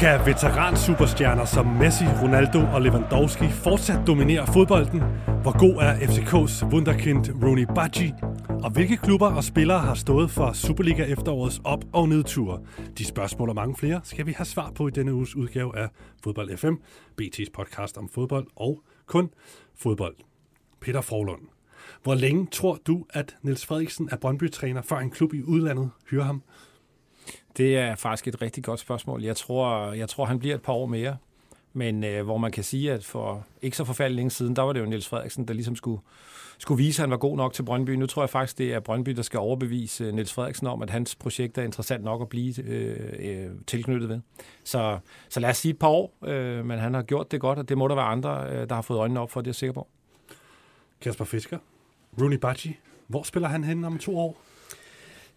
Kan veteran-superstjerner som Messi, Ronaldo og Lewandowski fortsat dominere fodbolden? Hvor god er FCK's wunderkind Rooney Baggi? Og hvilke klubber og spillere har stået for Superliga efterårets op- og nedture? De spørgsmål og mange flere skal vi have svar på i denne uges udgave af Fodbold FM, BT's podcast om fodbold og kun fodbold. Peter Forlund. Hvor længe tror du, at Niels Frederiksen er Brøndby-træner, før en klub i udlandet hyrer ham? Det er faktisk et rigtig godt spørgsmål. Jeg tror, jeg tror han bliver et par år mere. Men øh, hvor man kan sige, at for ikke så forfærdeligt længe siden, der var det jo Niels Frederiksen, der ligesom skulle, skulle vise, at han var god nok til Brøndby. Nu tror jeg faktisk, det er Brøndby, der skal overbevise øh, Niels Frederiksen om, at hans projekt er interessant nok at blive øh, øh, tilknyttet ved. Så, så lad os sige et par år, øh, men han har gjort det godt, og det må der være andre, øh, der har fået øjnene op for, det er jeg sikker på. Kasper Fisker. Rooney Bacci, Hvor spiller han hen om to år?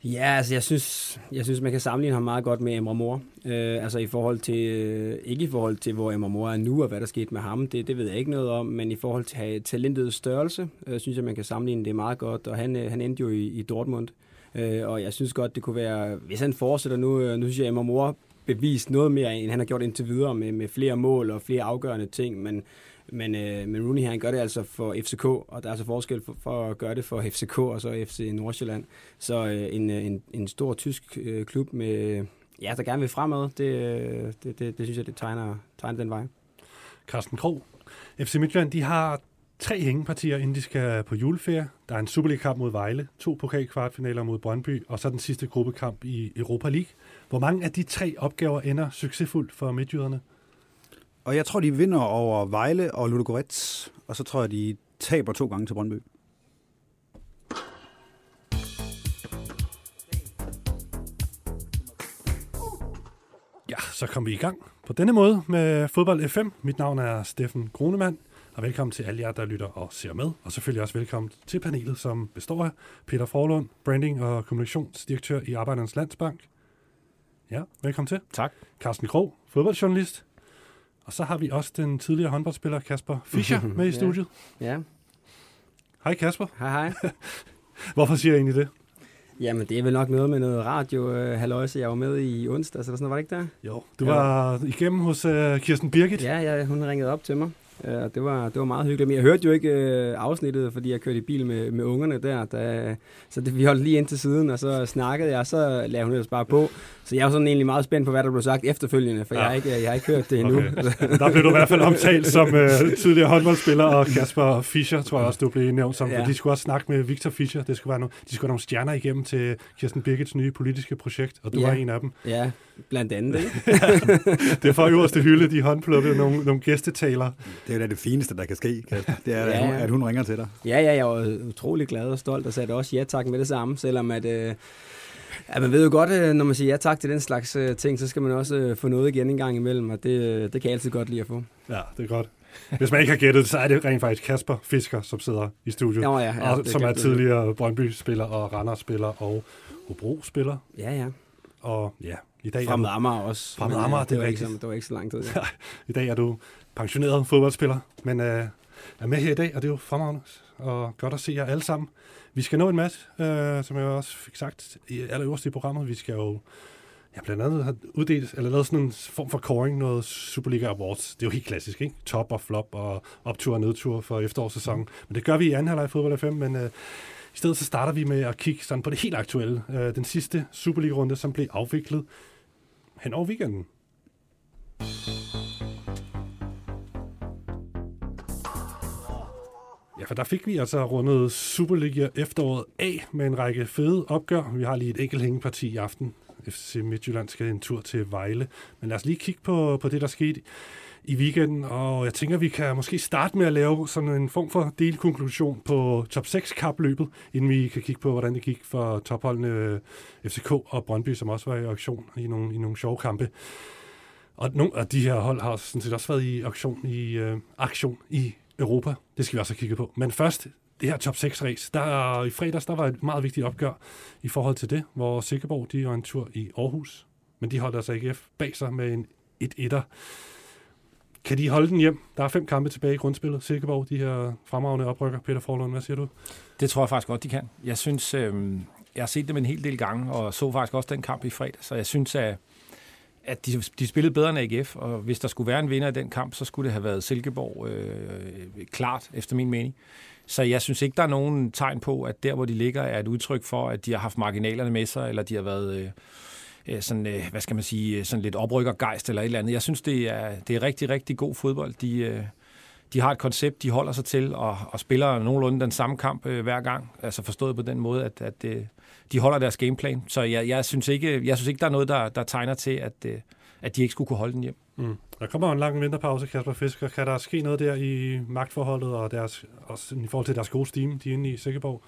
Ja, altså jeg synes, jeg synes, man kan sammenligne ham meget godt med Emre Mor. Øh, altså i forhold til, øh, ikke i forhold til, hvor Emre Mor er nu, og hvad der skete med ham, det, det ved jeg ikke noget om, men i forhold til talentet talentets størrelse, øh, synes jeg, man kan sammenligne det meget godt, og han, øh, han endte jo i, i Dortmund, øh, og jeg synes godt, det kunne være, hvis han fortsætter nu, øh, nu synes jeg, Emre Mor bevist noget mere, end han har gjort indtil videre med, med flere mål og flere afgørende ting, men men, øh, men Rooney han gør det altså for FCK, og der er altså forskel for, for at gøre det for FCK og så FC Nordsjælland. Så øh, en, øh, en, en stor tysk øh, klub, med, ja, der gerne vil fremad, det, øh, det, det, det synes jeg, det tegner, tegner den vej. Carsten Krog. FC Midtjylland, de har tre hængepartier, inden de skal på juleferie. Der er en Superliga-kamp mod Vejle, to pokalkvartfinaler mod Brøndby, og så den sidste gruppekamp i Europa League. Hvor mange af de tre opgaver ender succesfuldt for midtjyderne? Og jeg tror, de vinder over Vejle og Ludogorets, og så tror jeg, de taber to gange til Brøndby. Ja, så kom vi i gang på denne måde med Fodbold FM. Mit navn er Steffen Grunemann, og velkommen til alle jer, der lytter og ser med. Og selvfølgelig også velkommen til panelet, som består af Peter Forlund, branding- og kommunikationsdirektør i Arbejdernes Landsbank. Ja, velkommen til. Tak. Carsten Krog, fodboldjournalist. Og så har vi også den tidligere håndboldspiller Kasper Fischer med i Ja. studiet. Ja, Hej Kasper. hej hej. Hvorfor siger jeg egentlig det? Jamen, det er vel nok noget med noget radio, øh, halløjse. Jeg var med i onsdag, så sådan noget, var det ikke der? Jo, du var igennem hos uh, Kirsten Birgit. Ja, ja, hun ringede op til mig. Øh, og det var, det var meget hyggeligt. Men jeg hørte jo ikke øh, afsnittet, fordi jeg kørte i bil med, med ungerne der. der så det, vi holdt lige ind til siden, og så snakkede jeg, og så lagde hun ellers bare på. Så jeg var sådan egentlig meget spændt på, hvad der blev sagt efterfølgende, for Ja. ja. jeg, har ikke, jeg har ikke hørt det endnu. Okay. Der blev du i hvert fald omtalt som uh, tidligere håndboldspiller, og Kasper Fischer tror jeg også, du blev nævnt som. Ja. Ja. De skulle også snakke med Victor Fischer. Det skulle være nogle, de skulle have nogle stjerner igennem til Kirsten Birgits nye politiske projekt, og du Ja. var en af dem. ja, blandt andet. Det er for øverste hylde, de håndplukkede nogle, nogle gæstetaler. Det er da det fineste, der kan ske, Kasper. Det er, Ja, at, hun, at hun ringer til dig. Ja, ja, jeg var utrolig glad og stolt, og sagde også ja tak med det samme, selvom at... Øh, Ja, man ved jo godt, øh, når man siger ja tak til den slags øh, ting, så skal man også øh, få noget igen en gang imellem, og det, det kan jeg altid godt lide at få. Ja, det er godt. Hvis man ikke har gættet, så er det rent faktisk Kasper Fisker, som sidder i studiet. Ja, ja, ja, og det som er det. tidligere Brøndby-spiller og Randers-spiller og Hobro-spiller. Ja, ja. Og ja, i dag, Fra du, Amager også. Fremad Amager, det er var ikke så, det var ikke så lang tid. Ja. i dag er du pensioneret fodboldspiller, men øh, er med her i dag, og det er jo fremragende og godt at se jer alle sammen. Vi skal nå en masse, øh, som jeg også fik sagt i allerøverste i programmet. Vi skal jo ja, blandt andet have uddelt, eller lavet sådan en form for coring, noget Superliga Awards. Det er jo helt klassisk, ikke? Top og flop og optur og nedtur for efterårssæsonen. Men det gør vi i anden halvleg fodbold FM, men øh, i stedet så starter vi med at kigge sådan på det helt aktuelle. Øh, den sidste Superliga-runde, som blev afviklet hen over weekenden. Ja, for der fik vi altså rundet Superliga efteråret af med en række fede opgør. Vi har lige et enkelt hængeparti i aften. FC Midtjylland skal en tur til Vejle. Men lad os lige kigge på, på det, der skete i weekenden, og jeg tænker, vi kan måske starte med at lave sådan en form for delkonklusion på top 6 kapløbet, inden vi kan kigge på, hvordan det gik for topholdene øh, FCK og Brøndby, som også var i aktion i nogle, i nogle sjove kampe. Og nogle af de her hold har sådan set også været i aktion i, øh, aktion i Europa. Det skal vi også have kigget på. Men først, det her top 6 race. Der, I fredags der var et meget vigtigt opgør i forhold til det, hvor Sikkerborg de var en tur i Aarhus. Men de holdt altså AGF bag sig med en 1-1'er. Kan de holde den hjem? Der er fem kampe tilbage i grundspillet. Silkeborg, de her fremragende oprykker. Peter Forlund, hvad siger du? Det tror jeg faktisk godt, de kan. Jeg synes, øh, jeg har set dem en hel del gange, og så faktisk også den kamp i fredag, så jeg synes, at, at de, de spillede bedre end AGF, og hvis der skulle være en vinder i den kamp, så skulle det have været Silkeborg øh, klart, efter min mening. Så jeg synes ikke, der er nogen tegn på, at der, hvor de ligger, er et udtryk for, at de har haft marginalerne med sig, eller de har været... Øh, øh sådan, øh, hvad skal man sige, øh, sådan lidt oprykkergejst eller et eller andet. Jeg synes, det er, det er rigtig, rigtig god fodbold. De, øh, de har et koncept, de holder sig til, og, og spiller nogenlunde den samme kamp øh, hver gang. Altså forstået på den måde, at, at øh, de holder deres gameplan. Så jeg, jeg, synes ikke, jeg synes ikke, der er noget, der, der tegner til, at, øh, at de ikke skulle kunne holde den hjem. Mm. Der kommer en lang vinterpause, Kasper Fisker. Kan der ske noget der i magtforholdet og, deres, også i forhold til deres gode steam, de er inde i Sikkerborg?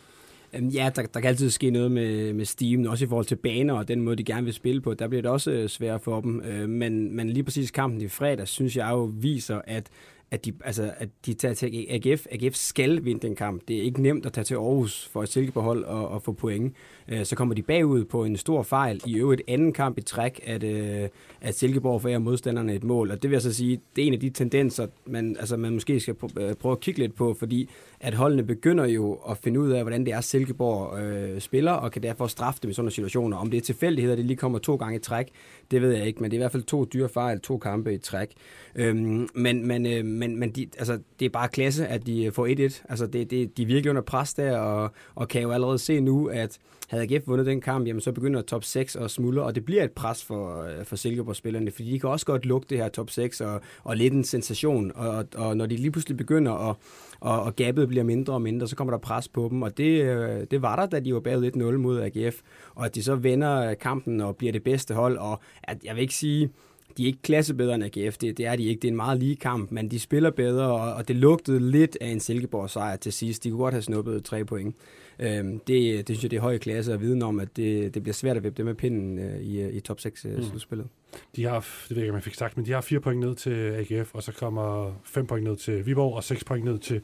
Ja, der, der kan altid ske noget med, med Steam, også i forhold til baner og den måde, de gerne vil spille på. Der bliver det også øh, svært for dem. Øh, men, men lige præcis kampen i fredag, synes jeg jo viser, at at de, altså, at de tager til AGF. AGF skal vinde den kamp. Det er ikke nemt at tage til Aarhus for et silkebehold og, og få point. Øh, så kommer de bagud på en stor fejl. I øvrigt anden kamp i træk, at, øh, at Silkeborg forærer modstanderne et mål. Og det vil jeg så sige, det er en af de tendenser, man, altså, man måske skal øh, prøve at kigge lidt på, fordi at holdene begynder jo at finde ud af, hvordan det er, Silkeborg øh, spiller, og kan derfor straffe dem i sådan situationer. Om det er tilfældighed, at det lige kommer to gange i træk, det ved jeg ikke, men det er i hvert fald to dyre fejl, to kampe i træk. Øhm, men men, øh, men, men de, altså, det er bare klasse, at de får 1-1. Altså, det, det, de er virkelig under pres der, og, og kan jo allerede se nu, at havde AGF vundet den kamp, jamen så begynder top 6 at smuldre, og det bliver et pres for, øh, for Silkeborg-spillerne, fordi de kan også godt lugte det her top 6, og, og lidt en sensation, og, og når de lige pludselig begynder at, og, og gabet bliver mindre og mindre, så kommer der pres på dem, og det, øh, det var der, da de var bagud 1-0 mod AGF, og at de så vender øh, kampen og bliver det bedste hold, og at, jeg vil ikke sige, de er ikke klasse bedre end AGF, det, det er de ikke. Det er en meget lige kamp, men de spiller bedre, og, og det lugtede lidt af en Silkeborg-sejr til sidst. De kunne godt have snuppet tre point. Øhm, det, det synes jeg, det er høje klasse at vide om, at det, det bliver svært at vippe det med pinden øh, i, i top 6 øh, mm. slutspillet. De har, det ved jeg ikke, jeg fik sagt, men de har fire point ned til AGF, og så kommer fem point ned til Viborg, og seks point ned til,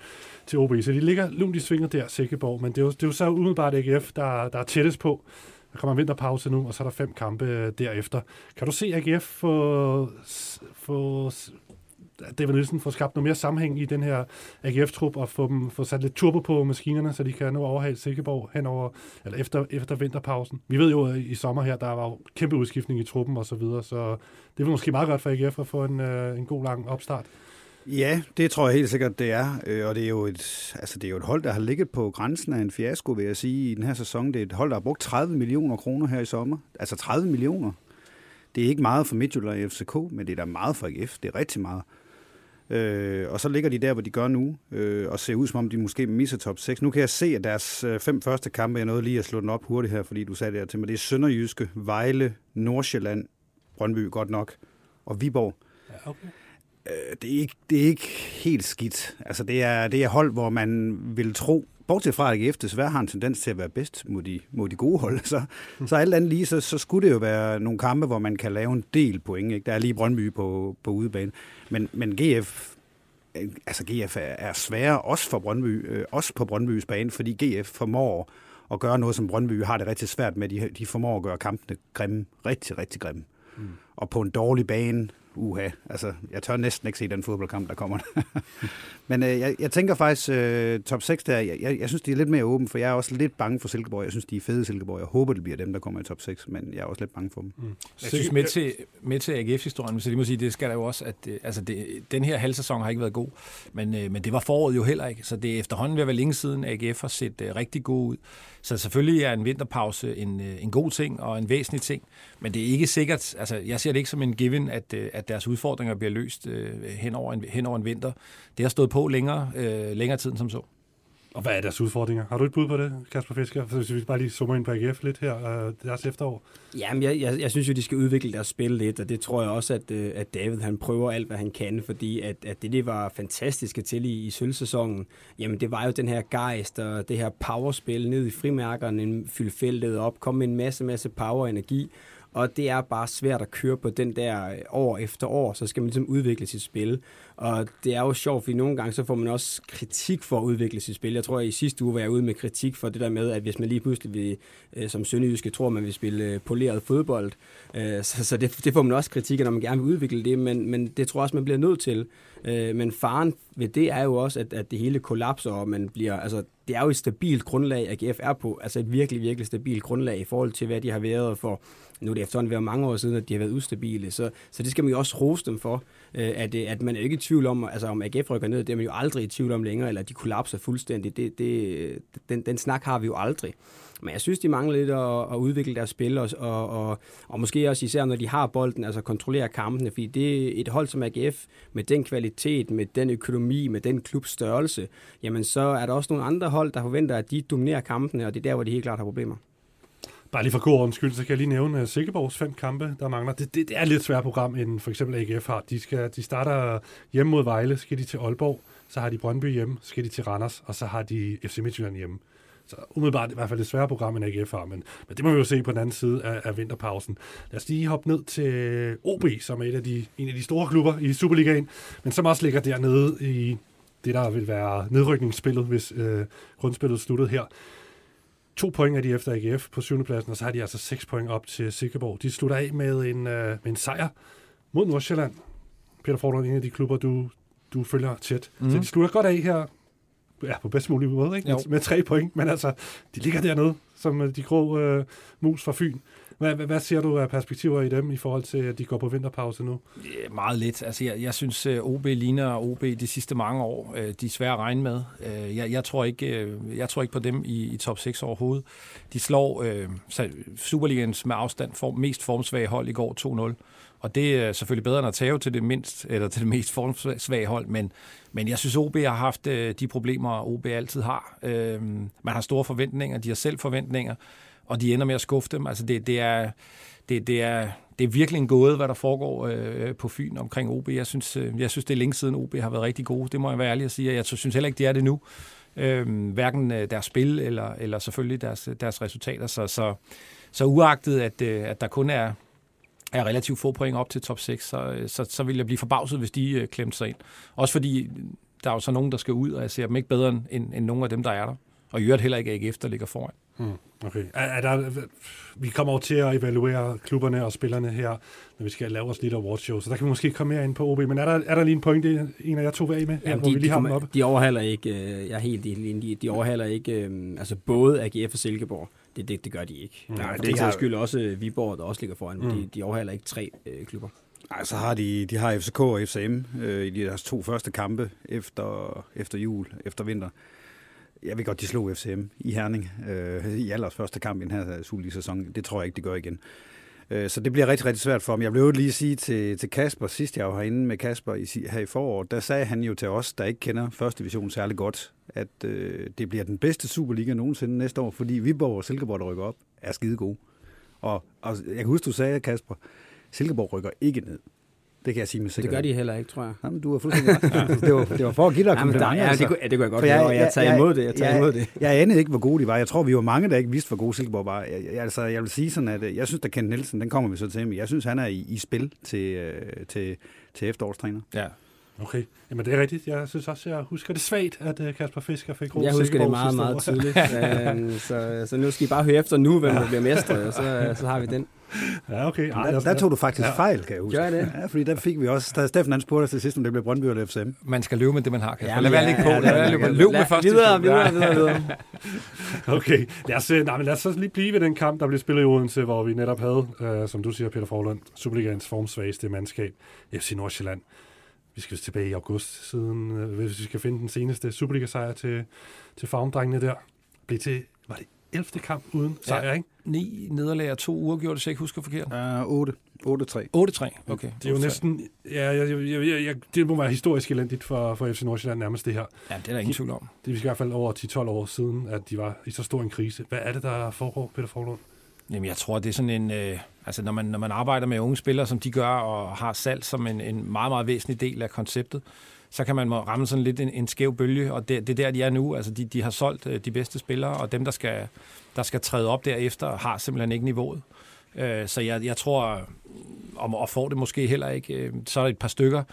til OB. Så de ligger lunt i svinget der, Sikkeborg, men det er jo, det er jo så umiddelbart AGF, der, der er tættest på. Der kommer en vinterpause nu, og så er der fem kampe øh, derefter. Kan du se AGF få, få David Nielsen får skabt noget mere sammenhæng i den her AGF-trup og få dem få sat lidt turbo på maskinerne, så de kan nå overhale Silkeborg henover, eller efter, efter vinterpausen. Vi ved jo, at i sommer her, der var jo kæmpe udskiftning i truppen og så videre, så det vil måske meget godt for AGF at få en, øh, en god lang opstart. Ja, det tror jeg helt sikkert, det er. Øh, og det er, jo et, altså det er jo et hold, der har ligget på grænsen af en fiasko, vil jeg sige, i den her sæson. Det er et hold, der har brugt 30 millioner kroner her i sommer. Altså 30 millioner. Det er ikke meget for Midtjylland og FCK, men det er da meget for AGF. Det er rigtig meget. Øh, og så ligger de der, hvor de gør nu, øh, og ser ud som om, de måske misser top 6. Nu kan jeg se, at deres øh, fem første kampe, jeg nåede lige at slå den op hurtigt her, fordi du sagde det til mig, det er Sønderjyske, Vejle, Nordsjælland, Brøndby godt nok, og Viborg. Ja, okay. Øh, det, er ikke, det er ikke helt skidt. Altså, det er, det er hold, hvor man vil tro, bortset fra, at AGF desværre har en tendens til at være bedst mod de, mod de gode hold, så, så alt andet lige, så, så skulle det jo være nogle kampe, hvor man kan lave en del point. Ikke? Der er lige Brøndby på, på udebane. Men, men GF, altså GF er, er svære, også for Brøndby, øh, også på Brøndbys bane, fordi GF formår at gøre noget, som Brøndby har det rigtig svært med. De, de formår at gøre kampene grimme, rigtig, rigtig grimme. Mm. Og på en dårlig bane, uha, altså, jeg tør næsten ikke se den fodboldkamp, der kommer. Men øh, jeg, jeg tænker faktisk, øh, top 6 der, jeg, jeg, jeg synes, de er lidt mere åbent, for jeg er også lidt bange for Silkeborg. Jeg synes, de er fede Silkeborg. Jeg håber, det bliver dem, der kommer i top 6, men jeg er også lidt bange for dem. Mm. Jeg synes, med til, med til AGF-historien, så det må sige, det skal der jo også, at øh, altså det, den her halvsæson har ikke været god, men, øh, men det var foråret jo heller ikke, så det er efterhånden ved at være længe siden, AGF har set øh, rigtig god ud. Så selvfølgelig er en vinterpause en, øh, en god ting og en væsentlig ting, men det er ikke sikkert, altså jeg ser det ikke som en given, at, øh, at deres udfordringer bliver løst øh, hen, over en, hen over en vinter. Det har stået på længere, øh, længere tid som så. Og hvad er deres udfordringer? Har du et bud på det, Kasper Fisker? Hvis vi bare lige zoomer ind på AGF lidt her, øh, deres efterår. Jamen, jeg, jeg, jeg synes jo, de skal udvikle deres spil lidt, og det tror jeg også, at, øh, at David han prøver alt, hvad han kan, fordi at, at det, det var fantastiske til i, i sølvsæsonen, jamen det var jo den her gejst og det her powerspil ned i frimærkerne, fylde feltet op, komme med en masse, masse power og energi, og det er bare svært at køre på den der år efter år, så skal man ligesom udvikle sit spil. Og det er jo sjovt, fordi nogle gange så får man også kritik for at udvikle sit spil. Jeg tror, at i sidste uge var jeg ude med kritik for det der med, at hvis man lige pludselig vil, øh, som sønderjyske tror, man vil spille øh, poleret fodbold, øh, så, så det, det får man også kritik af, når man gerne vil udvikle det, men, men det tror jeg også, man bliver nødt til. Øh, men faren ved det er jo også, at, at det hele kollapser, og man bliver, altså, det det er jo et stabilt grundlag, AGF er på. Altså et virkelig, virkelig stabilt grundlag i forhold til, hvad de har været for nu er det efterhånden været mange år siden, at de har været ustabile, så, så det skal man jo også rose dem for, øh, at, øh, at man er ikke i tvivl om, altså om AGF rykker ned, det er man jo aldrig i tvivl om længere, eller at de kollapser fuldstændig, det, det, øh, den, den snak har vi jo aldrig. Men jeg synes, de mangler lidt at, at udvikle deres spil, og, og, og, og måske også især, når de har bolden, altså kontrollere kampene, fordi det er et hold som AGF, med den kvalitet, med den økonomi, med den klubstørrelse, jamen så er der også nogle andre hold, der forventer, at de dominerer kampene, og det er der, hvor de helt klart har problemer. Bare lige for god ordens skyld, så kan jeg lige nævne uh, fem kampe, der mangler. Det, det, det er et lidt svært program, end for eksempel AGF har. De, skal, de starter hjemme mod Vejle, skal de til Aalborg, så har de Brøndby hjemme, skal de til Randers, og så har de FC Midtjylland hjemme. Så umiddelbart i hvert fald et sværere program, end AGF har, men, men det må vi jo se på den anden side af, af vinterpausen. Lad os lige hoppe ned til OB, som er et af de, en af de store klubber i Superligaen, men som også ligger dernede i det, der vil være nedrykningsspillet, hvis øh, grundspillet sluttede her. To point er de efter AGF på 7. pladsen, og så har de altså 6 point op til Silkeborg. De slutter af med en, øh, med en sejr mod Nordsjælland. Peter Fordern, en af de klubber, du, du følger tæt. Mm. Så de slutter godt af her ja, på bedst mulig måde, ikke? Med, med tre point, men altså, de ligger dernede, som øh, de grå øh, mus fra Fyn. Hvad, hvad, hvad ser du af perspektiver i dem i forhold til, at de går på vinterpause nu? Ja, meget lidt. Altså, jeg, jeg synes, øh, OB ligner OB de sidste mange år. Øh, de er svære at regne med. Øh, jeg, jeg, tror, ikke, jeg tror ikke på dem i, i top 6 overhovedet. De slår øh, Superligens med afstand form, mest formsvage hold i går 2-0. Og det er selvfølgelig bedre end at tage til det, mindst, eller til det mest formsvage hold, men, men jeg synes, OB har haft de problemer, OB altid har. Øh, man har store forventninger, de har selv forventninger og de ender med at skuffe dem. Altså det, det, er, det, det, er, det er virkelig en gåde, hvad der foregår øh, på Fyn omkring OB. Jeg synes, øh, jeg synes, det er længe siden OB har været rigtig gode. Det må jeg være ærlig at sige. Jeg synes heller ikke, de er det nu. Øh, hverken øh, deres spil eller, eller selvfølgelig deres, deres resultater. Så, så, så uagtet, at, øh, at der kun er, er relativt få point op til top 6, så, øh, så, så vil jeg blive forbavset, hvis de øh, klemte sig ind. Også fordi der er jo så nogen, der skal ud, og jeg ser dem ikke bedre end, end nogen af dem, der er der. Og i øvrigt heller ikke AGF, der ligger foran. Hmm. Okay. Er, er der, vi kommer over til at evaluere klubberne og spillerne her, når vi skal lave os lidt af show, så der kan vi måske komme mere ind på OB. Men er der, er der lige en pointe, en af jer to vil med, Jamen, de, vi lige de, har op? De overhaler ikke, øh, jeg er helt enig, de, de overhaler ikke, øh, altså både AGF og Silkeborg. Det, det, det gør de ikke. Mm. Nej, det, det har skyld også Viborg, der også ligger foran, mm. de, de overhaler ikke tre øh, klubber. Nej, så har de, de har FCK og FCM øh, i deres to første kampe efter, efter jul, efter vinter. Jeg ved godt, de slog FCM i Herning øh, i allers første kamp i den her Superliga-sæson. Det tror jeg ikke, de gør igen. Øh, så det bliver rigtig, rigtig svært for dem. Jeg blev lige sige til, til Kasper, sidst jeg var herinde med Kasper i, her i foråret, der sagde han jo til os, der ikke kender første division særlig godt, at øh, det bliver den bedste Superliga nogensinde næste år, fordi Viborg og Silkeborg, der rykker op, er skide gode. Og, og jeg kan huske, du sagde, Kasper, Silkeborg rykker ikke ned. Det kan jeg sige med sikkerhed. Det gør de heller ikke, tror jeg. Jamen, du har fuldstændig ret. ja. det, var, det var for at give dig komplimenter. Ja, det, kunne, ja, det kunne jeg godt jeg, jeg, jeg tager imod det. Jeg tager jeg, imod det. Jeg anede ikke, hvor gode de var. Jeg tror, vi var mange, der ikke vidste, hvor gode Silkeborg var. Jeg, jeg, altså, jeg vil sige sådan, at øh, jeg synes, at Kent Nielsen, den kommer vi så til, men jeg synes, han er i, i spil til, øh, til, til efterårstræner. Ja, Okay, jamen det er rigtigt. Jeg synes også, jeg husker det svagt, at øh, Kasper Fisker fik ro Jeg husker det meget, meget tydeligt. Øhm, så, så nu skal I bare høre efter nu, hvem der bliver mestre, og så, så har vi den. Ja, okay. Ej, der, der tog du faktisk ja. fejl, kan jeg huske. Gør det? Ja, fordi der fik vi også, da Steffen han spurgte os til sidst, om det blev Brøndby eller FCM. Man skal løbe med det, man har, Kasper. Ja, lad være lidt på. Ja, lad være løb med første. Videre, videre, videre, videre. okay, lad os, nej, men lad os lige blive ved den kamp, der blev spillet i Odense, hvor vi netop havde, uh, som du siger, Peter Forlund, Superligans formsvageste mandskab, FC Nordsjælland vi skal tilbage i august siden, øh, hvis vi skal finde den seneste Superliga-sejr til, til farmdrengene der. Blev til, var det 11. kamp uden sejr, ja. ikke? Ni nederlag og to uger gjorde det, så jeg ikke husker forkert. Uh, 8. 8-3. 8-3, okay. Det er jo næsten, ja, jeg, jeg, jeg, jeg, det må være historisk elendigt for, for FC Nordsjælland nærmest det her. Ja, det er der ingen tvivl om. Det er i hvert fald over 10-12 år siden, at de var i så stor en krise. Hvad er det, der foregår, Peter Forlund? Jamen, jeg tror, det er sådan en... Øh, altså, når man, når man arbejder med unge spillere, som de gør, og har salg som en, en meget, meget væsentlig del af konceptet, så kan man ramme sådan lidt en, en skæv bølge, og det, det er der, de er nu. Altså, de, de har solgt øh, de bedste spillere, og dem, der skal, der skal træde op derefter, har simpelthen ikke niveauet. Øh, så jeg, jeg tror, om at få det måske heller ikke. Øh, så er der et par stykker.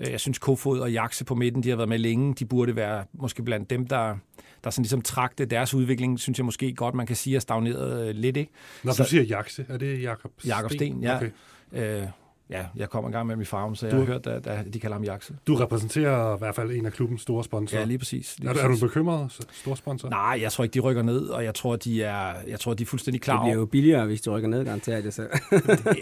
Jeg synes, Kofod og Jakse på midten, de har været med længe. De burde være måske blandt dem, der, der sådan ligesom trakte deres udvikling, synes jeg måske godt, man kan sige, er stagneret lidt. Ikke? Når du siger Jakse, er det Jakob Sten? Jakob Sten, ja. Okay. Øh, ja, jeg kommer en gang med min farm, så jeg Du- har hørt, at, at de kalder ham Jakse. Du repræsenterer i hvert fald en af klubbens store sponsorer. Ja, lige præcis. Lige er, du- er du præcis. bekymret, stor sponsor? Nej, jeg tror ikke, de rykker ned, og jeg tror, de er, jeg tror, de er fuldstændig klar Det bliver over, jo billigere, hvis de rykker ned, garanterer jeg det så.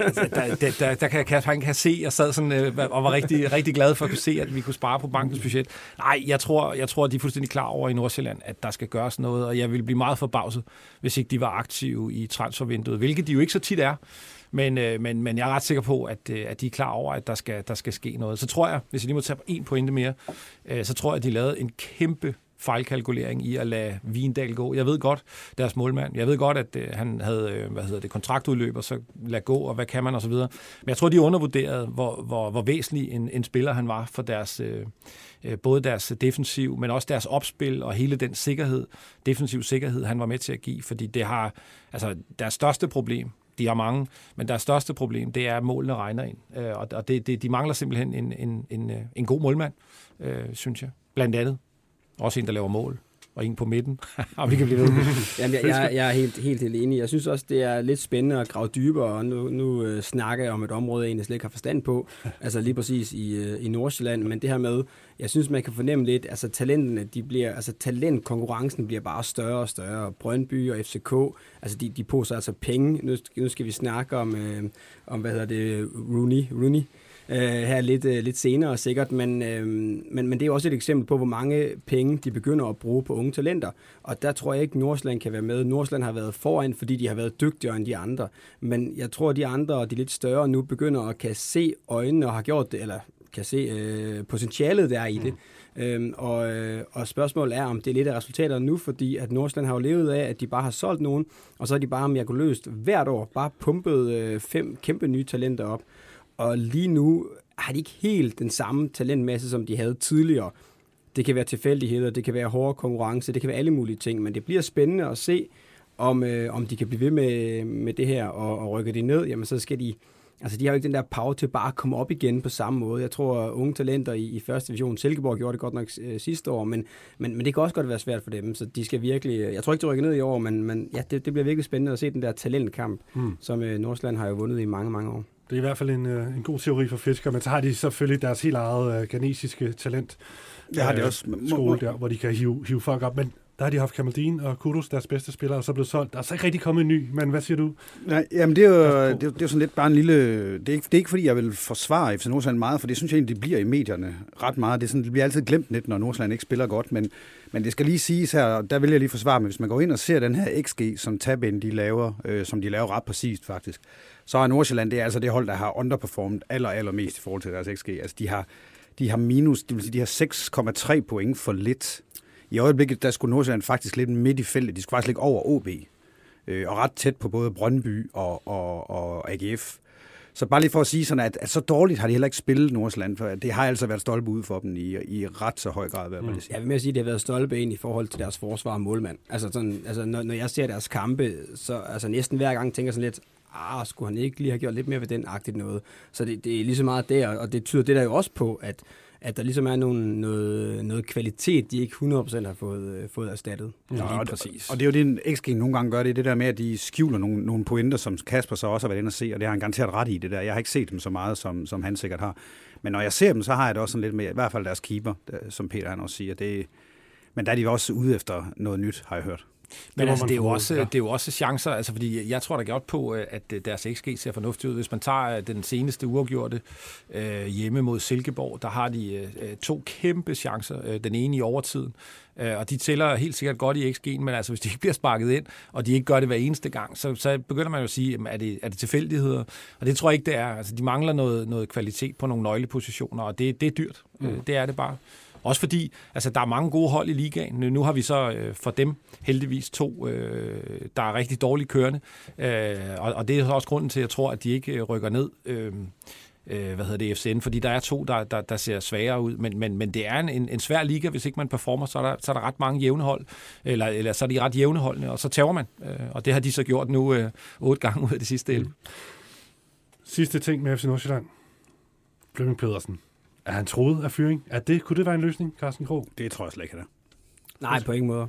altså, der, der, der, der kan han kan se, jeg sad sådan, øh, og var rigtig, rigtig glad for at kunne se, at vi kunne spare på bankens budget. Nej, jeg tror, jeg tror, de er fuldstændig klar over i Nordsjælland, at der skal gøres noget, og jeg ville blive meget forbavset, hvis ikke de var aktive i transfervinduet, hvilket de jo ikke så tit er. Men, øh, men, men jeg er ret sikker på, at, øh, at de er klar over, at der skal, der skal ske noget. Så tror jeg, hvis jeg lige må tage en pointe mere, øh, så tror jeg, at de lavede en kæmpe fejlkalkulering i at lade Vindal gå. Jeg ved godt, deres målmand, jeg ved godt, at øh, han havde øh, hvad hedder det, kontraktudløb, og så lade gå, og hvad kan man, og så videre. Men jeg tror, de undervurderede, hvor, hvor, hvor væsentlig en, en spiller han var for deres, øh, øh både deres defensiv, men også deres opspil, og hele den sikkerhed, defensiv sikkerhed, han var med til at give, fordi det har, altså deres største problem, de har mange, men deres største problem, det er, at målene regner ind. Øh, og og det, det, de mangler simpelthen en, en, en, øh, en god målmand, øh, synes jeg. Blandt andet. Også en, der laver mål. Og en på midten. og vi kan blive ved. Jamen, jeg, jeg, jeg er helt, helt, helt enig. Jeg synes også, det er lidt spændende at grave dybere, og nu, nu øh, snakker jeg om et område, jeg egentlig slet ikke har forstand på, altså lige præcis i, øh, i Nordsjælland, men det her med, jeg synes, man kan fornemme lidt, altså talenterne, de bliver, altså talentkonkurrencen bliver bare større og større. Brøndby og FCK, altså de, de poser altså penge. Nu, nu skal vi snakke om, øh, om hvad hedder det, Rooney, Rooney øh, her lidt, øh, lidt senere sikkert, men, øh, men, men det er også et eksempel på, hvor mange penge de begynder at bruge på unge talenter. Og der tror jeg ikke, Nordsland kan være med. Nordsland har været foran, fordi de har været dygtigere end de andre. Men jeg tror, at de andre og de lidt større nu begynder at kan se øjnene og har gjort det, eller kan se øh, potentialet, der er i det. Øhm, og, øh, og spørgsmålet er, om det er lidt af resultaterne nu, fordi at Nordsjælland har jo levet af, at de bare har solgt nogen, og så har de bare mirakuløst hvert år bare pumpet øh, fem kæmpe nye talenter op. Og lige nu har de ikke helt den samme talentmasse, som de havde tidligere. Det kan være tilfældigheder, det kan være hårde konkurrence, det kan være alle mulige ting, men det bliver spændende at se, om, øh, om de kan blive ved med, med det her, og, og rykker de ned, jamen så skal de, altså de har jo ikke den der power til bare at komme op igen på samme måde. Jeg tror, at unge talenter i, i første division, Silkeborg gjorde det godt nok øh, sidste år, men, men, men det kan også godt være svært for dem, så de skal virkelig, jeg tror ikke, de rykker ned i år, men, men ja, det, det bliver virkelig spændende at se den der talentkamp, Mm. som øh, Nordsjælland har jo vundet i mange, mange år. Det er i hvert fald en, øh, en god teori for fiskere, men så har de selvfølgelig deres helt eget øh, ganesiske talent. Det har de øh, også. Skole der, hvor de kan hive, hive folk op. Men der har de haft Kamaldin og Kudos, deres bedste spillere, og så blevet solgt. Der er så ikke rigtig kommet en ny, men hvad siger du? Nej, jamen det er, jo, på. det, er, det er jo sådan lidt bare en lille... Det er, ikke, det er ikke fordi, jeg vil forsvare FC Nordsjælland meget, for det synes jeg egentlig, det bliver i medierne ret meget. Det, er sådan, det bliver altid glemt lidt, når Nordsjælland ikke spiller godt, men, men det skal lige siges her, og der vil jeg lige forsvare mig, hvis man går ind og ser den her XG, som Tabin de laver, øh, som de laver ret præcist faktisk, så er Nordsjælland, det er altså det hold, der har underperformet aller, allermest i forhold til deres XG. Altså de har, de har minus, det vil sige, de har 6,3 point for lidt. I øjeblikket, der skulle Nordsjælland faktisk lidt midt i feltet. De skulle faktisk ligge over OB øh, og ret tæt på både Brøndby og, og, og AGF. Så bare lige for at sige sådan, at, at så dårligt har de heller ikke spillet Nordsjælland, for det har altså været stolpe ud for dem i, i ret så høj grad, hvad jeg mm. sige. Jeg vil med at sige, at det har været stolpe ind i forhold til deres forsvar og målmand. Altså, sådan, altså når, når jeg ser deres kampe, så altså næsten hver gang tænker jeg sådan lidt, ah, skulle han ikke lige have gjort lidt mere ved den agtigt noget. Så det, det er lige så meget der, og det tyder det der jo også på, at, at der ligesom er nogle, noget, noget kvalitet, de ikke 100% har fået, øh, fået erstattet. Ja, og, lige præcis. Og det er jo det, en XG nogle gange gør, det er det der med, at de skjuler nogle, nogle pointer, som Kasper så også har været inde og se, og det har han garanteret ret i det der. Jeg har ikke set dem så meget, som, som han sikkert har. Men når jeg ser dem, så har jeg det også sådan lidt med, i hvert fald deres keeper, der- som Peter han også siger. Det, men der er de også ude efter noget nyt, har jeg hørt. Men altså, det, er jo også, ja. det er jo også chancer, altså, fordi jeg tror da godt på, øh, at øh, deres XG ser fornuftigt ud. Hvis man tager øh, den seneste uafgjorte øh, hjemme mod Silkeborg, der har de øh, to kæmpe chancer. Den ene i overtiden, øh, og de tæller helt sikkert godt i XG'en, men altså, hvis de ikke bliver sparket ind, og de ikke gør det hver eneste gang, så, så begynder man jo at sige, jamen, er, det, er det tilfældigheder? Og det tror jeg ikke, det er. Altså, de mangler noget, noget kvalitet på nogle nøglepositioner, og det, det er dyrt. Mm. Det er det bare. Også fordi, altså, der er mange gode hold i ligaen. Nu- har vi så øh, for dem heldigvis to, øh, der er rigtig dårligt kørende. Øh, og, og det er også grunden til, at jeg tror, at de ikke øh, rykker ned. Øh, øh, hvad hedder det, FCN, fordi der er to, der, der, der ser svagere ud, men, men, men det er en, en, en svær liga, hvis ikke man performer, så er der, så er der ret mange jævne hold, eller, eller så er de ret jævne holdene, og så tager man, øh, og det har de så gjort nu øh, otte gange ud af de sidste 11. Mm. Sidste ting med FC Nordsjælland. Flemming Pedersen. Er han troet af fyring? Er det, kunne det være en løsning, Carsten Krog? Det tror jeg slet ikke, det er. Nej, på ingen måde.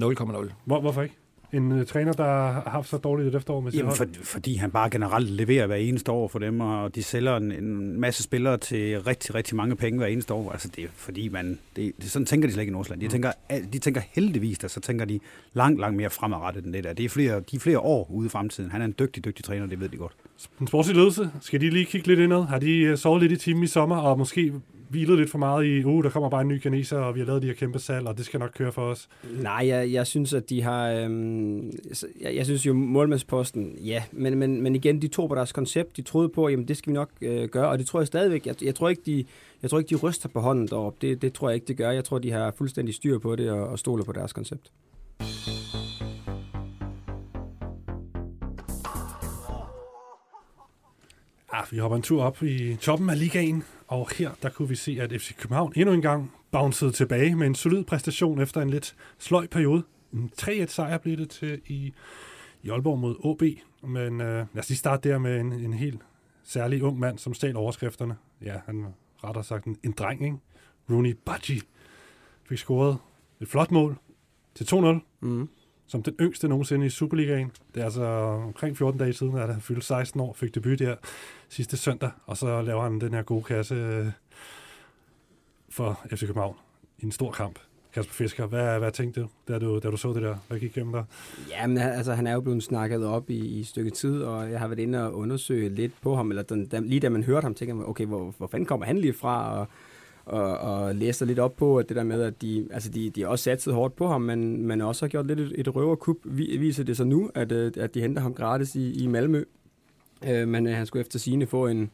0,0. Hvor, hvorfor ikke? En uh, træner, der har haft så dårligt et efterår med sit Jamen, hold? for, fordi han bare generelt leverer hver eneste år for dem, og de sælger en, en masse spillere til rigtig, rigtig mange penge hver eneste år. Altså, det er fordi, man... Det, det, sådan tænker de slet ikke i Nordsjælland. De, Mm. tænker, de tænker heldigvis, der så tænker de langt, langt mere fremadrettet end det der. Det er flere, de er flere år ude i fremtiden. Han er en dygtig, dygtig træner, det ved de godt. Den sportslige ledelse, skal de lige kigge lidt indad? Har de øh, sovet lidt i timen i sommer, og måske hvilet lidt for meget i, uh, der kommer bare en ny kineser, og vi har lavet de her kæmpe salg, og det skal nok køre for os. Nej, jeg, jeg synes, at de har... Øhm, jeg, jeg synes jo, målmandsposten, ja. Men, men, men igen, de tror på deres koncept. De troede på, jamen det skal vi nok øh, gøre, og det tror jeg stadigvæk. Jeg, jeg, tror ikke, de, jeg tror ikke, de ryster på hånden deroppe. Det, det tror jeg ikke, det gør. Jeg tror, de har fuldstændig styr på det og, og stoler på deres koncept. Ah, vi hopper en tur op i toppen af ligaen, og her der kunne vi se, at FC København endnu en gang bouncede tilbage med en solid præstation efter en lidt sløj periode. En 3-1 sejr blev det til i, i Aalborg mod OB, men øh, lad os lige starte der med en, en helt særlig ung mand, som stjal overskrifterne. Ja, han var rettere sagt en, en dreng, ikke? Rooney Budgie fik scoret et flot mål til 2-0 Mm som den yngste nogensinde i Superligaen. Det er altså omkring 14 dage siden, at han fyldte 16 år, fik debut der sidste søndag, og så laver han den her gode kasse øh, for FC København i en stor kamp. Kasper Fisker, hvad, hvad tænkte du da, du, da du så det der? Hvad gik gennem dig? Ja, men altså, han er jo blevet snakket op i, i et stykke tid, og jeg har været inde og undersøge lidt på ham, eller den, da, lige da man hørte ham, tænkte jeg, okay, hvor, hvor fanden kommer han lige fra, og, og, og læste lidt op på, at det der med, at de, altså de, de også satset hårdt på ham, men, men også har gjort lidt et, et røverkup, Vi- viser det så nu, at, øh, at de henter ham gratis i, i Malmø. Øh, men øh, han skulle efter sigende få en,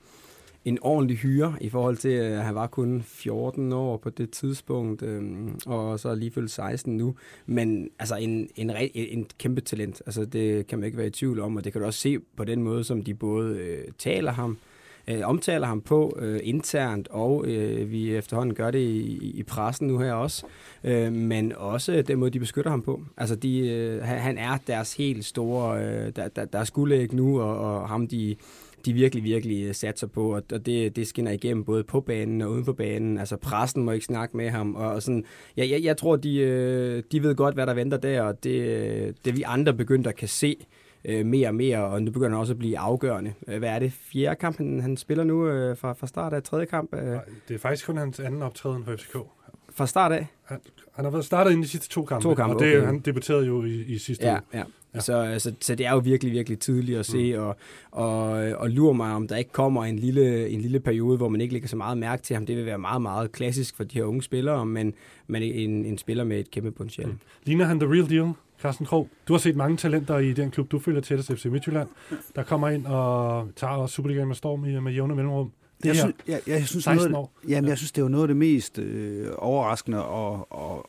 en ordentlig hyre i forhold til, øh, at han var kun 14 år på det tidspunkt, øh, og så alligevel lige fyldt 16 nu. Men altså en, en, re- en kæmpe talent, altså det kan man ikke være i tvivl om, og det kan du også se på den måde, som de både øh, taler ham, øh, Øh, omtaler ham på øh, internt, og øh, vi efterhånden gør det i, i pressen nu her også, øh, men også den måde, de beskytter ham på. Altså de, øh, han, er deres helt store, øh, der, der, der er ikke nu, og, og ham de de virkelig, virkelig øh, satser på, og det, det skinner igennem både på banen og uden for banen. Altså pressen må ikke snakke med ham, og og sådan, ja, jeg, jeg tror, de, øh, de ved godt, hvad der venter der, og det, det vi andre begynder at kan se øh, mere og mere, og nu begynder han også at blive afgørende. Øh, Hvad er det? Fjerde kamp, han, han spiller nu øh, fra, fra start af tredje kamp? Øh, Det er faktisk kun hans anden optræden for FCK. fra start af? Han, han har været startet ind i de sidste to kampe, To kampe, og det, okay. han debuterede jo i, i sidste Ja, uge. ja. Ja. Så, så, så det er jo virkelig, virkelig tidligt at se, mm. og, og, og lurer mig, om der ikke kommer en lille, en lille periode, hvor man ikke lægger så meget mærke til ham. Det vil være meget, meget klassisk for de her unge spillere, men, men en, en spiller med et kæmpe potentiale. Mm. Ligner han the real deal, Carsten Krog? Du har set mange talenter i den klub, du følger tættest, FC Midtjylland, der kommer ind og tager også Superligaen med storm i, med jævne mellemrum. Det jeg, her, synes, jeg, jeg, synes, 16 noget, år. Jamen, Ja. jeg synes, det var noget af det mest øh, overraskende, og, og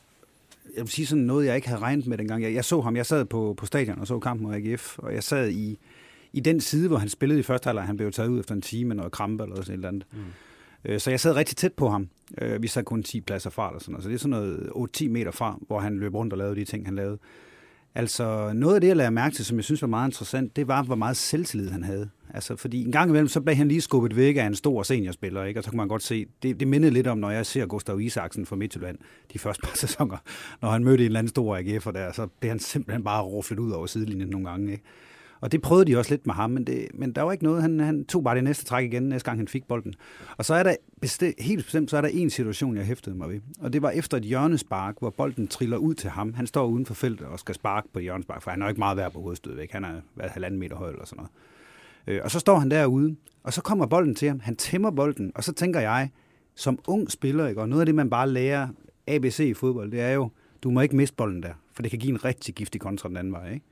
jeg vil sige sådan noget, jeg ikke havde regnet med dengang. Jeg, jeg så ham, jeg sad på, på stadion og så kampen mod AGF, og jeg sad i, i den side, hvor han spillede i første halvleg. Han blev taget ud efter en time med noget krampe eller sådan et eller andet. Mm. Øh, Så jeg sad rigtig tæt på ham. Øh, Vi sad kun 10 pladser fra, eller sådan noget. så det er sådan noget 8-10 meter fra, hvor han løb rundt og lavede de ting, han lavede. Altså, noget af det, jeg lagde mærke til, som jeg synes var meget interessant, det var, hvor meget selvtillid han havde. Altså, fordi en gang imellem, så blev han lige skubbet væk af en stor seniorspiller, ikke? og så kan man godt se, det, det mindede lidt om, når jeg ser Gustav Isaksen fra Midtjylland de første par sæsoner, når han mødte en eller anden stor AGF'er der, så blev han simpelthen bare ruflet ud over sidelinjen nogle gange. Ikke? Og det prøvede de også lidt med ham, men, det, men der var ikke noget. Han, han tog bare det næste træk igen, næste gang han fik bolden. Og så er der bestemt, helt bestemt, så er der en situation, jeg hæftede mig ved. Og det var efter et hjørnespark, hvor bolden triller ud til ham. Han står uden for feltet og skal sparke på hjørnespark, for han er ikke meget værd på hovedstød væk. Han er været halvanden meter høj eller sådan noget. Øh, og så står han derude, og så kommer bolden til ham. Han tæmmer bolden, og så tænker jeg, som ung spiller, ikke, og noget af det, man bare lærer ABC i fodbold, det er jo, du må ikke miste bolden der, for det kan give en rigtig giftig kontra den anden vej. Ikke?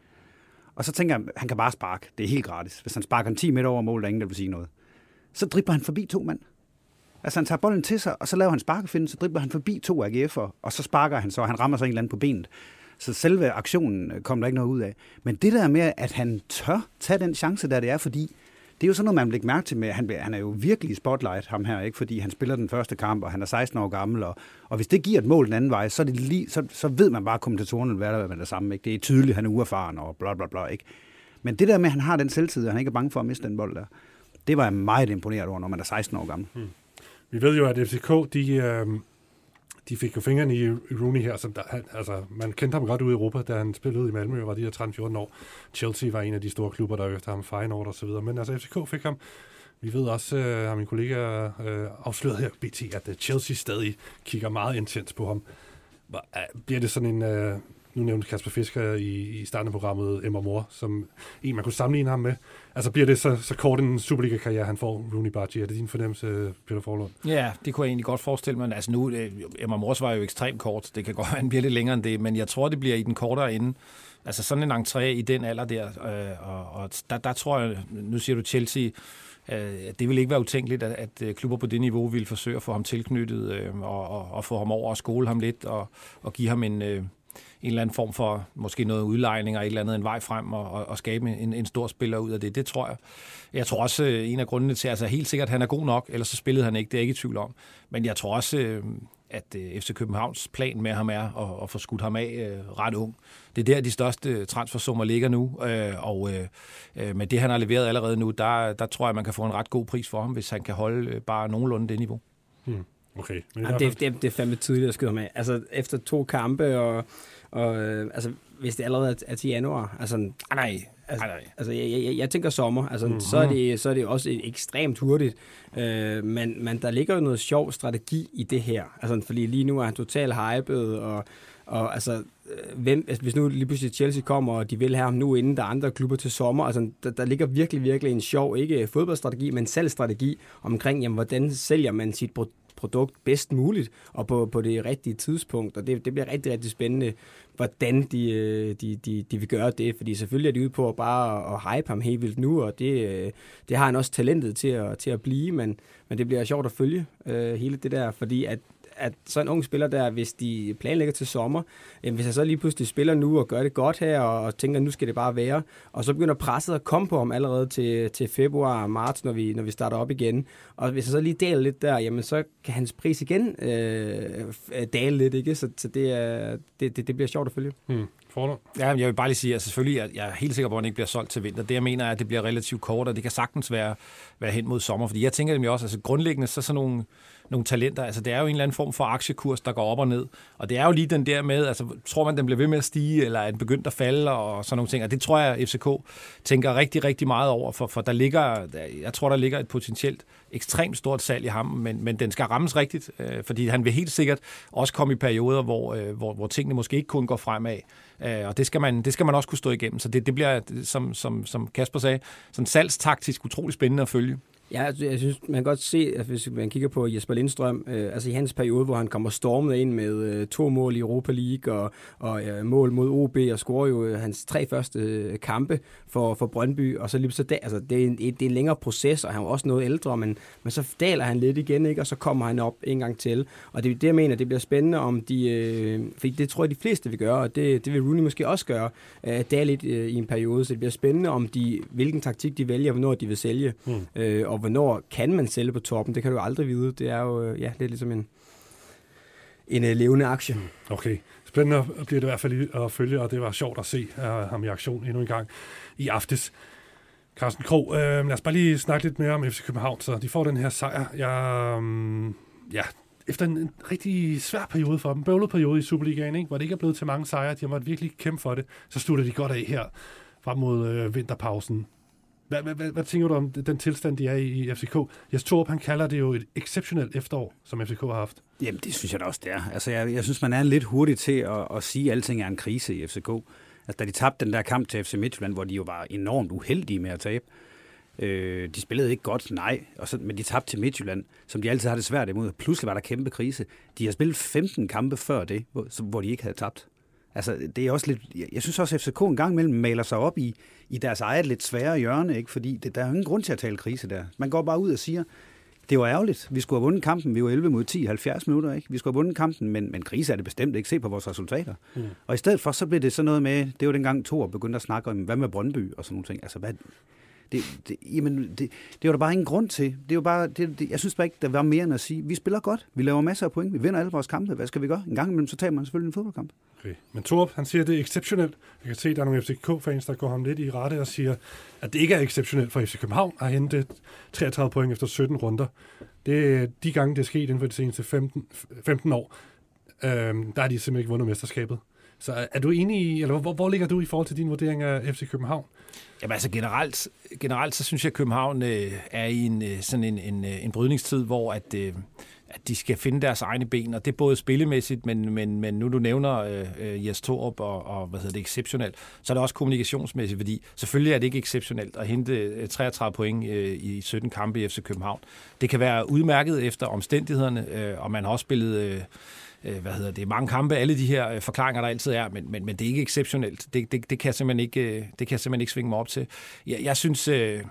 Og så tænker jeg, han kan bare sparke. Det er helt gratis. Hvis han sparker en 10 meter over mål, der er ingen, der vil sige noget. Så dribler han forbi to mand. Altså han tager bolden til sig, og så laver han sparkefinden, så dribler han forbi to AGF'er, og så sparker han så, og han rammer så en eller anden på benet. Så selve aktionen øh, kom der ikke noget ud af. Men det der med, at han tør tage den chance, der det er, fordi det er jo sådan noget, man vil ikke mærke til med, han, han er jo virkelig i spotlight, ham her, ikke? fordi han spiller den første kamp, og han er 16 år gammel, og, og hvis det giver et mål den anden vej, så, er det lige, så, så ved man bare, at kommentatorerne vil være der med det samme. Ikke? Det er tydeligt, han er uerfaren, og bla bla bla. Ikke? Men det der med, at han har den selvtid, og han ikke er bange for at miste den bold der, det var jeg meget imponeret over, når man er 16 år gammel. Hmm. Vi ved jo, at FCK, de, øh, de fik jo fingrene i Rooney her, som der, han, altså, man kendte ham godt ude i Europa, da han spillede i Malmø, og var de her 13-14 år. Chelsea var en af de store klubber, der efter ham Feyenoord og så videre, men altså FCK fik ham. Vi ved også, øh, har min kollega øh, afsløret her, BT, at øh, Chelsea stadig kigger meget intens på ham. Bliver det sådan en, øh, nu nævnte Kasper Fisker i, i starten af programmet Emma Mor, som en, man kunne sammenligne ham med. Altså bliver det så, så kort en Superliga-karriere, han får, Rooney Bargi? Er det din fornemmelse, Peter Forlund? Ja, det kunne jeg egentlig godt forestille mig. Altså nu, øh, Emma Mors var jo ekstremt kort. Det kan godt være, han bliver lidt længere end det, men jeg tror, det bliver i den kortere ende. Altså sådan en entré i den alder der, øh, og, og der, der tror jeg, nu siger du Chelsea, øh, det vil ikke være utænkeligt, at, at øh, klubber på det niveau vil forsøge at få ham tilknyttet øh, og, og, og få ham over og skole ham lidt og, og give ham en, øh, en eller anden form for måske noget udlejning og et eller andet en vej frem og, og, og skabe en, en stor spiller ud af det. Det tror jeg. Jeg tror også, øh, en af grundene til, altså helt sikkert, at han er god nok, ellers så spillede han ikke, det er jeg ikke i tvivl om. Men jeg tror også, øh, at øh, FC Københavns plan med ham er at, at få skudt ham af ret ung. Det er der, de største transfersummer ligger nu, og med det, han har leveret allerede nu, der, der tror jeg, man kan få en ret god pris for ham, hvis han kan holde bare nogenlunde det niveau. Hmm. Okay. Men ja, det, det, det er fandme tidligt at skyde ham af. Altså, efter to kampe og og øh, altså, hvis det allerede er, til januar, altså... Ah, nej, Altså, nej, nej. altså jeg, jeg, jeg tænker sommer, altså, mm-hmm. så, er det, så er det også ekstremt hurtigt. Øh, men, men der ligger jo noget sjov strategi i det her. Altså, fordi lige nu er han totalt hyped, og, og altså, øh, hvem, altså, hvis nu lige pludselig Chelsea kommer, og de vil have ham nu, inden der er andre klubber til sommer, altså, der, der ligger virkelig, virkelig en sjov, ikke fodboldstrategi, men salgstrategi omkring, jamen, hvordan sælger man sit produkt produkt bedst muligt, og på, på det rigtige tidspunkt, og det, det bliver rigtig, rigtig spændende hvordan de, øh, de, de, de vil gøre det, fordi selvfølgelig er de ude på at bare at hype ham helt vildt nu, og det, øh, det har han også talentet til at, til at blive, men, men det bliver sjovt at følge øh, hele det der, fordi at at så en ung spiller der, hvis de planlægger til sommer, jamen hvis jeg så lige pludselig spiller nu og gør det godt her, og, og tænker, nu skal det bare være, og så begynder presset at komme på ham allerede til, til februar og marts, når vi, når vi starter op igen, og hvis jeg så lige deler lidt der, jamen så kan hans pris igen øh, dale lidt, ikke? Så, så det, er, det, det, det bliver sjovt at følge. Hmm. Forlund? Ja, jeg vil bare lige sige, at selvfølgelig, jeg er helt sikker på, at han ikke bliver solgt til vinter. Det jeg mener er, at det bliver relativt kort, og det kan sagtens være, være hen mod sommer. Fordi jeg tænker nemlig også, altså grundlæggende, så sådan nogle nogle talenter. Altså, det er jo en eller anden form for aktiekurs, der går op og ned. Og det er jo lige den der med, altså, tror man, den bliver ved med at stige, eller er den begyndt at falde, og sådan nogle ting. Og det tror jeg, FCK tænker rigtig, rigtig meget over, for, for der ligger, jeg tror, der ligger et potentielt ekstremt stort salg i ham, men, men den skal rammes rigtigt, øh, fordi han vil helt sikkert også komme i perioder, hvor, øh, hvor, hvor tingene måske ikke kun går fremad. Øh, og det skal, man, det skal man også kunne stå igennem. Så det, det bliver, som, som, som Kasper sagde, sådan salgstaktisk utrolig spændende at følge. Ja, altså, jeg synes, man kan godt se, at hvis man kigger på Jesper Lindstrøm, øh, altså i hans periode, hvor han kommer stormet ind med øh, to mål i Europa League og, og øh, mål mod OB og scorer jo øh, hans tre første øh, kampe for, for Brøndby, og så lige så der, altså det er, en, det er en længere proces, og han er også noget ældre, men, men så daler han lidt igen, ikke? og så kommer han op en gang til. Og det er det, jeg mener, det bliver spændende, om de, øh, fordi det tror jeg, de fleste vil gøre, og det, det vil Rooney måske også gøre, øh, dale lidt øh, i en periode, så det bliver spændende, om de, hvilken taktik de vælger, hvornår de vil sælge, mm. øh, og hvornår kan man sælge på toppen? Det kan du aldrig vide. Det er jo øh, ja, det er ligesom en, en uh, levende aktie. Mm, okay. Spændende bliver det i hvert fald at følge, og det var sjovt at se uh, ham i aktion endnu en gang i aftes. Carsten Krog, øh, lad os bare lige snakke lidt mere om FC København, så de får den her sejr. Jeg, um, mm, ja, efter en, en rigtig svær periode for dem, bøvlet periode i Superligaen, ikke? hvor det ikke er blevet til mange sejre, de har måttet virkelig kæmpe for det, så slutter de godt af her frem mod øh, vinterpausen. Hvad, hvad, hvad, hvad tænker du om den tilstand, de er i i FCK? Jeg tror, han kalder det jo et exceptionelt efterår, som FCK har haft. Jamen, det synes jeg da også, det er. Altså, jeg, jeg synes, man er lidt hurtig til at, at sige, at alting er en krise i FCK. Altså, da de tabte den der kamp til FC Midtjylland, hvor de jo var enormt uheldige med at tabe, Øh, de spillede ikke godt, nej, og så, men de tabte til Midtjylland, som de altid har det svært imod. Pludselig var der kæmpe krise. De har spillet 15 kampe før det, hvor, hvor de ikke havde tabt. Altså, det er også lidt, jeg synes også, at FCK en gang imellem maler sig op i, i deres eget lidt svære hjørne, ikke? fordi det, der er ingen grund til at tale krise der. Man går bare ud og siger, det var ærgerligt. Vi skulle have vundet kampen. Vi var 11 mod 10, 70 minutter. Ikke? Vi skulle have vundet kampen, men, men krise er det bestemt ikke. Se på vores resultater. Mm. Og i stedet for, så blev det sådan noget med, det var dengang Thor begyndte at snakke om, hvad med Brøndby og sådan nogle ting. Altså, hvad, det, det, jamen, det, det var der bare ingen grund til. Det var bare, det, det, jeg synes bare ikke, der var mere end at sige, vi spiller godt, vi laver masser af point, vi vinder alle vores kampe, hvad skal vi gøre? En gang imellem, så tager man selvfølgelig en fodboldkamp. Okay. Men Torp, han siger, at det er exceptionelt. Jeg kan se, at der er nogle FCK-fans, der går ham lidt i rette og siger, at det ikke er exceptionelt for FC København at hente 33 point efter 17 runder. Det er de gange, det er sket inden for de seneste 15, 15 år. Øhm, der har de simpelthen ikke vundet mesterskabet. Så er, du enig i, eller hvor, hvor ligger du i forhold til din vurdering af FC København? Jamen altså generelt, generelt så synes jeg, at København øh, er i en, øh, sådan en, en, øh, en brydningstid, hvor at, øh, at de skal finde deres egne ben, og det er både spillemæssigt, men, men, men nu du nævner øh, øh Jes Torup og, og hvad hedder det, exceptionelt, så er det også kommunikationsmæssigt, fordi selvfølgelig er det ikke exceptionelt at hente øh, 33 point øh, i 17 kampe i FC København. Det kan være udmærket efter omstændighederne, øh, og man har også spillet... Øh, øh, hvad hedder det, mange kampe, alle de her øh, forklaringer, der altid er, men, men, men det er ikke exceptionelt. Det, det, det, kan jeg simpelthen ikke, øh, det kan jeg simpelthen ikke svinge mig op til. Jeg, jeg synes... Øh,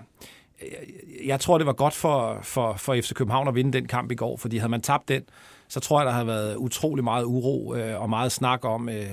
jeg tror, det var godt for, for, for FC København at vinde den kamp i går, fordi havde man tabt den, så tror jeg, der har været utrolig meget uro øh, og meget snak om øh,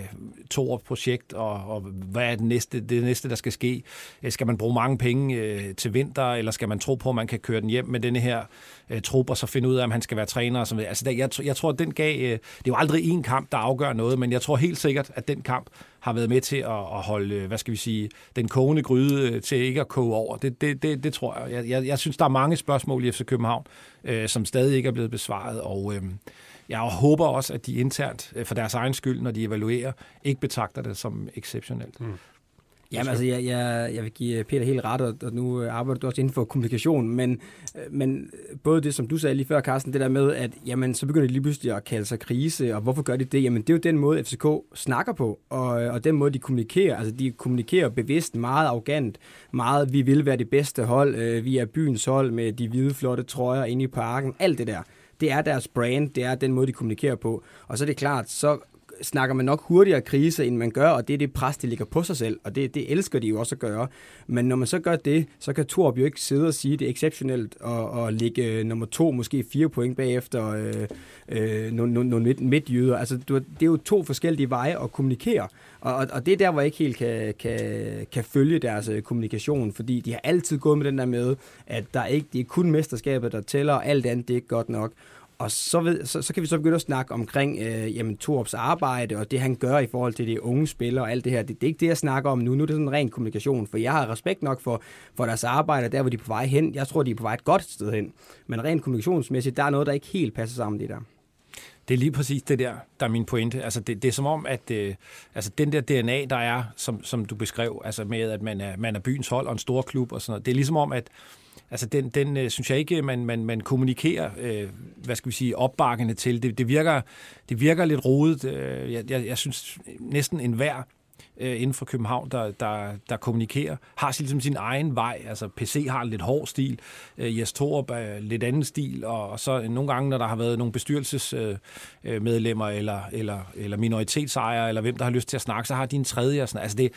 to projekt og, og hvad er det næste, det næste, der skal ske. Øh, skal man bruge mange penge øh, til vinter, eller skal man tro på, at man kan køre den hjem med denne her øh, trup, og så finde ud af, om han skal være træner og sådan. Altså, der, jeg, jeg tror, at den gav... Øh, det er jo aldrig én kamp, der afgør noget, men jeg tror helt sikkert, at den kamp har været med til at, at holde, øh, hvad skal vi sige, den kogende gryde øh, til ikke at koge over. Det, det, det, det tror jeg. jeg. Jeg, jeg synes, der er mange spørgsmål i FC København, øh, som stadig ikke er blevet besvaret, og øh, jeg håber også, at de internt, øh, for deres egen skyld, når de evaluerer, ikke betragter det som exceptionelt. Mm. Jamen altså, jeg, jeg, jeg vil give Peter helt ret, og, og nu arbejder du også inden for kommunikation, men, øh, men både det, som du sagde lige før, Carsten, det der med, at jamen, så begynder de lige pludselig at kalde sig krise, og hvorfor gør de det? Jamen, det er jo den måde, FCK snakker på, og, og den måde, de kommunikerer. Altså, de kommunikerer bevidst, meget arrogant, meget, vi vil være det bedste hold, øh, vi er byens hold med de hvide, flotte trøjer inde i parken, alt det der det er deres brand, det er den måde, de kommunikerer på. Og så er det klart, så snakker man nok hurtigere krise, end man gør, og det er det pres, de ligger på sig selv, og det, det elsker de jo også at gøre. Men når man så gør det, så kan Torb jo ikke sidde og sige, at det er exceptionelt og, og ligge øh, nummer to, måske fire point bagefter øh, øh, nogle, no, no, midtjyder. Altså, det er jo to forskellige veje at kommunikere, og, og, og det er der, hvor jeg ikke helt kan, kan, kan følge deres øh, kommunikation, fordi de har altid gået med den der med, at der ikke, det er kun mesterskabet, der tæller, og alt andet det er ikke godt nok. Og så, ved, så, så kan vi så begynde at snakke omkring øh, jamen, Torps arbejde og det, han gør i forhold til de unge spillere og alt det her. Det, det er ikke det, jeg snakker om nu. Nu er det sådan en ren kommunikation, for jeg har respekt nok for, for deres arbejde, der hvor de er på vej hen. Jeg tror, de er på vej et godt sted hen. Men rent kommunikationsmæssigt, der er noget, der ikke helt passer sammen det der. Det er lige præcis det der, der er min pointe. Altså det, det er som om, at øh, altså den der DNA, der er, som, som du beskrev, altså med, at man er, man er byens hold og en stor klub og sådan noget, det er ligesom om, at altså den, den øh, synes jeg ikke, man, man, man kommunikerer, øh, hvad skal vi sige, opbakkende til. Det, det, virker, det virker lidt rodet. Øh, jeg, jeg, jeg synes næsten enhver øh, inden for København, der, der, der kommunikerer, har ligesom sin egen vej. Altså PC har en lidt hård stil, øh, Jes Torup er lidt anden stil, og, og så nogle gange, når der har været nogle bestyrelsesmedlemmer øh, eller, eller, eller minoritetsejere, eller hvem der har lyst til at snakke, så har de en tredje. Og sådan. Altså det,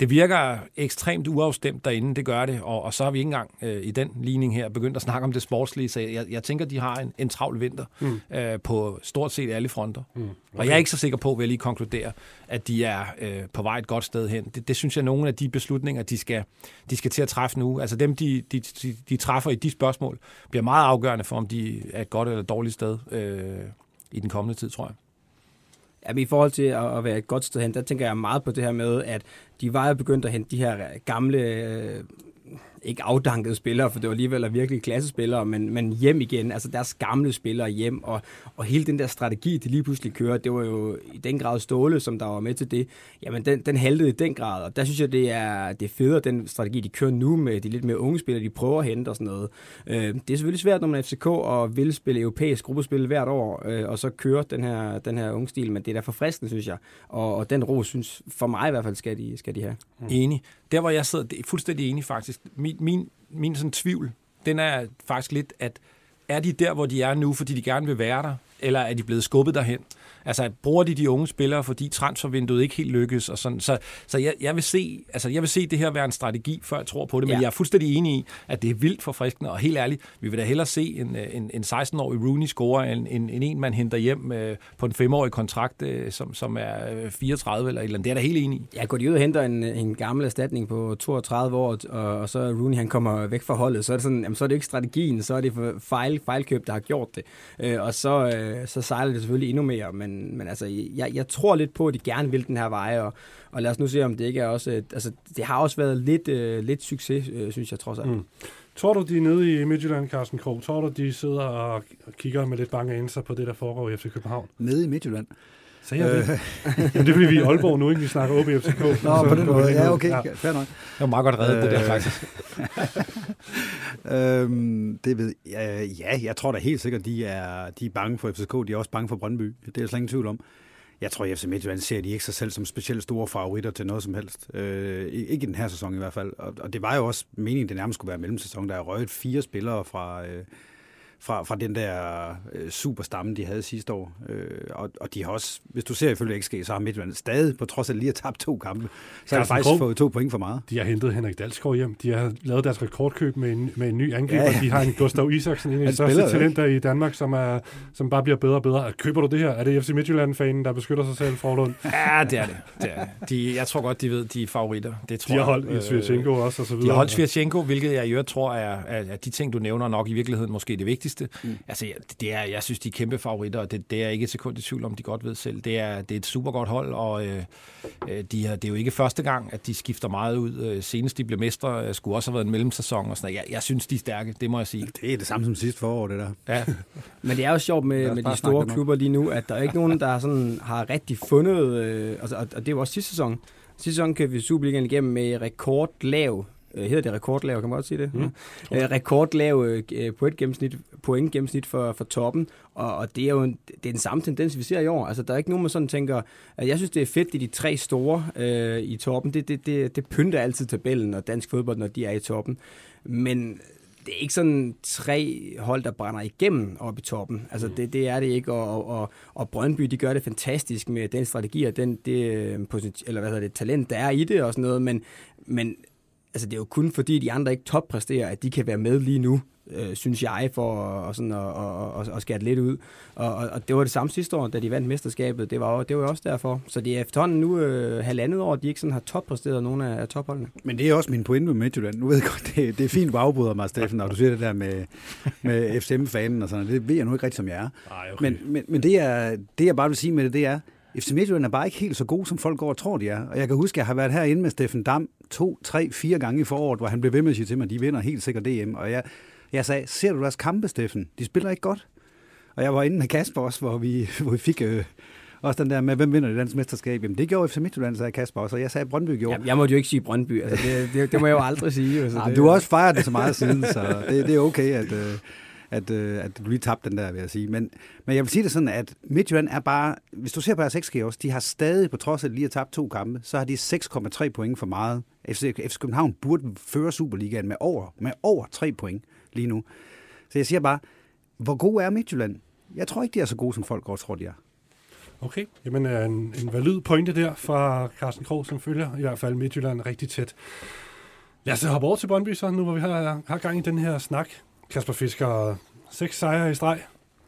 det virker ekstremt uafstemt derinde, det gør det, og, og så har vi ikke engang øh, i den ligning her begyndt at snakke om det sportslige, så jeg, jeg tænker, de har en, en travl vinter mm. øh, på stort set alle fronter. Mm. Okay. Og jeg er ikke så sikker på, vil jeg lige konkludere, at de er øh, på vej et godt sted hen. Det, det synes jeg, nogle af de beslutninger, de skal, de skal til at træffe nu, altså dem, de, de, de, de træffer i de spørgsmål, bliver meget afgørende for, om de er et godt eller dårligt sted øh, i den kommende tid, tror jeg. Ja, men i forhold til at være et godt sted hen, der tænker jeg meget på det her med, at de var jo begyndt at hente de her gamle øh, ikke afdankede spillere, for det var alligevel virkelig klassespillere, men, men hjem igen, altså deres gamle spillere hjem, og, og hele den der strategi, de lige pludselig kører, det var jo i den grad Ståle, som der var med til det, jamen den, den haltede i den grad, og der synes jeg, det er, det er federe, den strategi, de kører nu med de lidt mere unge spillere, de prøver at hente og sådan noget. Øh, det er selvfølgelig svært, når man er FCK og vil spille europæisk gruppespil hvert år, øh, og så køre den her, den her unge stil, men det er da forfriskende, synes jeg, og, og den ro, synes for mig i hvert fald, skal de, skal de have. Enig. Der, hvor jeg sidder, det er fuldstændig enig faktisk. Min, min, min sådan tvivl, den er faktisk lidt, at er de der, hvor de er nu, fordi de gerne vil være der, eller er de blevet skubbet derhen? Altså, bruger de de unge spillere, fordi transfervinduet ikke helt lykkes? Og sådan. Så, så jeg, jeg, vil se, altså, jeg vil se det her være en strategi, før jeg tror på det. Men ja. jeg er fuldstændig enig i, at det er vildt forfriskende. Og helt ærligt, vi vil da hellere se en, en, en 16-årig Rooney score, end en, en, en, man henter hjem øh, på en femårig kontrakt, øh, som, som er 34 øh, eller et eller andet. Det er da helt enig i. Ja, går de ud og henter en, en gammel erstatning på 32 år, og, og så Rooney han kommer væk fra holdet, så er det, sådan, jamen, så er det ikke strategien, så er det fejl, fejlkøb, der har gjort det. Øh, og så, øh, så sejler det selvfølgelig endnu mere, men men, men altså, jeg, jeg tror lidt på, at de gerne vil den her vej, og, og lad os nu se, om det ikke er også... Altså, det har også været lidt, øh, lidt succes, øh, synes jeg trods alt. Mm. Tror du, de er nede i Midtjylland, Carsten Krog? Tror du, de sidder og kigger med lidt bange anelser på det, der foregår i FC København? Nede i Midtjylland? Så jeg det. Men det er fordi, vi er i Aalborg nu, ikke? Vi snakker OBFCK. Nå, på den måde. Ja, okay. Ja. Fair nok. Det var meget godt reddet, det der Øh. faktisk. øhm, det ved ja, ja, jeg tror da helt sikkert, de er, de er bange for FCK. De er også bange for Brøndby. Det er der slet ingen tvivl om. Jeg tror, at FC Midtjylland ser de ikke sig selv som specielt store favoritter til noget som helst. Øh, ikke i den her sæson i hvert fald. Og, og det var jo også meningen, det nærmest skulle være mellemsæson. Der er røget fire spillere fra, øh, fra, fra den der øh, superstamme, de havde sidste år. Øh, og, og de har også, hvis du ser ifølge XG, så har Midtjylland stadig, på trods af lige at tabt to kampe, så har de faktisk Krog. fået to point for meget. De har hentet Henrik Dalsgaard hjem. De har lavet deres rekordkøb med en, med en ny angriber. Ja, Ja. De har en Gustav Isaksen, en af de største talenter i Danmark, som, er, som bare bliver bedre og bedre. Køber du det her? Er det FC Midtjylland-fanen, der beskytter sig selv, Forlund? Ja, det er det. det, er det. De, jeg tror godt, de ved, de er favoritter. Det tror De har jeg. holdt Øh, i Svirchenko også, og så videre. De har holdt Svirchenko, hvilket jeg i øvrigt tror er, er de ting, du nævner nok i virkeligheden måske det vigtigste. Mm. Altså, det er, jeg synes, de er kæmpe favoritter, og det, det er ikke et sekund i tvivl om, de godt ved selv. Det er, det er et super godt hold, og øh, øh, de har, det er jo ikke første gang, at de skifter meget ud. Øh, senest de blev mestre, øh, skulle også have været en mellemsæson og sådan noget. Jeg, jeg synes, de er stærke, det må jeg sige. Det er det samme som sidste forår, det der. Ja, Men det er jo sjovt med, med de store klubber lige nu, at der er ikke nogen, der sådan har rigtig fundet, øh, altså, og, og det er jo også sidste sæson. Sidste sæson kørte vi Superligaen igennem med rekordlav, hedder det rekordlav, kan man godt sige det? Mm, Mm, øh, rekordlav øh, point gennemsnit, point gennemsnit for, for toppen, og, og det er jo en, det er den samme tendens, vi ser i år. Altså, der er ikke nogen, man sådan tænker, at jeg synes, det er fedt, det er de tre store øh, i toppen. Det, det, det, det pynter altid tabellen og dansk fodbold, når de er i toppen. Men det er ikke sådan tre hold, der brænder igennem op i toppen. Altså det, det er det ikke, og, og, og, Brøndby, de gør det fantastisk med den strategi og den, det, øh, eller hvad hedder det, talent, der er i det og sådan noget, men, men altså det er jo kun fordi, de andre ikke toppræsterer, at de kan være med lige nu, øh, synes jeg, for at, og sådan, at, at, at, at skære det lidt ud. Og, og, og det var det samme sidste år, da de vandt mesterskabet. Det var, jo- det var jo også derfor. Så det er efterhånden nu øh, halvandet år, at de ikke sådan har toppræsteret nogen af, af topholdene. Men det er også min pointe med Midtjylland. Nu ved jeg godt, det, det er fint, du afbryder mig, Steffen, når du siger det der med, med FCM-fanen og sådan. Det ved jeg nu ikke rigtig, som jeg er. Nej, okay. Men, men, men det, er, det, jeg bare vil sige med det, det er, FC Midtjylland er bare ikke helt så god, som folk går og tror, de er. Og jeg kan huske, at jeg har været herinde med Steffen Dam to, tre, fire gange i foråret, hvor han blev ved med at sige til mig, at de vinder helt sikkert DM. Og jeg, jeg sagde, ser du deres kampe, Steffen? De spiller ikke godt. Og jeg var inde med Kasper også, hvor vi, hvor vi fik øh, også den der med, hvem vinder det danske mesterskab? Jamen, det gjorde FC Midtjylland, sagde Kasper også, og jeg sagde, Brøndby gjorde. Jeg, jeg måtte jo ikke sige Brøndby. Altså det, det, det må jeg jo aldrig sige. Altså Nej, det, du har også fejret det så meget siden, så det, det er okay, at, øh, at, øh, at du lige tabte den der, vil jeg sige. Men, men jeg vil sige det sådan, at Midtjylland er bare, hvis du ser på deres XG også, de har stadig, på trods af at de lige har tabt to kampe, så har de 6,3 point for meget. FC, FC København burde føre Superligaen med over, med over 3 point lige nu. Så jeg siger bare, hvor god er Midtjylland? Jeg tror ikke, de er så gode, som folk godt tror, de er. Okay, jamen øh, en, en valid pointe der fra Carsten Krog, som følger i hvert fald Midtjylland rigtig tæt. Lad os hoppe over til Brøndby så, nu hvor vi har, har gang i den her snak. Kasper Fisker, seks sejre i streg.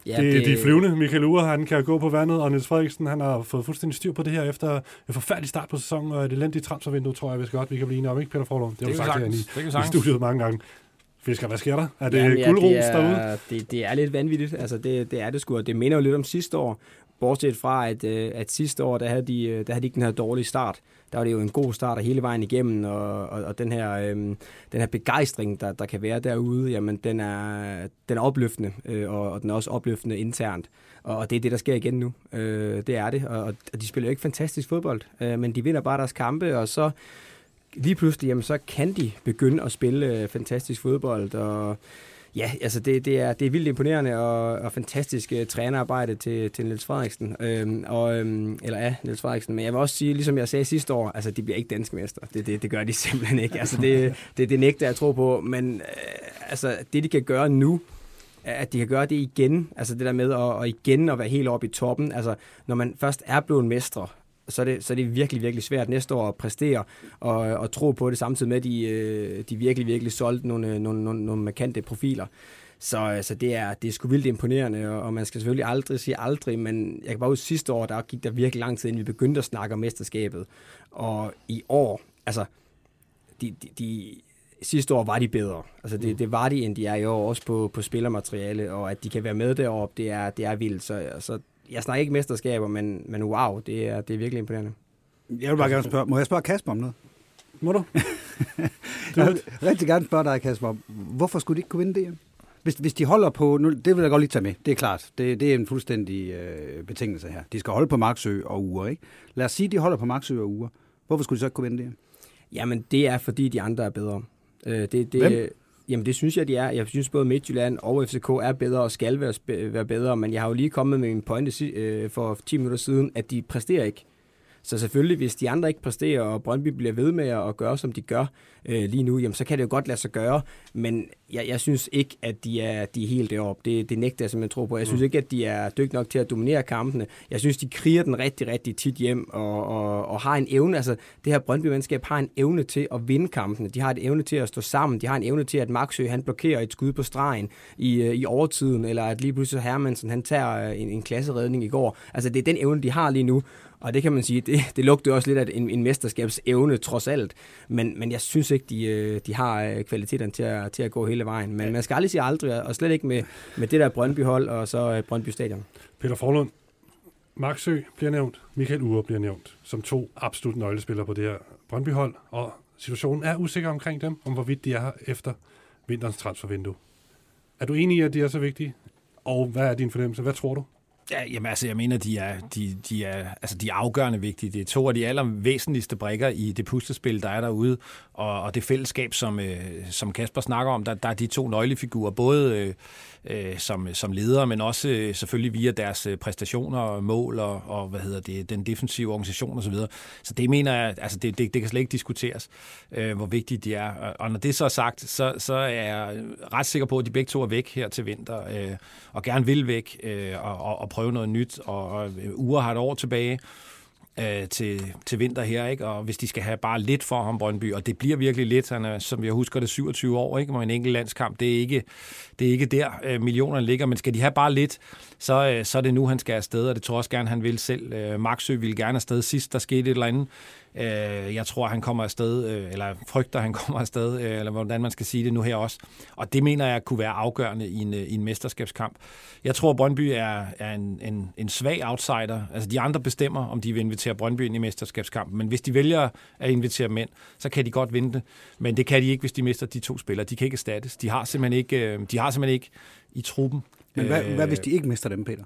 Ja, det, det, de er flyvende. Michael Ure, han kan gå på vandet, og Niels Frederiksen, han har fået fuldstændig styr på det her efter en forfærdelig start på sæsonen, og et elendigt transfervindue, tror jeg, vi skal godt, vi kan blive enige om, ikke Peter Forlund? Det har det du sagt herinde i, i studiet mange gange. Fisker, hvad sker der? Er det Jamen, ja, ja, guldros det derude? er, det, det er lidt vanvittigt. Altså, det, det er det sgu, og det minder jo lidt om sidste år. Bortset fra, at, øh, at sidste år, der havde, de, øh, der havde de ikke den her dårlige start. Der var det jo en god start hele vejen igennem, og, og, og den, her, øh, den her begejstring, der, der kan være derude, jamen den er, den er opløftende, øh, og, og den er også opløftende internt. Og, og det er det, der sker igen nu. Øh, det er det, og, og de spiller jo ikke fantastisk fodbold, øh, men de vinder bare deres kampe, og så lige pludselig, jamen, så kan de begynde at spille øh, fantastisk fodbold, og ja, altså det, det, er, det er vildt imponerende og, og fantastisk uh, trænerarbejde til, til Niels Frederiksen, øhm, og, øhm, eller ja, Niels Frederiksen, men jeg vil også sige, ligesom jeg sagde sidste år, altså de bliver ikke danske mester, det, det, det gør de simpelthen ikke, altså det, det, det nægter jeg tro på, men øh, altså det de kan gøre nu, at de kan gøre det igen, altså det der med at, at igen at være helt oppe i toppen, altså når man først er blevet mestre, så er, det, så er det virkelig, virkelig svært næste år at præstere og, og tro på det, samtidig med, at de, øh, de virkelig, virkelig solgte nogle, nogle, nogle, nogle markante profiler. Så altså, det, er, det er sgu vildt imponerende, og, og man skal selvfølgelig aldrig sige aldrig, men jeg kan bare huske sidste år, der gik der virkelig lang tid, inden vi begyndte at snakke om mesterskabet. Og i år, altså, de, de, de, sidste år var de bedre. Altså det, det var de, end de er i år, også på, på spillermateriale, og at de kan være med deroppe, det er, det er vildt. Så, så jeg snakker ikke mesterskaber, men, men wow, det er, det er virkelig imponerende. Jeg vil bare gerne spørge, må jeg spørge Kasper om noget? Må du? Jeg vil rigtig gerne spørge dig, Kasper, hvorfor skulle de ikke kunne vinde det? hvis, hvis de holder på, nu, det vil jeg godt lige tage med, det er klart, det, det er en fuldstændig øh, betingelse her. De skal holde på Maxø og uger, ikke? Lad os sige, at de holder på Maxø og uger. Hvorfor skulle de så ikke kunne vinde det? Jamen, det er fordi, de andre er bedre. Øh, det, det, Hvem? Jamen, det synes jeg, de er. Jeg synes både Midtjylland og FCK er bedre og skal være, være bedre, men jeg har jo lige kommet med min pointe øh, for 10 minutter siden, at de præsterer ikke. Så selvfølgelig, hvis de andre ikke præsterer, og Brøndby bliver ved med at gøre, som de gør øh, lige nu, jamen, så kan det jo godt lade sig gøre. Men jeg, jeg synes ikke, at de er, de er helt deroppe. Det, det nægter jeg simpelthen tro på. Jeg synes ikke, at de er dygtige nok til at dominere kampene. Jeg synes, de kriger den rigtig, rigtig tit hjem, og, og, og har en evne. Altså, det her Brøndby-mandskab har en evne til at vinde kampene. De har et evne til at stå sammen. De har en evne til, at Maxø han blokerer et skud på stregen i, øh, i overtiden, eller at lige pludselig Hermansen han tager øh, en, en klasseredning i går. Altså, det er den evne, de har lige nu. Og det kan man sige, det, det lugter også lidt af en, en mesterskabsevne trods alt. Men, men jeg synes ikke, de, øh, de har øh, kvaliteterne til at, til at gå hele vejen. Men man skal aldrig sige aldrig, og slet ikke med, med det der Brøndby-hold og så øh, Brøndby Stadion. Peter Forlund, Maxø bliver nævnt, Michael Ure bliver nævnt, som to absolut nøglespillere på det her Brøndby-hold, og situationen er usikker omkring dem, om hvorvidt de er her efter vinterens transfervindue. Er du enig i, at de er så vigtige? Og hvad er din fornemmelse? Hvad tror du? Ja, jamen altså, jeg mener, de er, de, de, er, altså, de er afgørende vigtige. Det er to af de allervæsentligste brikker i det puslespil, der er derude. Og, og det fællesskab, som, øh, som Kasper snakker om, der, der er de to nøglefigurer, både øh, øh, som, som ledere, men også øh, selvfølgelig via deres øh, præstationer og mål og, og hvad hedder det, den defensive organisation osv. Så, så det mener jeg, altså det, det, det kan slet ikke diskuteres, øh, hvor vigtigt de er. Og, og når det så er sagt, så, så er jeg ret sikker på, at de begge to er væk her til vinter, øh, og gerne vil væk øh, og, og, og prøve noget nyt. Og, og øh, uger har et år tilbage øh, til, til vinter her, ikke? og hvis de skal have bare lidt for ham, Brøndby, og det bliver virkelig lidt, han er, som jeg husker det, 27 år, ikke? med en enkelt landskamp, det er ikke, det er ikke der, øh, millionerne ligger, men skal de have bare lidt, så, øh, så er det nu, han skal afsted, og det tror jeg også gerne, han vil selv. Øh, Maxø ville gerne afsted sidst, der skete et eller andet. Øh, jeg tror, han kommer afsted, øh, eller frygter, han kommer afsted, øh, eller hvordan man skal sige det nu her også. Og det mener jeg kunne være afgørende i en, øh, i en mesterskabskamp. Jeg tror, Brøndby er, er en, en, en svag outsider. Altså, de andre bestemmer, om de vil invitere Brøndby ind i mesterskabskampen. Men hvis de vælger at invitere mænd, så kan de godt vinde det. Men det kan de ikke, hvis de mister de to spillere. De kan ikke erstattes. De har simpelthen ikke, øh, de har simpelthen ikke i truppen. Men hvad, øh, hvad hvis de ikke mister dem, Peter?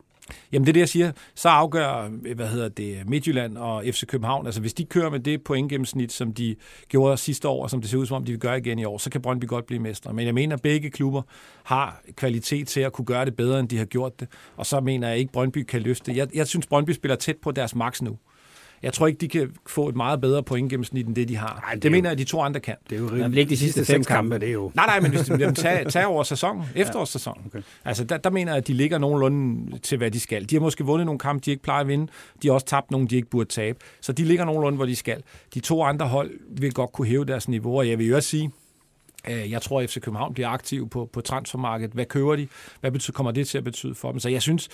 Jamen det er det, jeg siger. Så afgør, øh, hvad hedder det, Midtjylland og FC København. Altså hvis de kører med det pointgennemsnit, som de gjorde sidste år, og som det ser ud som om, de vil gøre igen i år, så kan Brøndby godt blive mestre. Men jeg mener, at begge klubber har kvalitet til at kunne gøre det bedre, end de har gjort det. Og så mener jeg ikke, at Brøndby kan løfte det. Jeg, jeg synes, Brøndby spiller tæt på deres max nu. Jeg tror ikke, de kan få et meget bedre pointgennemsnit, end det, de har. Ej, det det er mener jeg, de to andre kan. Det er jo Men ikke de sidste fem kampe. det er jo... Nej, nej, men hvis de jamen, tag, tag over sæsonen, efterårssæsonen. Okay. Altså, der, der mener jeg, at de ligger nogenlunde til, hvad de skal. De har måske vundet nogle kampe, de ikke plejer at vinde. De har også tabt nogle, de ikke burde tabe. Så de ligger nogenlunde, hvor de skal. De to andre hold vil godt kunne hæve deres niveau, og jeg vil jo også sige, Øh, jeg tror, at FC København bliver aktiv på, på transfermarkedet. Hvad køber de? Hvad betyder, kommer det til at betyde for dem? Så jeg synes,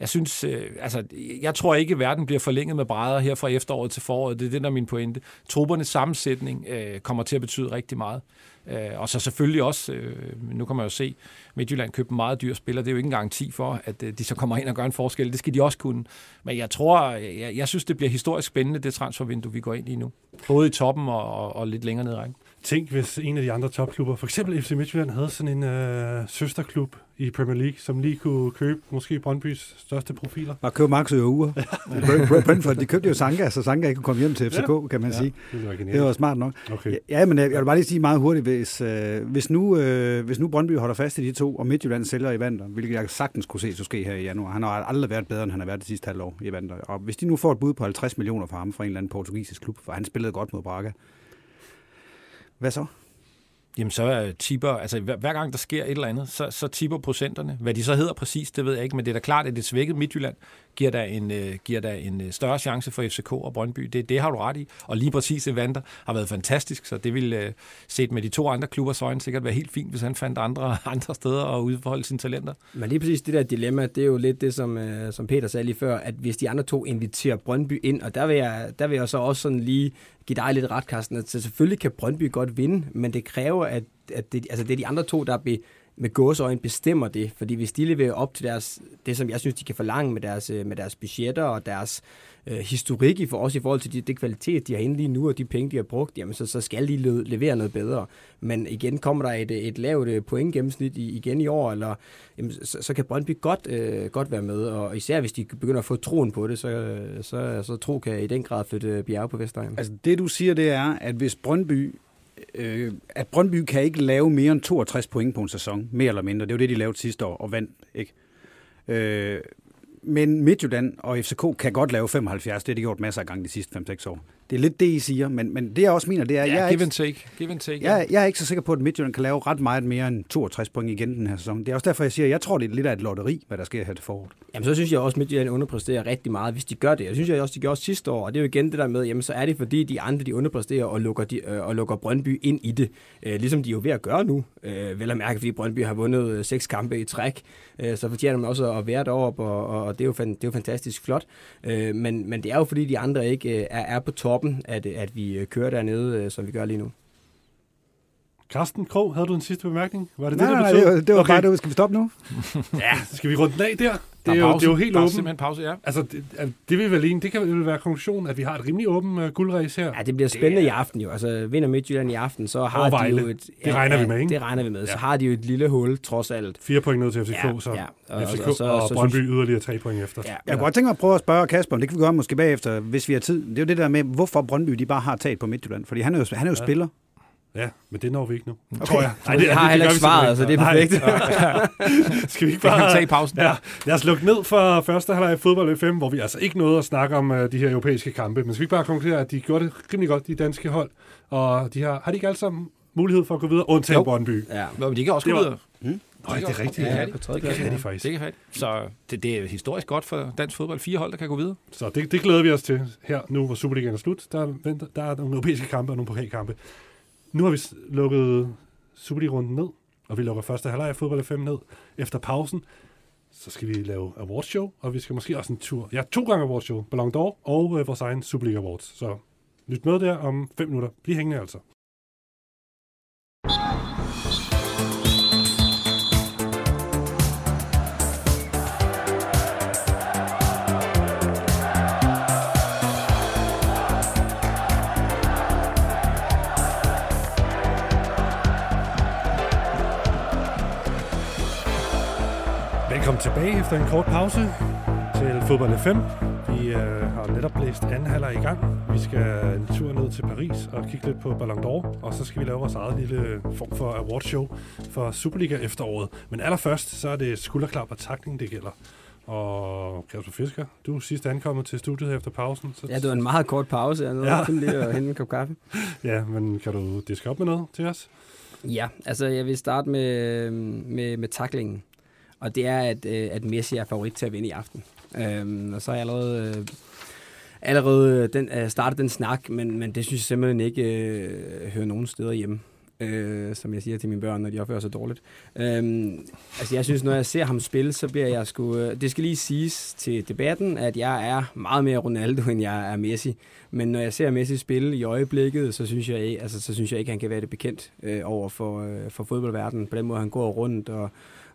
jeg synes, øh, altså, jeg tror ikke, at verden bliver forlænget med brædder her fra efteråret til foråret. Det er det, der er min pointe. Truppernes sammensætning øh, kommer til at betyde rigtig meget. Øh, og så selvfølgelig også, øh, nu kan man jo se, Midtjylland købte en meget dyr spiller. Det er jo ikke en garanti for, at øh, de så kommer ind og gør en forskel. Det skal de også kunne. Men jeg tror, jeg, jeg synes, det bliver historisk spændende, det transfervindue, vi går ind i nu. Både i toppen og, og, og lidt længere ned i rækken. Tænk, hvis en af de andre topklubber, for eksempel FC Midtjylland, havde sådan en øh, søsterklub i Premier League, som lige kunne købe måske Brøndbys største profiler. Bare købe Max og uger. Brentford, de købte jo Sanka, så Sanka ikke kunne komme hjem til FCK, ja. kan man Ja, sige. Det var Det var smart nok. Okay. Ja, men jeg jeg vil bare lige sige meget hurtigt, hvis, øh, hvis, nu, øh, hvis nu Brøndby holder fast i de to, og Midtjylland sælger i Vander, hvilket jeg sagtens kunne se så ske her i januar. Han har aldrig været bedre, end han har været det sidste halvår i Vander. Og hvis de nu får et bud på 50 millioner for ham fra en eller anden portugisisk klub, for han spillede godt mod Braga, hvad så? Jamen så er tipper, altså hver, hver gang der sker et eller andet, så, så tipper procenterne. Hvad de så hedder præcis, det ved jeg ikke, men det er da klart, at det svækket Midtjylland giver der en, øh, giver der en øh, større chance for FCK og Brøndby. Det, det har du ret i. Og lige præcis Evander har været fantastisk, så det ville øh, set med de to andre klubbers øjne sikkert være helt fint, hvis han fandt andre, andre steder at udfolde sine talenter. Men lige præcis det der dilemma, det er jo lidt det, som, øh, som Peter sagde lige før, at hvis de andre to inviterer Brøndby ind, og der vil jeg, der vil jeg så også sådan lige give dig lidt ret, Carsten, så selvfølgelig kan Brøndby godt vinde, men det kræver, at, at det, altså det er de andre to, der, be, med gåsøjne bestemmer det. Fordi hvis de leverer op til deres, det, som jeg synes, de kan forlange med deres, øh, med deres budgetter og deres øh, historik i for os i forhold til det, det kvalitet, de har inde lige nu, og de penge, de har brugt, jamen så, så skal de le- levere noget bedre. Men igen, kommer der et, et lavt øh, pointgennemsnit i, igen i år, eller, jamen, så, så kan Brøndby godt, øh, godt være med, og især hvis de begynder at få troen på det, så, så, så tro kan i den grad flytte øh, bjerge på Vestegnen. Altså det du siger, det er, at hvis Brøndby øh, at Brøndby kan ikke lave mere end 62 point på en sæson, mere eller mindre. Det var det, de lavede sidste år og vandt. Ikke? Øh, men Midtjylland og FCK kan godt lave 75. Det har de gjort masser af gange de sidste 5-6 år. Det er lidt det, I siger, men, men det jeg også mener, det er... Ja, jeg er give ikke, and take. Give and take. jeg, jeg er ikke så sikker på, at Midtjylland kan lave ret meget mere end 62 point igen den her sæson. Det er også derfor, jeg siger, at jeg tror, det er lidt af et lotteri, hvad der sker her til foråret. Jamen, så synes jeg også, at Midtjylland underpresterer rigtig meget, hvis de gør det. Jeg synes jeg også, de gjorde også sidste år, og det er jo igen det der med, jamen så er det fordi, de andre de underpresterer og lukker, de, øh, og lukker Brøndby ind i det. Øh, ligesom de er jo ved at gøre nu. Øh, vel at mærke, fordi Brøndby har vundet øh, seks kampe i træk, øh, så fortjener man også at være deroppe, og, og, og det, er jo fan, det er jo fantastisk flot. Øh, men, men det er jo fordi, de andre ikke øh, er, er på toppen, at, at vi øh, kører dernede, øh, som vi gør lige nu. Carsten Krog, havde du en sidste bemærkning? Var det Nej, det, nej, det nej, det var, det var okay. bare det. Skal vi stoppe nu? Ja, skal vi runde den af der? Det er, jo, pause. det er jo helt er åbent. simpelthen pause, ja. Altså, det, det vil vel det kan vel være konklusionen, at vi har et rimelig åben uh, guldræs her. Ja, det bliver spændende i aften jo. Altså, vinder Midtjylland i aften, så har Og de jo et... Det regner vi med, ikke? Det regner vi med. Så Ja. har de jo et lille hul, trods alt. Fire point ned til FCK, Ja, så ja. Og- FCK og- og, og så- og så Brøndby synes- yderligere tre point efter. Ja. Jeg kunne godt tænke mig at prøve at spørge Kasper, det kan vi gøre måske bagefter, hvis vi har tid. Det er jo det der med, hvorfor Brøndby de bare har taget på Midtjylland. Fordi han er jo, han er jo Ja. spiller. Ja, men det når vi ikke nu. Okay. Tror jeg. Nej, det, jeg har heller gør ikke svaret, så det er perfekt. ikke. Skal vi ikke bare... tage pausen. Ja, lad os lukke ned for første halvleg i fodbold FM, hvor vi altså ikke nåede at snakke om uh, de her europæiske kampe. Men skal vi ikke bare konkludere, at de gjorde det rimelig godt, de danske hold. Og de har, har de ikke alle sammen mulighed for at gå videre, undtagen Jo. Brøndby? Ja. Nå, men de kan også Det gå videre. Nej, det er rigtigt. Ja, Ja, det- det tredjepladsen. kan de faktisk. Det kan have. Så det, det er historisk godt for dansk fodbold. Fire hold, der kan gå videre. Så det, det glæder vi os til her, nu hvor Superligaen er slut. Der, venter, der er nogle europæiske kampe og nogle pokalkampe. Nu har vi s- lukket Superliga-runden ned, og vi lukker første halvleg af fodbold 5 ned. Efter pausen, så skal vi lave awardshow, og vi skal måske også en tur. Ja, to gange awardshow. Ballon d'Or og øh, vores egen Superliga Awards. Så lyt med der om 5 minutter. Bliv hængende altså. Velkommen tilbage efter en kort pause til Fodbold FM. Vi øh, har netop blæst anden halvleg i gang. Vi skal en tur ned til Paris og kigge lidt på Ballon d'Or, og så skal vi lave vores eget lille form for awardshow for Superliga efteråret. Men allerførst, så er det skulderklap og takning, det gælder. Og Kasper Fisker, du er sidst ankommet til studiet efter pausen. Så, Ja, det var en meget kort pause. Jeg nåede ja. lige at hente en kop kaffe. ja, men kan du diske op med noget til os? Ja, altså jeg vil starte med, med, med taklingen. Og det er, at, øh, at Messi er favorit til at vinde i aften. Øhm, og så er jeg allerede, øh, allerede øh, den, øh, startet den snak, men, men det synes jeg simpelthen ikke øh, hører nogen steder hjemme. Øh, som jeg siger til mine børn, når de opfører sig dårligt. Øh, altså jeg synes, når jeg ser ham spille, så bliver jeg sgu... Øh, det skal lige siges til debatten, at jeg er meget mere Ronaldo, end jeg er Messi. Men når jeg ser Messi spille i øjeblikket, så synes jeg, altså, så synes jeg ikke, han kan være det bekendt øh, over for, øh, for fodboldverdenen. På den måde, han går rundt og,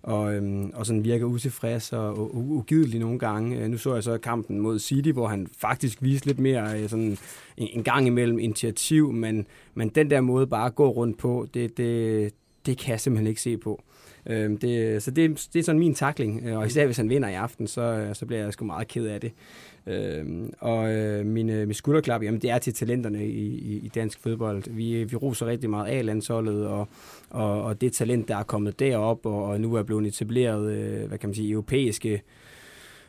og, øhm, og sådan virker utilfreds og og ugidelig nogle gange. Øh, nu så jeg så kampen mod City, hvor han faktisk viste lidt mere øh, sådan en, en gang imellem initiativ, men, men den der måde bare at gå rundt på, det, det, det kan jeg simpelthen ikke se på. Øhm, det, så det, det er sådan min takling, øh, og især hvis han vinder i aften, så, øh, så bliver jeg sgu meget ked af det. Øh, og øh, min, øh, min skulderklap, jamen det er til talenterne i, i, i dansk fodbold. Vi, vi roser rigtig meget af landsholdet, og, og, og det talent, der er kommet derop, og, og nu er blevet etableret, øh, hvad kan man sige, europæiske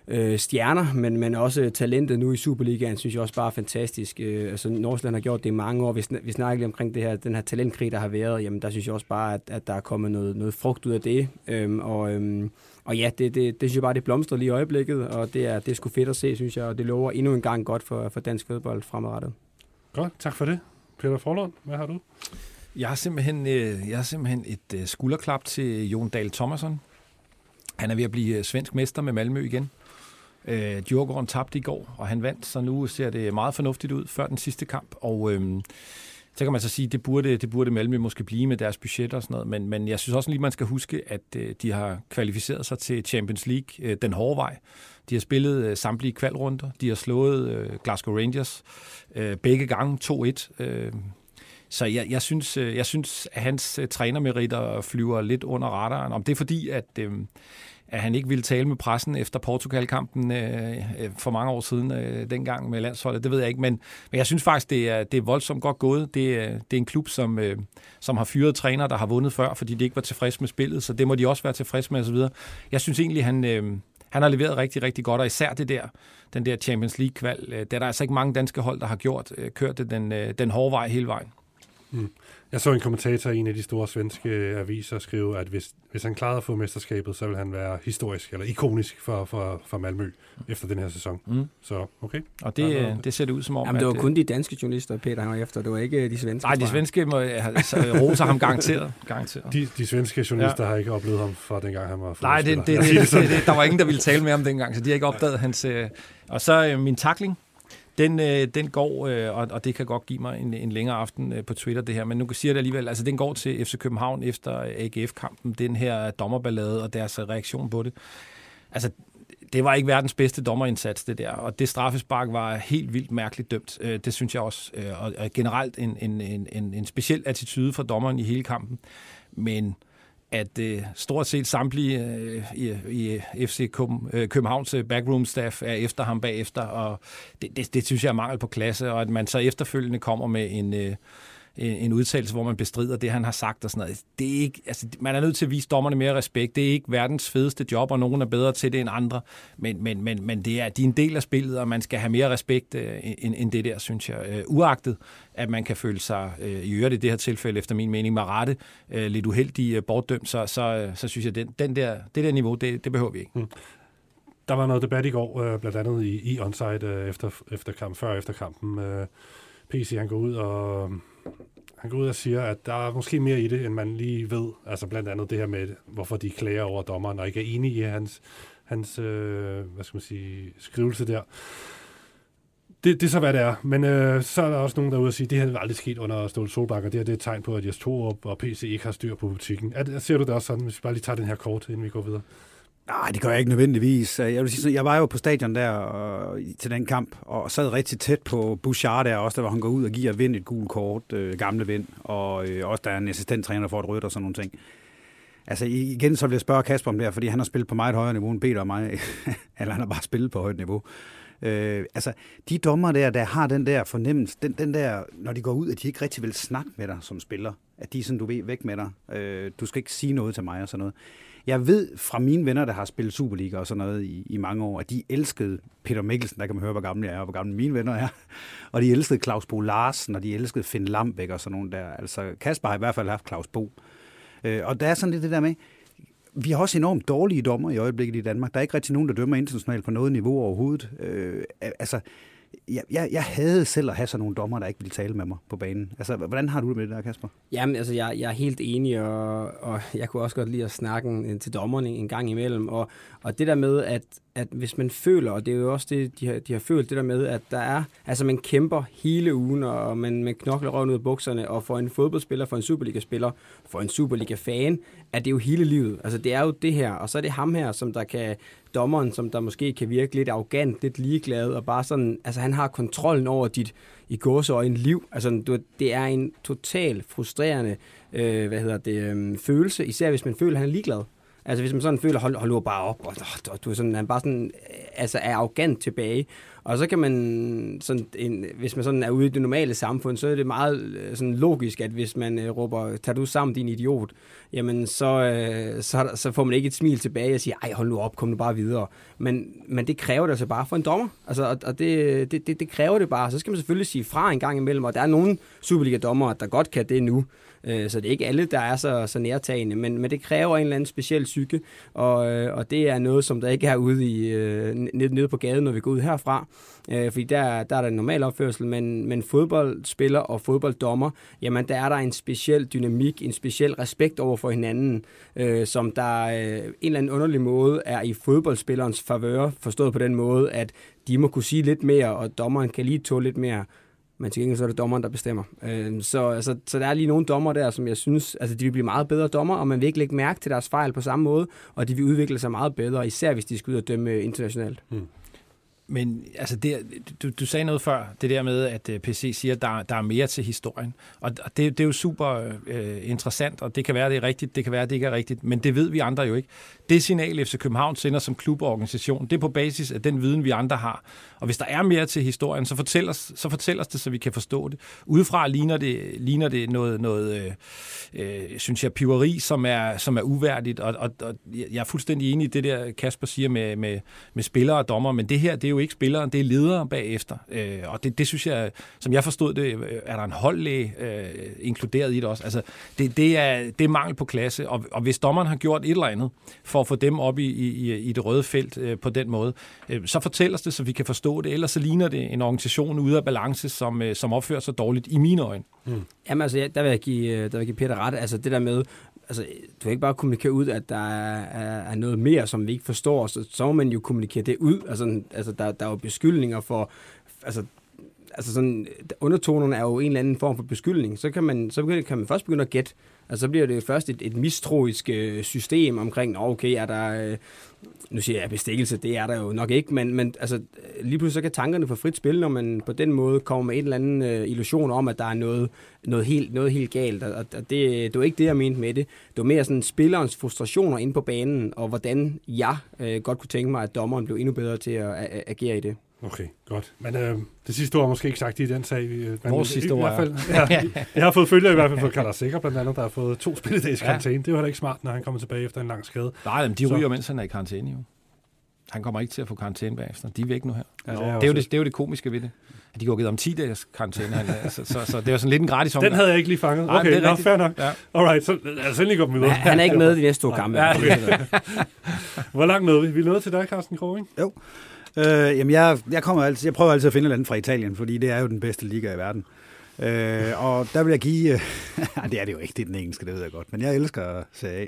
øh, stjerner, men, men også talentet nu i Superligaen, synes jeg også bare er fantastisk. Øh, altså Nordsjælland har gjort det i mange år. Vi, sn- vi snakker lige omkring det her, den her talentkrig, der har været. Jamen der synes jeg også bare, at, at der er kommet noget, noget frugt ud af det. Øh, og, Øh, og ja, det, det, det synes jeg bare, det blomstrer lige i øjeblikket, og det er, det er sgu fedt at se, synes jeg, og det lover endnu en gang godt for, for dansk fodbold fremadrettet. Godt, tak for det. Peter Forlund, hvad har du? Jeg har simpelthen, øh, jeg har simpelthen et øh, skulderklap til Jon Dahl Thomasson. Han er ved at blive øh, svensk mester med Malmø igen. Øh, Djurgården tabte i går, og han vandt, så nu ser det meget fornuftigt ud før den sidste kamp. Og øh, så kan man så sige, det burde, det burde Malmø måske blive med deres budget og sådan noget, men, men jeg synes også lige, man skal huske, at øh, de har kvalificeret sig til Champions League øh, den hårde vej. De har spillet øh, samtlige kvalrunder, de har slået øh, Glasgow Rangers øh, begge gange 2-1. Øh, så jeg, jeg, synes, øh, jeg synes, at hans øh, trænermeritter flyver lidt under radaren. Om det er fordi, at... Øh, at han ikke ville tale med pressen efter Portugal-kampen øh, øh, for mange år siden, øh, dengang med landsholdet, det ved jeg ikke, men, men jeg synes faktisk, det er, det er voldsomt godt gået. Det, er, det er en klub, som, øh, som har fyret trænere, der har vundet før, fordi de ikke var tilfredse med spillet, så det må de også være tilfredse med osv. Jeg synes egentlig, han, øh, han har leveret rigtig, rigtig godt, og især det der, den der Champions League-kval, øh, det er der altså ikke mange danske hold, der har gjort, kørt det den, den hårde vej hele vejen. Mm. Jeg så en kommentator i en af de store svenske aviser skrive, at hvis, hvis han klarede at få mesterskabet, så vil han være historisk eller ikonisk for, for, for Malmø efter den her sæson. Mm. Så okay. Og det, det ser det ud som om, Jamen, det var at, kun de danske journalister, Peter han var efter. Det var ikke de svenske. Nej, de svenske må, altså, roser ham garanteret. garanteret. De, de svenske journalister ja. har ikke oplevet ham fra dengang han var Nej, det, det, det, det, det, der var ingen, der ville tale med ham dengang, så de har ikke opdaget hans... Øh, og så øh, min takling den, øh, den går, øh, og, og det kan godt give mig en, en længere aften øh, på Twitter, det her, men nu kan sige det alligevel, altså den går til FC København efter AGF-kampen, den her dommerballade og deres øh, reaktion på det. Altså, det var ikke verdens bedste dommerindsats, det der, og det straffespark var helt vildt mærkeligt dømt. Øh, det synes jeg også, øh, og generelt en, en, en, en speciel attitude fra dommeren i hele kampen. Men at øh, stort set samtlige øh, i, i FC øh, Københavns øh, backroom staff er efter ham bagefter, og det, det, det synes jeg er mangel på klasse, og at man så efterfølgende kommer med en... Øh, en udtalelse, hvor man bestrider det, han har sagt og sådan noget. Det er ikke, altså, man er nødt til at vise dommerne mere respekt. Det er ikke verdens fedeste job, og nogen er bedre til det end andre. Men, men, men, men det er, de er en del af spillet, og man skal have mere respekt øh, end, end det der, synes jeg. Øh, uagtet, at man kan føle sig, øh, i øvrigt i det her tilfælde, efter min mening, med rette, øh, lidt uheldig øh, bortdømt, så, så, øh, så synes jeg, den, den der, det der niveau, det, det behøver vi ikke. Mm. Der var noget debat i går, øh, blandt andet i, i onsite øh, efter, efter kamp, før efter kampen. Øh, PC han går ud og han går ud og siger, at der er måske mere i det, end man lige ved. Altså blandt andet det her med, hvorfor de klager over dommeren, og ikke er enige i hans, hans øh, hvad skal man sige, skrivelse der. Det, det er så, hvad det er. Men øh, så er der også nogen derude og sige, at det her er aldrig sket under Ståle Solbakker. Det her det er et tegn på, at Jes Torup og PC ikke har styr på butikken. Er, ser du det også sådan, hvis vi bare lige tager den her kort, inden vi går videre? Nej, det gør jeg ikke nødvendigvis. Øh, jeg, vil sige, jeg var jo på stadion der og, til den kamp, og sad rigtig tæt på Bouchard der også, der hvor han går ud og giver Vind et gult kort, øh, gamle Vind, og øh, også der er en assistenttræner får et rødt og sådan nogle ting. Altså igen, så vil jeg spørge Kasper om det her, fordi han har spillet på meget højere niveau end Peter og mig, eller han har bare spillet på højt niveau. Øh, altså, de dommer der, der har den der fornemmelse, den, den der, når de går ud, at de ikke rigtig vil snakke med dig som spiller, at de er sådan, du ved, væk med dig. Øh, du skal ikke sige noget til mig og sådan noget. Jeg ved fra mine venner, der har spillet Superliga og sådan noget i, i mange år, at de elskede Peter Mikkelsen, der kan man høre, hvor gammel jeg er, og hvor gamle mine venner er. Og de elskede Claus Bo Larsen, og de elskede Finn Lambæk og sådan nogen der. Altså, Kasper har i hvert fald haft Claus Bo. Øh, og der er sådan lidt det der med, vi har også enormt dårlige dommer i øjeblikket i Danmark. Der er ikke rigtig nogen, der dømmer internationalt på noget niveau overhovedet. Øh, altså, jeg, jeg, jeg havde selv at have sådan nogle dommer, der ikke ville tale med mig på banen. Altså, hvordan har du det med det der, Kasper? Jamen, altså, jeg, jeg er helt enig, og, og jeg kunne også godt lide at snakke til dommerne en gang imellem. Og, og det der med, at, at hvis man føler, og det er jo også det, de har, de har følt, det der med, at der er, altså man kæmper hele ugen, og man, man knokler røven ud af bukserne, og for en fodboldspiller, for en Superliga-spiller, for en Superliga-fan, er det jo hele livet. Altså det er jo det her, og så er det ham her, som der kan, dommeren, som der måske kan virke lidt arrogant, lidt ligeglad, og bare sådan, altså han har kontrollen over dit, i gåseøjne liv. Altså du, det er en total frustrerende, øh, hvad hedder det, øh, følelse, især hvis man føler, at han er ligeglad. Altså hvis man sådan føler, hold, hold nu bare op, og, og du er sådan, han bare sådan, øh, altså er arrogant tilbage. Og så kan man, sådan en, hvis man sådan er ude i det normale samfund, så er det meget øh, sådan logisk, at hvis man øh, råber, tag du sammen din idiot, jamen så, øh, så, så får man ikke et smil tilbage og siger, ej hold nu op, kom nu bare videre. Men, men det kræver det altså bare for en dommer. Altså, og, og det, det, det, det kræver det bare. Så skal man selvfølgelig sige fra en gang imellem, og der er nogle Superliga-dommere, der godt kan det nu. Øh, så det er ikke alle, der er så, så nærtagende, men, men det kræver en eller anden speciel psyke, og, øh, og det er noget, som der ikke er ude i, øh, nede, nede på gaden, når vi går ud herfra. Øh, fordi der, der er der en normal opførsel, men, men fodboldspiller og fodbolddommer, jamen der er der en speciel dynamik, en speciel respekt over for hinanden, øh, som der øh, en eller anden underlig måde er i fodboldspillerens favør, forstået på den måde, at de må kunne sige lidt mere, og dommeren kan lige tåle lidt mere men til gengæld så er det dommeren, der bestemmer. Øh, så, altså, så der er lige nogle dommer der, som jeg synes, altså de vil blive meget bedre dommer, og man vil ikke lægge mærke til deres fejl på samme måde, og de vil udvikle sig meget bedre, især hvis de skal ud og dømme øh, internationalt. Mm. Men altså det, du, du sagde noget før, det der med, at øh, PC siger, at der, der er mere til historien. Og det, det er jo super øh, interessant, og det kan være, det er rigtigt, det kan være, det ikke er rigtigt, men det ved vi andre jo ikke. Det signal, FC København sender som klub og organisation, det er på basis af den viden, vi andre har. Og hvis der er mere til historien, så fortæl os, så fortæl os det, så vi kan forstå det. Udefra ligner det, ligner det noget, noget øh, øh, synes jeg, piveri, som er, som er uværdigt, og, og, og jeg er fuldstændig enig i det der, Kasper siger med, med, med spillere og dommer, men det her, det er jo ikke spilleren, det er lederen bagefter. Øh, og det, det synes jeg, som jeg forstod det, øh, er der en holdlæge øh, inkluderet i det også. Altså, det, det, er, det er mangel på klasse, og, og hvis dommeren har gjort et eller andet for at få dem op i, i, i det røde felt øh, på den måde, øh, så fortæl os det, så vi kan forstå det. Ellers så ligner det en organisation ude af balance, som, øh, som opfører sig dårligt i mine øjne. Mm. Jamen altså, der vil, jeg give, øh, der vil jeg give Peter ret. Altså det der med, altså, du kan ikke bare kommunikere ud, at der er, er, er noget mere, som vi ikke forstår, så, så må man jo kommunikere det ud. Altså, altså der, der er jo beskyldninger for, altså, altså sådan, undertonerne er jo en eller anden form for beskyldning. Så kan man, så kan man først begynde at gætte, Altså, så bliver det først et, et mistroisk øh, system omkring, okay, er der, øh, nu siger jeg bestikkelse, det er der jo nok ikke, men, men altså, lige pludselig så kan tankerne få frit spil, når man på den måde kommer med en eller anden øh, illusion om, at der er noget, noget, helt, noget helt galt. Og, og det, det var ikke det, jeg mente med det. Det var mere sådan spillerens frustrationer inde på banen, og hvordan jeg øh, godt kunne tænke mig, at dommeren blev endnu bedre til at, at, at agere i det. Okay, godt. Men øh, det sidste ord er måske ikke sagt i den sag. Men Vores sidste ord i hvert fald, ja, Jeg har fået følger i hvert fald for Carter Sikker, blandt andet, der har fået to spilledags ja. karantæne. Det var heller ikke smart, når han kommer tilbage efter en lang skade. Nej, men de ryger, mens han er i karantæne jo. Han kommer ikke til at få karantæne bagefter. De er væk nu her. Ja, det, er det, er jo det, det er jo det komiske ved det. At de går givet om 10 dages karantæne. Han, så, så, så, det er sådan lidt en gratis omgang. Den havde jeg ikke lige fanget. Okay, Nej, det er nå, fair nok. Ja. Alright, så lad os endelig gå videre. Han er ikke med i de næste to kampe. Ja, okay. Hvor langt nåede vi? Vi nåede til dig, Carsten Krog, ikke? Jo. Øh, jamen, jeg, jeg, kommer altid, jeg prøver altid at finde et andet fra Italien, fordi det er jo den bedste liga i verden. Øh, og der vil jeg give... Øh, det er det jo ikke, det er den engelske, det ved jeg godt, men jeg elsker Serie A.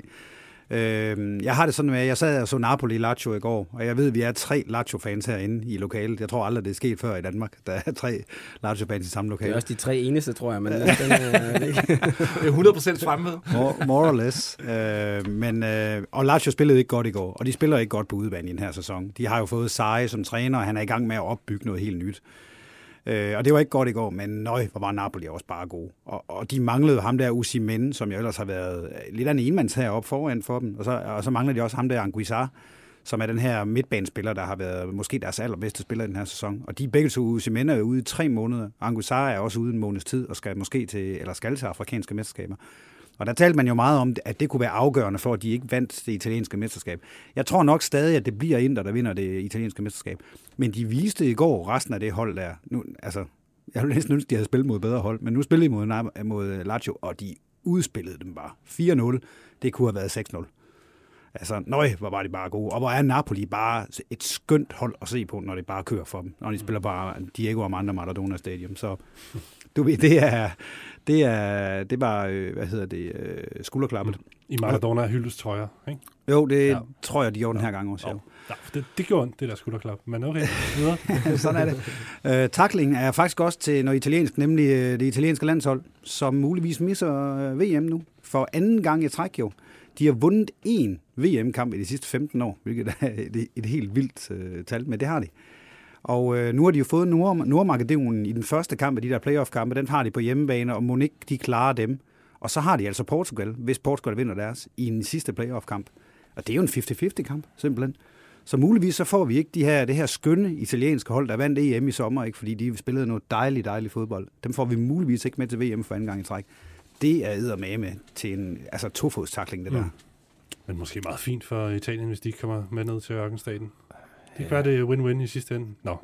Øh, jeg har det sådan med, at jeg sad og så Napoli Lazio i går, og jeg ved, at vi er tre Lazio-fans herinde i lokalet. Jeg tror aldrig, det er sket før i Danmark. Der er tre Lazio-fans i samme lokale. Det er også de tre eneste, tror jeg. Men den, er, det er 100% fremme more, more or less. Øh, men, øh, og Lazio spillede ikke godt i går, og de spiller ikke godt på udebane i den her sæson. De har jo fået Seje som træner, og han er i gang med at opbygge noget helt nyt. Øh, og det var ikke godt i går, men nøj, hvor var Napoli også bare god. Og, og de manglede ham der Usimen, som jo ellers har været øh, lidt af en enmands heroppe foran for dem. Og så, og så manglede de også ham der Anguissar, som er den her midtbanespiller, der har været måske deres allerbedste spiller i den her sæson. Og de er begge to Usimen er ude i tre måneder. Anguissar er også ude en måneds tid og skal måske til, eller skal til afrikanske mesterskaber. Og der talte man jo meget om, at det kunne være afgørende for, at de ikke vandt det italienske mesterskab. Jeg tror nok stadig, at det bliver Inter, der vinder det italienske mesterskab. Men de viste i går resten af det hold der. Nu, altså, jeg ville næsten ønske, at de havde spillet mod bedre hold, men nu spillede de mod, mod Lazio, og de udspillede dem bare. 4-0, det kunne have været 6-0. Altså, nøj, hvor var de bare gode. Og hvor er Napoli bare et skønt hold at se på, når det bare kører for dem. Når de spiller bare Diego Armando Maradona Stadium. Så du ved, det er, det er, det var, øh, hvad hedder det, øh, skulderklappet. I Maradona hyldes trøjer, ikke? Jo, det ja. tror jeg, de gjorde den her gang også. Ja. Ja, det, det gjorde det der skulderklap, men okay, videre. Sådan er det. Uh, tackling er faktisk også til noget italiensk, nemlig uh, det italienske landshold, som muligvis misser uh, VM nu. For anden gang i træk jo. De har vundet én VM-kamp i de sidste 15 år, hvilket er et, et helt vildt uh, tal, men det har de. Og øh, nu har de jo fået Nord- Nordmakedonien i den første kamp af de der playoff-kampe. Den har de på hjemmebane, og må ikke de klarer dem. Og så har de altså Portugal, hvis Portugal vinder deres, i en sidste playoff-kamp. Og det er jo en 50-50-kamp, simpelthen. Så muligvis så får vi ikke de her, det her skønne italienske hold, der vandt EM i sommer, ikke, fordi de spillede noget dejligt, dejligt fodbold. Dem får vi muligvis ikke med til VM for anden gang i træk. Det er med til en altså, tofodstakling, det der. Mm. Men måske meget fint for Italien, hvis de kommer med ned til ørkenstaten. Det kan være, det win-win i sidste ende. Nå.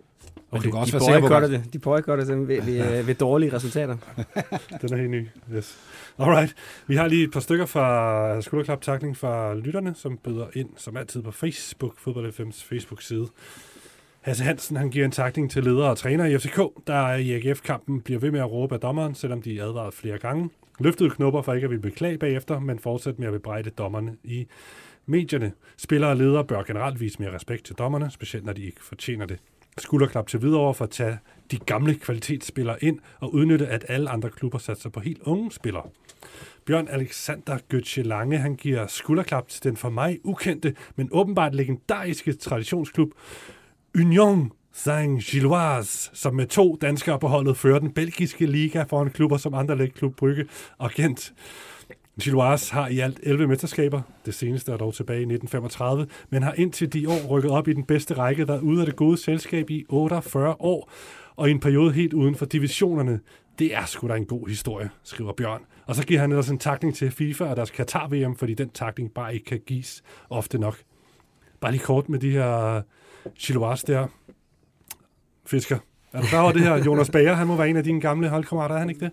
Okay. du kan også de være sikker på, det. De boykotter det ved, ved, ved dårlige resultater. Den er helt ny. Yes. Alright. Vi har lige et par stykker fra skulderklap takling fra lytterne, som byder ind, som altid på Facebook, Fodbold FM's Facebook-side. Hasse Hansen han giver en takling til ledere og træner i FCK, der i AGF-kampen bliver ved med at råbe af dommeren, selvom de er advaret flere gange. Løftede knupper for ikke at ville beklage bagefter, men fortsætte med at bebrejde dommerne i medierne. Spillere og ledere bør generelt vise mere respekt til dommerne, specielt når de ikke fortjener det. skulderklap til videre for at tage de gamle kvalitetsspillere ind og udnytte, at alle andre klubber satser på helt unge spillere. Bjørn Alexander Götze Lange, han giver skulderklap til den for mig ukendte, men åbenbart legendariske traditionsklub Union Saint-Gilloise, som med to danskere på holdet fører den belgiske liga foran klubber som Anderlecht, Klub Brygge og Gent. Gilloise har i alt 11 mesterskaber, det seneste er dog tilbage i 1935, men har indtil de år rykket op i den bedste række, der er ude af det gode selskab i 48 år, og i en periode helt uden for divisionerne. Det er sgu da en god historie, skriver Bjørn. Og så giver han ellers en takning til FIFA og deres Qatar-VM, fordi den takning bare ikke kan gives ofte nok. Bare lige kort med de her Gilloise der. Fisker. Er du klar over det her? Jonas Bager, han må være en af dine gamle holdkammerater, er han ikke det?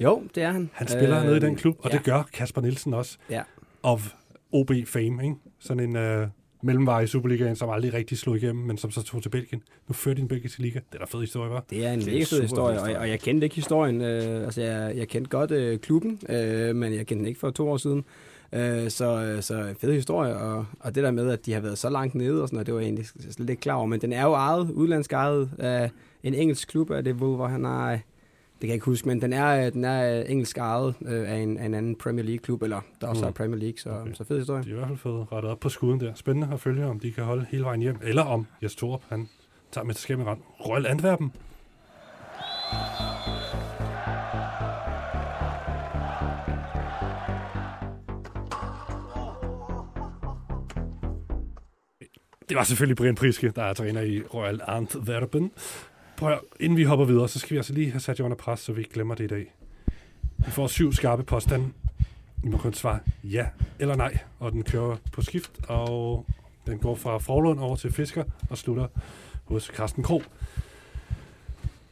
Jo, det er han. Han spiller øh, nede i den klub, og ja. det gør Kasper Nielsen også. Ja. Of OB fame, ikke? Sådan en øh, mellemvej i Superligaen, som aldrig rigtig slog igennem, men som så tog til Belgien. Nu fører din belgiske liga. Det er da fed historie, var. Det er en mega en fed historie, og, og jeg kendte ikke historien. Øh, altså, jeg, jeg kendte godt øh, klubben, øh, men jeg kendte den ikke for to år siden. Øh, så, så fed historie, og, og det der med, at de har været så langt nede, og sådan noget, det var jeg egentlig slet ikke klar over. Men den er jo ejet, udlandsk ejet af en engelsk klub, er det hvor han er... Det kan jeg ikke huske, men den er, den er engelsk ejet øh, af, en, af en anden Premier League-klub, eller der også Mm. er Premier League, så, Okay. så fed historie. De har i hvert fald fået rettet op på skuden der. Spændende at følge, om de kan holde hele vejen hjem, eller om Jes Torup, han tager mesterskabet rand. Royal Antwerpen. Det var selvfølgelig Brian Priske, der er træner i Royal Antwerpen. Prøv at, inden vi hopper videre, så skal vi altså lige have sat jer under pres, så vi ikke glemmer det i dag. Vi får syv skarpe påstande. I må kun svare ja eller nej, og den kører på skift, og den går fra Forlund over til Fisker og slutter hos Carsten Krog.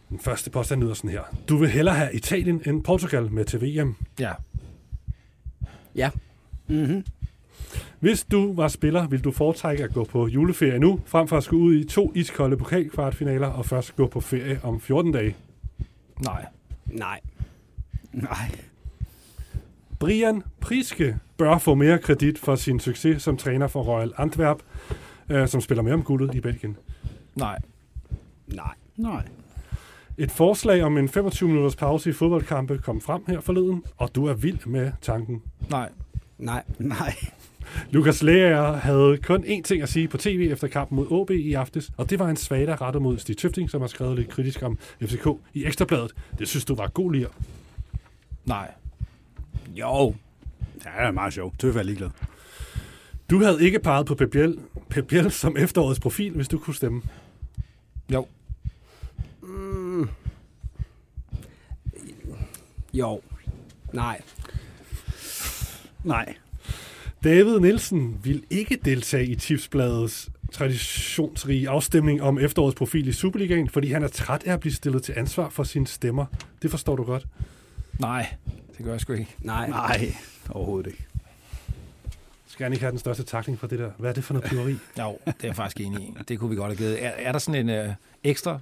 Den første påstand lyder sådan her. Du vil hellere have Italien end Portugal med til VM. Ja. Ja, Mm-hmm. Hvis du var spiller, ville du foretrække at gå på juleferie nu, frem for at skulle ud i to iskolde pokalkvartfinaler og først gå på ferie om 14 dage. Nej. nej. Nej. Brian Priske bør få mere kredit for sin succes som træner for Royal Antwerp, øh, som spiller med om guldet i Belgien. Nej. Nej. Nej. Et forslag om en 25-minutters pause i fodboldkampe kom frem her forleden, og du er vild med tanken. Nej. Nej. Nej. Lukas Læger havde kun én ting at sige på tv efter kampen mod OB i aftes, og det var en svada rettet mod Stig Tøfting, som har skrevet lidt kritisk om FCK i Ekstrabladet. Det synes du var god lir. Nej. Jo. Ja, det er meget sjovt. Tøf er ligeglad. Du havde ikke peget på Pep Biel, Pep Biel som efterårets profil, hvis du kunne stemme. Jo. Mm. Jo. Nej. Nej. David Nielsen vil ikke deltage i Tipsbladets traditionsrige afstemning om efterårets profil i Superligaen, fordi han er træt af at blive stillet til ansvar for sine stemmer. Det forstår du godt. Nej. Det gør jeg sgu ikke. Nej. Nej. Overhovedet ikke. Skal han ikke have den største takling for det der? Hvad er det for noget piveri? Jo, det er jeg faktisk enig i. Det kunne vi godt have givet. Er, er der sådan en øh, ekstra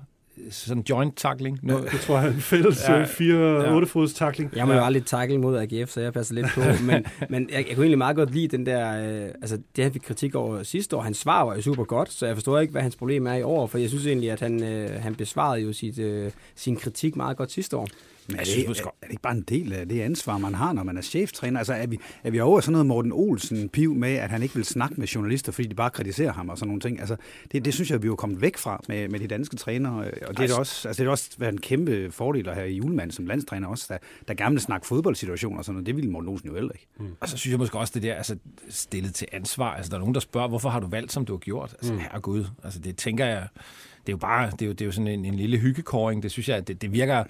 sådan joint tackling? Det tror jeg er en fælles Ja. ja. 4-8 fods takling. Jeg må jo aldrig tackle mod AGF, så jeg passer lidt på. Men, men jeg, jeg kunne egentlig meget godt lide den der... Øh, altså, det han fik kritik over sidste år. Hans svar var jo super godt, så jeg forstår ikke, hvad hans problem er i år. For jeg synes egentlig, at han, øh, han besvarede jo sit, øh, sin kritik meget godt sidste år. Men er det, synes er, er det ikke bare en del af det ansvar, man har, når man er cheftræner? Altså, er vi, er vi over sådan noget Morten Olsen piv med, at han ikke vil snakke med journalister, fordi de bare kritiserer ham og sådan nogle ting? Altså, det, det synes jeg, vi er jo kommet væk fra med, med de danske trænere. Og det er da også, altså, det er også været en kæmpe fordel at have julemand som landstræner også, der, der gerne vil snakke fodboldsituationer og sådan noget. Det ville Morten Olsen jo heller ikke. Og så synes jeg måske også, det der altså, stillet til ansvar. Altså, der er nogen, der spørger, hvorfor har du valgt, som du har gjort? Altså, mm. herregud. Altså, det tænker jeg... Det er jo bare det er jo, det er jo sådan en, en lille hyggekåring. Det synes jeg, det, det, virker,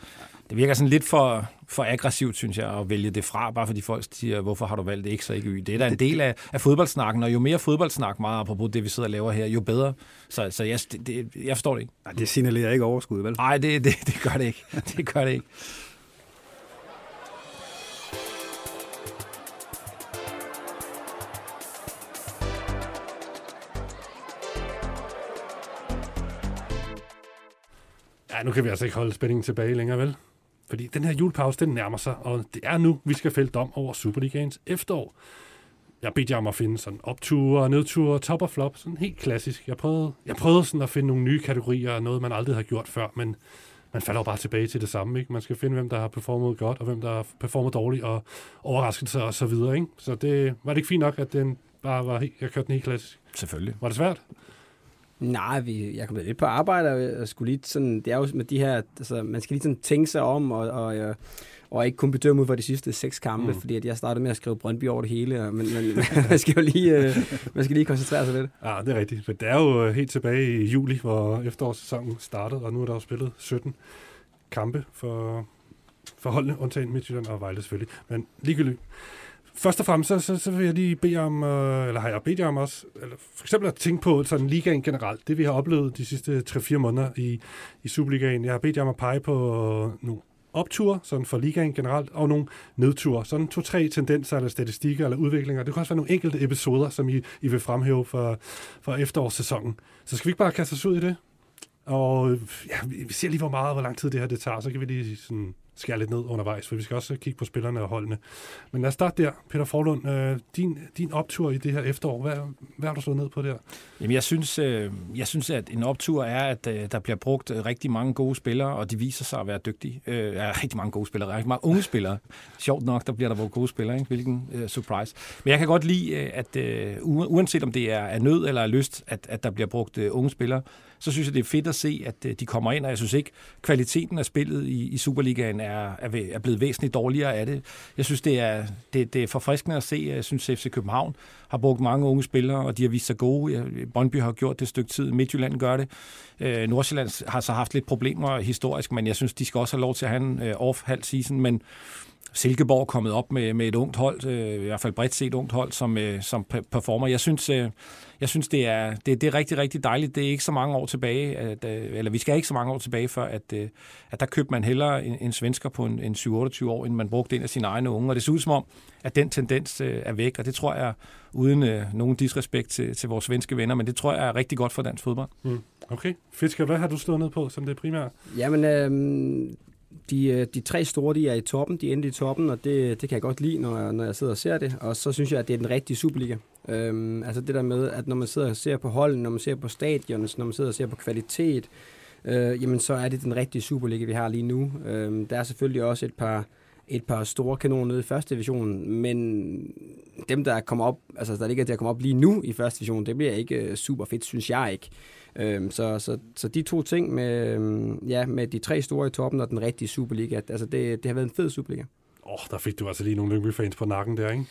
det virker sådan lidt for, for aggressivt, synes jeg, at vælge det fra, bare fordi folk siger, hvorfor har du valgt X og ikke Y. Det er da en del af, af fodboldsnakken, og jo mere fodboldsnak, meget apropos det, vi sidder og laver her, jo bedre. Så, så jeg, det, det, jeg forstår det ikke. Nej, det signalerer ikke overskud, vel? Nej, det, det, det gør det ikke. Det gør det ikke. Ja, nu kan vi altså ikke holde spændingen tilbage længere, vel? Fordi den her julepause, den nærmer sig, og det er nu, vi skal fælde dom over Superligaens efterår. jeg bedte jer om at finde sådan opture, nedture, top og flop, sådan helt klassisk. Jeg prøvede, jeg prøvede sådan at finde nogle nye kategorier, noget man aldrig har gjort før, men man falder jo bare tilbage til det samme. Ikke? Man skal finde, hvem der har performet godt, og hvem der har performet dårligt, og overraskelser og så videre. Ikke? Så det var det ikke fint nok, at den bare var helt, jeg kørte den helt klassisk. Selvfølgelig. Var det svært? Nej, vi, jeg kom lidt på arbejde, og skulle lige sådan, det er jo med de her, altså, man skal lige sådan tænke sig om, og, og, og, og ikke kun bedømme ud for de sidste seks kampe, mm. fordi at jeg startede med at skrive Brøndby over det hele, og, men, men man skal jo lige, øh, man skal lige koncentrere sig lidt. Ja, det er rigtigt. Men det er jo helt tilbage i juli, hvor efterårssæsonen startede, og nu er der jo spillet 17 kampe for, for holdene, undtagen Midtjylland og Vejle selvfølgelig. Men ligegyldigt. Først og fremmest, så, så, så vil jeg lige bede om, øh, eller har jeg bedt jer om også, eller for eksempel at tænke på sådan ligaen generelt, det vi har oplevet de sidste 3-4 måneder i, i Superligaen. Jeg har bedt jer om at pege på øh, nogle opture, sådan for ligaen generelt, og nogle nedture. Sådan to-tre tendenser, eller statistikker, eller udviklinger. Det kan også være nogle enkelte episoder, som I, I vil fremhæve for, for efterårssæsonen. Så skal vi ikke bare kaste os ud i det? Og ja, vi ser lige, hvor meget hvor lang tid det her det tager, så kan vi lige sådan skære lidt ned undervejs, for vi skal også kigge på spillerne og holdene. Men lad os starte der. Peter Forlund, øh, din, din optur i det her efterår, hvad, hvad har du slået ned på der? Jamen, jeg synes, øh, jeg synes at en optur er, at øh, der bliver brugt øh, rigtig mange gode spillere, og de viser sig at være dygtige. Øh, ja, rigtig mange gode spillere, rigtig mange unge spillere. Sjovt nok, der bliver der brugt gode spillere, ikke? hvilken øh, surprise. Men jeg kan godt lide, øh, at øh, uanset om det er, af nød eller er lyst, at, at der bliver brugt øh, unge spillere, så synes jeg, det er fedt at se, at øh, de kommer ind, og jeg synes ikke, kvaliteten af spillet i, i Superligaen er, er blevet væsentligt dårligere af det. Jeg synes, det er, det, det er forfriskende at se. Jeg synes, FC København har brugt mange unge spillere, og de har vist sig gode. Brøndby har gjort det et stykke tid. Midtjylland gør det. Øh, Nordsjælland har så haft lidt problemer historisk, men jeg synes, de skal også have lov til at have en øh, off-halv season, men Silkeborg kommet op med, med et ungt hold, øh, i hvert fald bredt set ungt hold, som, øh, som performer. Jeg synes, øh, jeg synes det, er, det, det er rigtig, rigtig dejligt. Det er ikke så mange år tilbage, at, øh, eller vi skal ikke så mange år tilbage, før at, øh, at der købte man hellere en, en svensker på en, en 7-28 år, end man brugte en af sine egne unge. Og det ser ud som om, at den tendens øh, er væk, og det tror jeg, uden øh, nogen disrespekt til, til vores svenske venner, men det tror jeg er rigtig godt for dansk fodbold. Mm. Okay. Fisker, hvad har du slået ned på som det primære? Jamen, øh, de, øh, de tre store, de er i toppen, de endte i toppen, og det, det kan jeg godt lide, når jeg, når jeg sidder og ser det. Og så synes jeg, at det er den rigtige Superliga. Øhm, altså det der med, at når man sidder og ser på holden, når man ser på stadionet, når man sidder og ser på kvalitet, øh, jamen så er det den rigtige Superliga, vi har lige nu. Øhm, der er selvfølgelig også et par, et par store kanoner nede i første division, men dem, der kommer op, altså der ligger til at komme op lige nu i første division, det bliver ikke øh, super fedt, synes jeg ikke. Øhm, så, så, så de to ting med, øhm, ja, med de tre store i toppen og den rigtige Superliga, altså det, det har været en fed Superliga. Åh, oh, der fik du altså lige nogle Lyngby-fans på nakken der, ikke?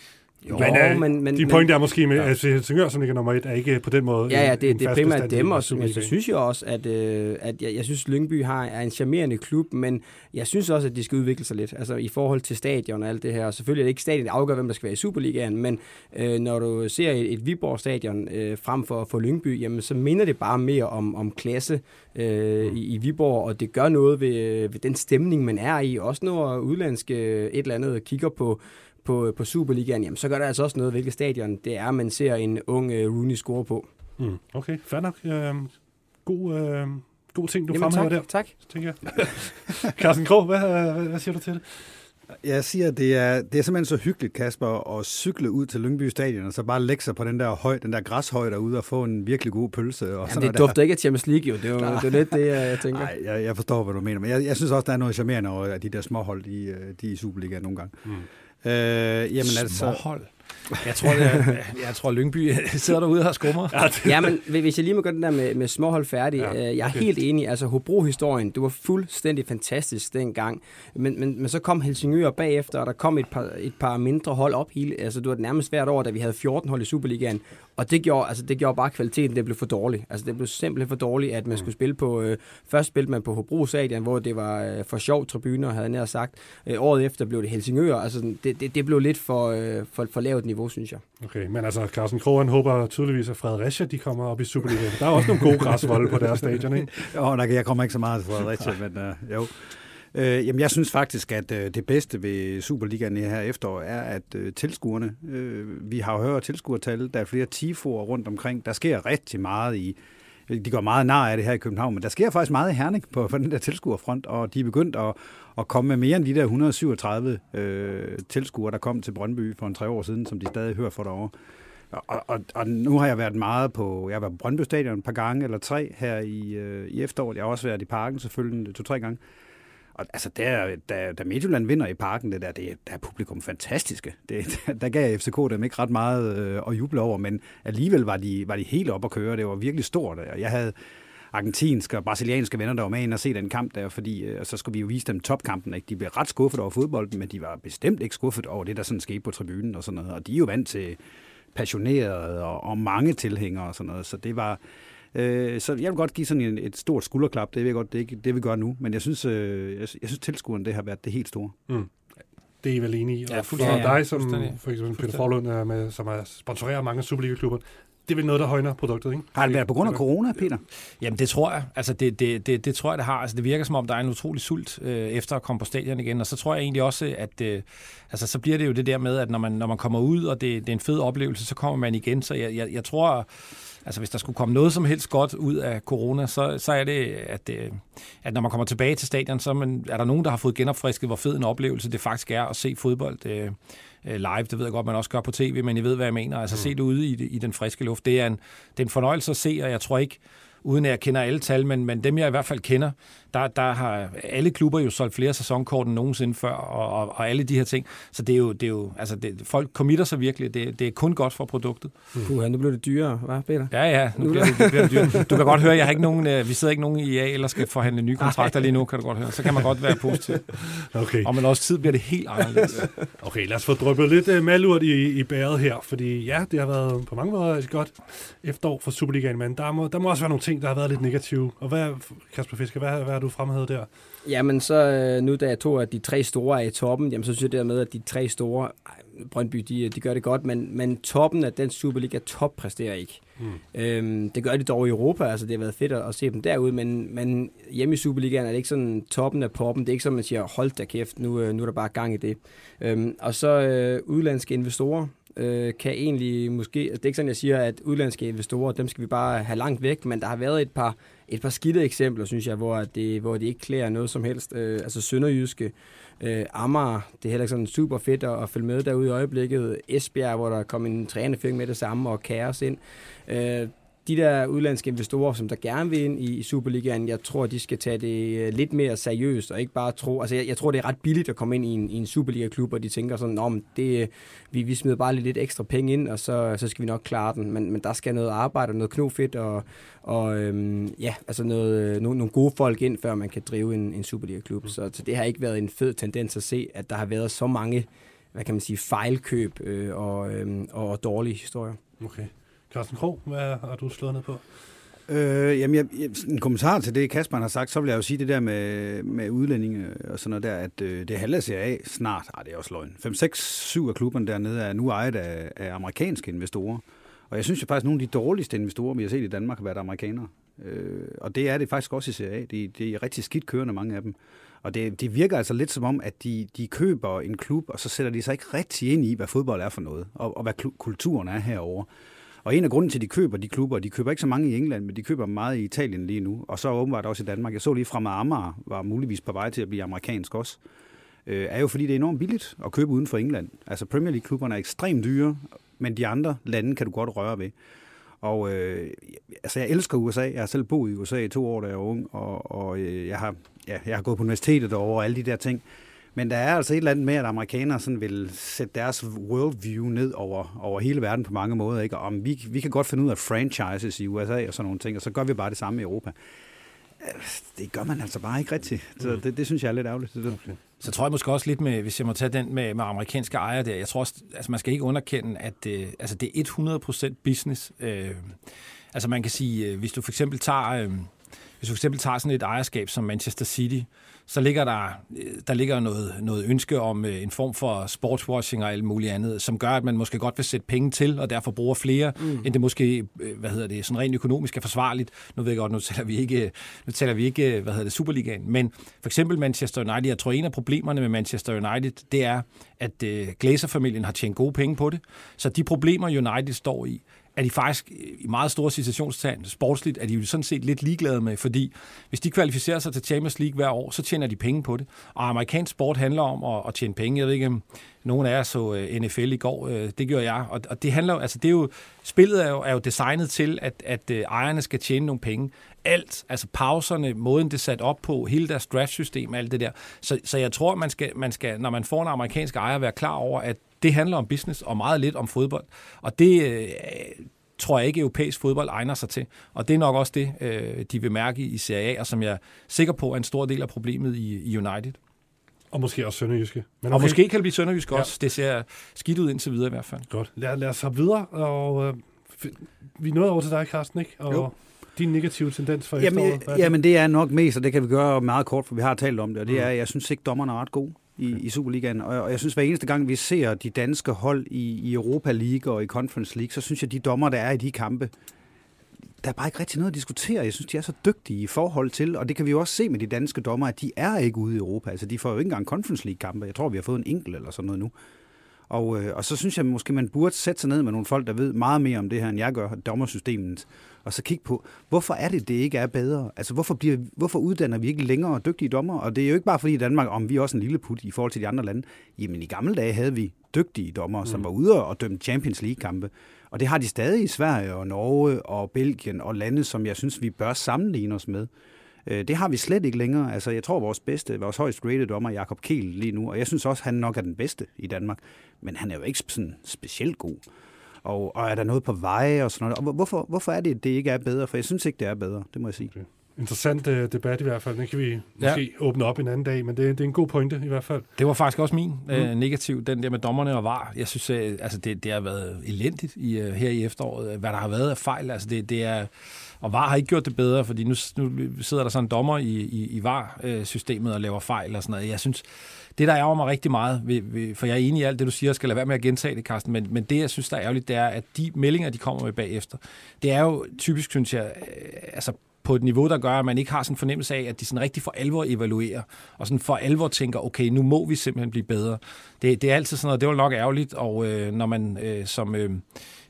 Jo, men, øh, men, men, de point der måske med, ja. at Helsingør, som ligger nummer et, er ikke på den måde Ja, ja, det, en, det er primært dem, og men så synes jeg også, at, øh, at jeg, jeg synes, Lyngby har, er en charmerende klub, men jeg synes også, at de skal udvikle sig lidt, altså i forhold til stadion og alt det her. Og selvfølgelig er det ikke stadion, der afgør, hvem der skal være i Superligaen, men øh, når du ser et, et Viborg-stadion øh, frem for, for Lyngby, jamen, så minder det bare mere om, om klasse øh, mm. i, i Viborg, og det gør noget ved, ved den stemning, man er i. Også når udlandske et eller andet kigger på på, på Superligaen, jamen, så gør det altså også noget, hvilket stadion det er, man ser en ung uh, Rooney score på. Mm, okay, fair nok. Uh, god, uh, god ting, du jamen, fremhæver tak, der. Tak, tænker jeg. Carsten Krog, hvad, hvad, hvad siger du til det? Jeg siger, det er, det er simpelthen så hyggeligt, Kasper, at cykle ud til Lyngby Stadion, og så bare lægge sig på den der høj, den der græshøj derude, og få en virkelig god pølse. Og Jamen, det dufter ikke af Champions League, jo. Det er jo det er lidt det, jeg tænker. Nej, jeg, jeg, forstår, hvad du mener. Men jeg, jeg synes også, der er noget charmerende over, at de der småhold, de, de er i Superligaen nogle gange. Mm. Øh, jamen altså... Småhold. Jeg tror, det, jeg tror Lyngby sidder derude og skummer. Ja, men hvis jeg lige må gøre den der med, med småhold færdig. Ja, okay. Øh, jeg er helt enig. Altså, Hobro-historien, det var fuldstændig fantastisk dengang. Men, men, men så kom Helsingør bagefter, og der kom et par, et par mindre hold op. Hele, altså, det var nærmest hvert år, da vi havde 14 hold i Superligaen. Og det gjorde, altså, det gjorde bare kvaliteten, det blev for dårligt. Altså, det blev simpelthen for dårligt, at man mm. skulle spille på... Øh, først spillede man på Hobro Stadion, hvor det var øh, for sjov tribuner, havde jeg nær sagt. Øh, året efter blev det Helsingør. Altså, det, det, det blev lidt for, øh, for, for lavt niveau, synes jeg. Okay, men altså, Carsten Krogen håber tydeligvis, at Fredericia de kommer op i Superligaen. Der er også nogle gode græsvolde på deres stadion, ikke? Jo, der, jeg kommer ikke så meget til Fredericia, men uh, jo. Øh, jamen, jeg synes faktisk, at øh, det bedste ved Superligaen her efterår er, at øh, tilskuerne, øh, vi har jo hørt tilskuertal, der er flere tifoer rundt omkring, der sker rigtig meget i, øh, de går meget nar af det her i København, men der sker faktisk meget i Herning på, på den der tilskuerfront, og de er begyndt at, at komme med mere end de der 137 øh, tilskuere, der kom til Brøndby for en tre år siden, som de stadig hører for derovre. Og, og, og nu har jeg været meget på, jeg har været på Brøndby Stadion et par gange eller tre her i, øh, i efteråret. Jeg har også været i parken selvfølgelig to-tre gange. Og altså, der, da, da Midtjylland vinder i parken, det der, det, der er publikum fantastiske. Det, der, der gav FCK dem ikke ret meget øh, at juble over, men alligevel var de, var de helt op at køre. Det var virkelig stort. Jeg havde argentinske og brasilianske venner, der var med ind og se den kamp der, fordi øh, så skulle vi jo vise dem topkampen. Ikke? De blev ret skuffet over fodbolden, men de var bestemt ikke skuffet over det, der sådan skete på tribunen og sådan noget. Og de er jo vant til passionerede og, og mange tilhængere og sådan noget. Så det var... Øh, så jeg vil godt give sådan en, et stort skulderklap. Det vil jeg godt, det, ikke, det vi gør nu. Men jeg synes, øh, jeg, jeg synes tilskueren det har været det helt store. Mm. Det er I vel enige i? Ja, og for dig, som for eksempel Peter Forlund, er med, som er sponsorerer mange Superliga-klubber, det er vel noget, der højner produktet, ikke? Har det været på grund af corona, Peter? Jamen, det tror jeg. Altså, det, det, det, det tror jeg, det har. Altså, det virker som om, der er en utrolig sult øh, efter at komme på stadion igen. Og så tror jeg egentlig også, at øh, altså, så bliver det jo det der med, at når man, når man kommer ud, og det, det er en fed oplevelse, så kommer man igen. Så jeg, jeg, jeg tror, altså hvis der skulle komme noget som helst godt ud af corona, så, så er det, at, øh, at når man kommer tilbage til stadion, så er, man, er der nogen, der har fået genopfrisket, hvor fed en oplevelse det faktisk er at se fodbold øh, øh, live. Det ved jeg godt, man også gør på tv, men I ved, hvad jeg mener. Altså mm. se det ude i, i den friske luft. Det er, en, det er en fornøjelse at se, og jeg tror ikke, uden at jeg kender alle tal, men, men dem jeg i hvert fald kender, der, der har alle klubber jo solgt flere sæsonkort end nogensinde før, og, og, og alle de her ting. Så det er jo, det er jo altså det, folk committer sig virkelig. Det, det er kun godt for produktet. Mm. Puh, nu bliver det dyrere, hvad Peter? Ja, ja, nu bliver det, det bliver det dyrere. Du kan godt høre, jeg har ikke nogen, øh, vi sidder ikke nogen i IA, eller skal forhandle nye kontrakter lige nu, kan du godt høre. Så kan man godt være positiv. Okay. Og men også tid bliver det helt anderledes. Okay, lad os få drøbet lidt uh, malurt i, i bæret her, fordi ja, det har været på mange måder et godt efterår for Superligaen, men der må, der må også være nogle ting, der har været lidt negative. Og hvad, Kasper Fisker, hvad, hvad har du fremhævet der? Jamen så øh, nu da jeg tog, at de tre store er i toppen, jamen så synes jeg dermed, at de tre store, Brøndby, de, de gør det godt, men, men toppen af den Superliga top præsterer ikke. Mm. Øhm, det gør de dog i Europa, altså det har været fedt at, se dem derude, men, men hjemme i Superligaen er det ikke sådan toppen af poppen, det er ikke sådan, man siger, hold da kæft, nu, øh, nu er der bare gang i det. Øhm, og så øh, udlandske investorer, øh, kan egentlig måske, altså det er ikke sådan, jeg siger, at udlandske investorer, dem skal vi bare have langt væk, men der har været et par, et par skidte eksempler, synes jeg, hvor det, hvor det ikke klæder noget som helst. Øh, altså Sønderjyske, øh, Amager, det er heller ikke sådan super fedt at, at følge med derude i øjeblikket. Esbjerg, hvor der kom en trænerføring med det samme, og kaos ind. Øh, de der udlandske investorer, som der gerne vil ind i Superligaen, jeg tror, de skal tage det øh, lidt mere seriøst, og ikke bare tro, altså jeg, jeg tror, det er ret billigt at komme ind i en, i en Superliga-klub, og de tænker sådan, om det, vi, vi smider bare lidt ekstra penge ind, og så, så skal vi nok klare den, men, men der skal noget arbejde, og noget knofedt, og, og øhm, ja, altså noget, nogle, nogle gode folk ind, før man kan drive en, en Superliga-klub, mm. så, så det har ikke været en fed tendens at se, at der har været så mange, hvad kan man sige, fejlkøb øh, og, øhm, og dårlige historier. Okay. Carsten Krog, hvad har du slået ned på? Øh, jamen, jeg, en kommentar til det, Kasper har sagt, så vil jeg jo sige det der med, med udlændinge og sådan noget der, at øh, det halve af snart, ej, det er også løgn, 5, 6, 7 af klubberne dernede er nu ejet af, af amerikanske investorer. Og jeg synes jo faktisk, at nogle af de dårligste investorer, vi har set i Danmark, har været amerikanere. Øh, og det er det faktisk også i CA. De, de er rigtig skidt kørende, mange af dem. Og det, det virker altså lidt som om, at de, de køber en klub, og så sætter de sig ikke rigtig ind i, hvad fodbold er for noget, og, og hvad kulturen er herover. Og en af grunden til, at de køber de klubber, de køber ikke så mange i England, men de køber meget i Italien lige nu, og så åbenbart også i Danmark. Jeg så lige fra, Amager var muligvis på vej til at blive amerikansk også, øh, er jo fordi, det er enormt billigt at købe uden for England. Altså Premier League-klubberne er ekstremt dyre, men de andre lande kan du godt røre ved. Og øh, altså, jeg elsker USA. Jeg har selv boet i USA i to år, da jeg var ung, og, og øh, jeg, har, ja, jeg har gået på universitetet derovre og alle de der ting. Men der er altså et eller andet med, at amerikanere sådan vil sætte deres worldview ned over, over hele verden på mange måder. Ikke? Og om vi, vi kan godt finde ud af franchises i USA og sådan nogle ting, og så gør vi bare det samme i Europa. Øh, det gør man altså bare ikke rigtigt. Så mm. det, det synes jeg er lidt ærgerligt. Okay. Så tror jeg måske også lidt med, hvis jeg må tage den med, med amerikanske ejere der, jeg tror også, altså man skal ikke underkende, at øh, altså det er 100% business. Øh, altså man kan sige, øh, hvis du for eksempel tager, øh, hvis du for eksempel tager sådan et ejerskab som Manchester City, så ligger der, der ligger noget, noget ønske om øh, en form for sportswashing og alt muligt andet, som gør, at man måske godt vil sætte penge til, og derfor bruger flere, mm. end det måske, øh, hvad hedder det, sådan rent økonomisk er forsvarligt. Nu ved jeg godt, nu taler vi ikke, nu taler vi ikke hvad hedder det, Superligaen, men for eksempel Manchester United, jeg tror, en af problemerne med Manchester United, det er, at øh, Glazer-familien har tjent gode penge på det, så de problemer, United står i, er de faktisk i meget store situationstegn sportsligt, er de jo sådan set lidt ligeglade med, fordi hvis de kvalificerer sig til Champions League hver år, så tjener de penge på det. Og amerikansk sport handler om at, at tjene penge. Jeg ved ikke, om nogen af jer så øh, NFL i går. Øh, det gjorde jeg. Og, og det handler altså det er jo, spillet er jo, er jo designet til, at, at øh, ejerne skal tjene nogle penge. Alt, altså pauserne, måden det er sat op på, hele deres draftsystem, alt det der. Så, så jeg tror, man skal, man skal, når man får en amerikansk ejer, være klar over, at det handler om business og meget lidt om fodbold. Og det øh, tror jeg ikke, europæisk fodbold egner sig til. Og det er nok også det, øh, de vil mærke i Serie A, og som jeg er sikker på er en stor del af problemet i, i United. Og måske også Sønderjyske. Men okay. Og måske kan det blive Sønderjysk ja. også. Det ser skidt ud indtil videre i hvert fald. Godt. Lad, lad os hoppe videre. Og, øh, vi nåede over til dig, Carsten, ikke? Og jo. din negative tendens for jamen, efteråret? Jamen, det er nok mest, og det kan vi gøre meget kort, for vi har talt om det, og det mm. er, jeg synes ikke, dommerne er ret gode i, okay. i Superligaen. Og, og jeg synes, hver eneste gang, vi ser de danske hold i, i Europa League og i Conference League, så synes jeg, de dommer, der er i de kampe, der er bare ikke rigtig noget at diskutere. Jeg synes, de er så dygtige i forhold til, og det kan vi jo også se med de danske dommer, at de er ikke ude i Europa. Altså, de får jo ikke engang Conference League-kampe. Jeg tror, vi har fået en enkelt eller sådan noget nu. Og, øh, og så synes jeg måske, man burde sætte sig ned med nogle folk, der ved meget mere om det her, end jeg gør, dommersystemet, og så kigge på, hvorfor er det, det ikke er bedre? Altså, hvorfor, bliver, hvorfor uddanner vi ikke længere dygtige dommer? Og det er jo ikke bare fordi i Danmark, om vi er også en lille put i forhold til de andre lande. Jamen, i gamle dage havde vi dygtige dommer, mm. som var ude og dømte Champions League-kampe. Og det har de stadig i Sverige og Norge og Belgien og lande, som jeg synes, vi bør sammenligne os med. Øh, det har vi slet ikke længere. Altså, jeg tror, vores bedste, vores højst rated dommer, Jakob Kiel lige nu, og jeg synes også, han nok er den bedste i Danmark, men han er jo ikke sådan specielt god. Og, og er der noget på veje og sådan noget? Og hvorfor, hvorfor er det, det ikke er bedre? For jeg synes ikke, det er bedre, det må jeg sige. Okay. Interessant uh, debat i hvert fald. Den kan vi måske ja. åbne op en anden dag, men det, det er en god pointe i hvert fald. Det var faktisk også min mm. uh, negativ, den der med dommerne og var. Jeg synes, uh, altså det, det har været elendigt i, uh, her i efteråret, hvad der har været af fejl. Altså det, det er, og VAR har ikke gjort det bedre, fordi nu, nu sidder der sådan en dommer i, i, i VAR-systemet og laver fejl og sådan noget. Jeg synes, det, der ærger mig rigtig meget, ved, ved, for jeg er enig i alt det, du siger, skal lade være med at gentage det, Carsten, men, men det, jeg synes, der er ærgerligt, det er, at de meldinger, de kommer med bagefter, det er jo typisk, synes jeg, øh, altså på et niveau, der gør, at man ikke har sådan en fornemmelse af, at de sådan rigtig for alvor evaluerer, og sådan for alvor tænker, okay, nu må vi simpelthen blive bedre. Det, det er altid sådan noget, det var nok ærgerligt, og øh, når man øh, som... Øh,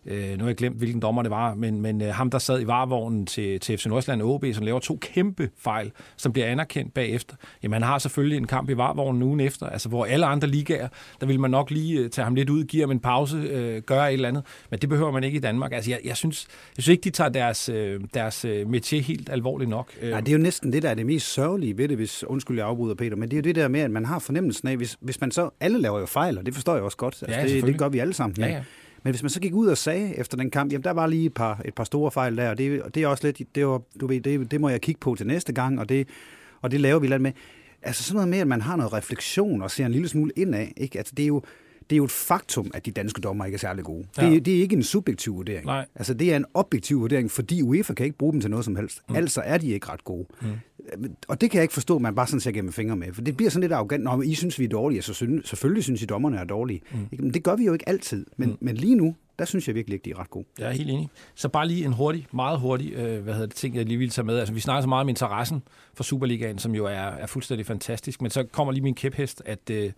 Øh, nu har jeg glemt, hvilken dommer det var, men, men øh, ham, der sad i varevognen til, til FC Nordsjælland OB, som laver to kæmpe fejl, som bliver anerkendt bagefter. Jamen, han har selvfølgelig en kamp i varevognen ugen efter, altså hvor alle andre ligaer, der vil man nok lige øh, tage ham lidt ud, give ham en pause, øh, gøre et eller andet, men det behøver man ikke i Danmark. Altså, jeg, jeg, synes, jeg synes ikke, de tager deres, øh, deres øh, métier helt alvorligt nok. Nej, det er jo næsten det, der er det mest sørgelige ved det, hvis, undskyld, jeg afbryder Peter, men det er jo det der med, at man har fornemmelsen af, hvis, hvis man så, alle laver jo fejl, og det forstår jeg også godt, altså, ja, det, det gør vi alle sammen. Ja, ja. Men hvis man så gik ud og sagde efter den kamp, jamen der var lige et par, et par store fejl der, og det, og det er også lidt, det, var, du ved, det, det må jeg kigge på til næste gang, og det, og det laver vi lidt med. Altså sådan noget med, at man har noget refleksion og ser en lille smule indad, ikke? Altså det er jo, det er jo et faktum, at de danske dommer ikke er særlig gode. Ja. Det, det er ikke en subjektiv vurdering. Nej. Altså, det er en objektiv vurdering, fordi UEFA kan ikke bruge dem til noget som helst. Mm. Altså er de ikke ret gode. Mm. Og det kan jeg ikke forstå, at man bare sådan ser gennem fingre med. For det bliver sådan lidt arrogant. Når I synes, vi er dårlige, så selvfølgelig synes I, dommerne er dårlige. Mm. Men det gør vi jo ikke altid. Men, mm. men lige nu, der synes jeg virkelig ikke, de er ret gode. Jeg er helt enig. Så bare lige en hurtig, meget hurtig, øh, hvad hedder det, ting, jeg lige ville tage med. Altså, vi snakker så meget om interessen for Superligaen, som jo er, er fuldstændig fantastisk, men så kommer lige min kæphest, at, øh,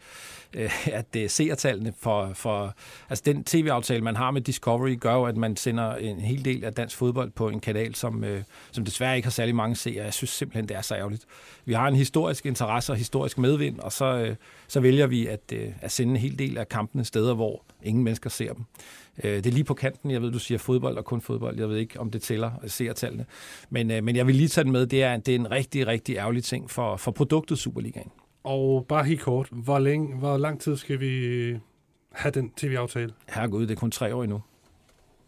øh, at øh, seertallene for, for, altså den tv-aftale, man har med Discovery, gør jo, at man sender en hel del af dansk fodbold på en kanal, som, øh, som desværre ikke har særlig mange seere. Jeg synes simpelthen, det er så ærgerligt. Vi har en historisk interesse og historisk medvind, og så, øh, så vælger vi at, øh, at sende en hel del af kampene steder, hvor ingen mennesker ser dem. Øh, det er lige på kanten. Jeg ved, du siger fodbold og kun fodbold. Jeg ved ikke, om det tæller seertallene. Men, øh, men jeg vil lige tage den med. Det er, det er en rigtig, rigtig ærgerlig ting for, for produktet Superligaen. Og bare helt kort. Hvor, længe, hvor lang tid skal vi have den tv-aftale? Herregud, det er kun tre år endnu.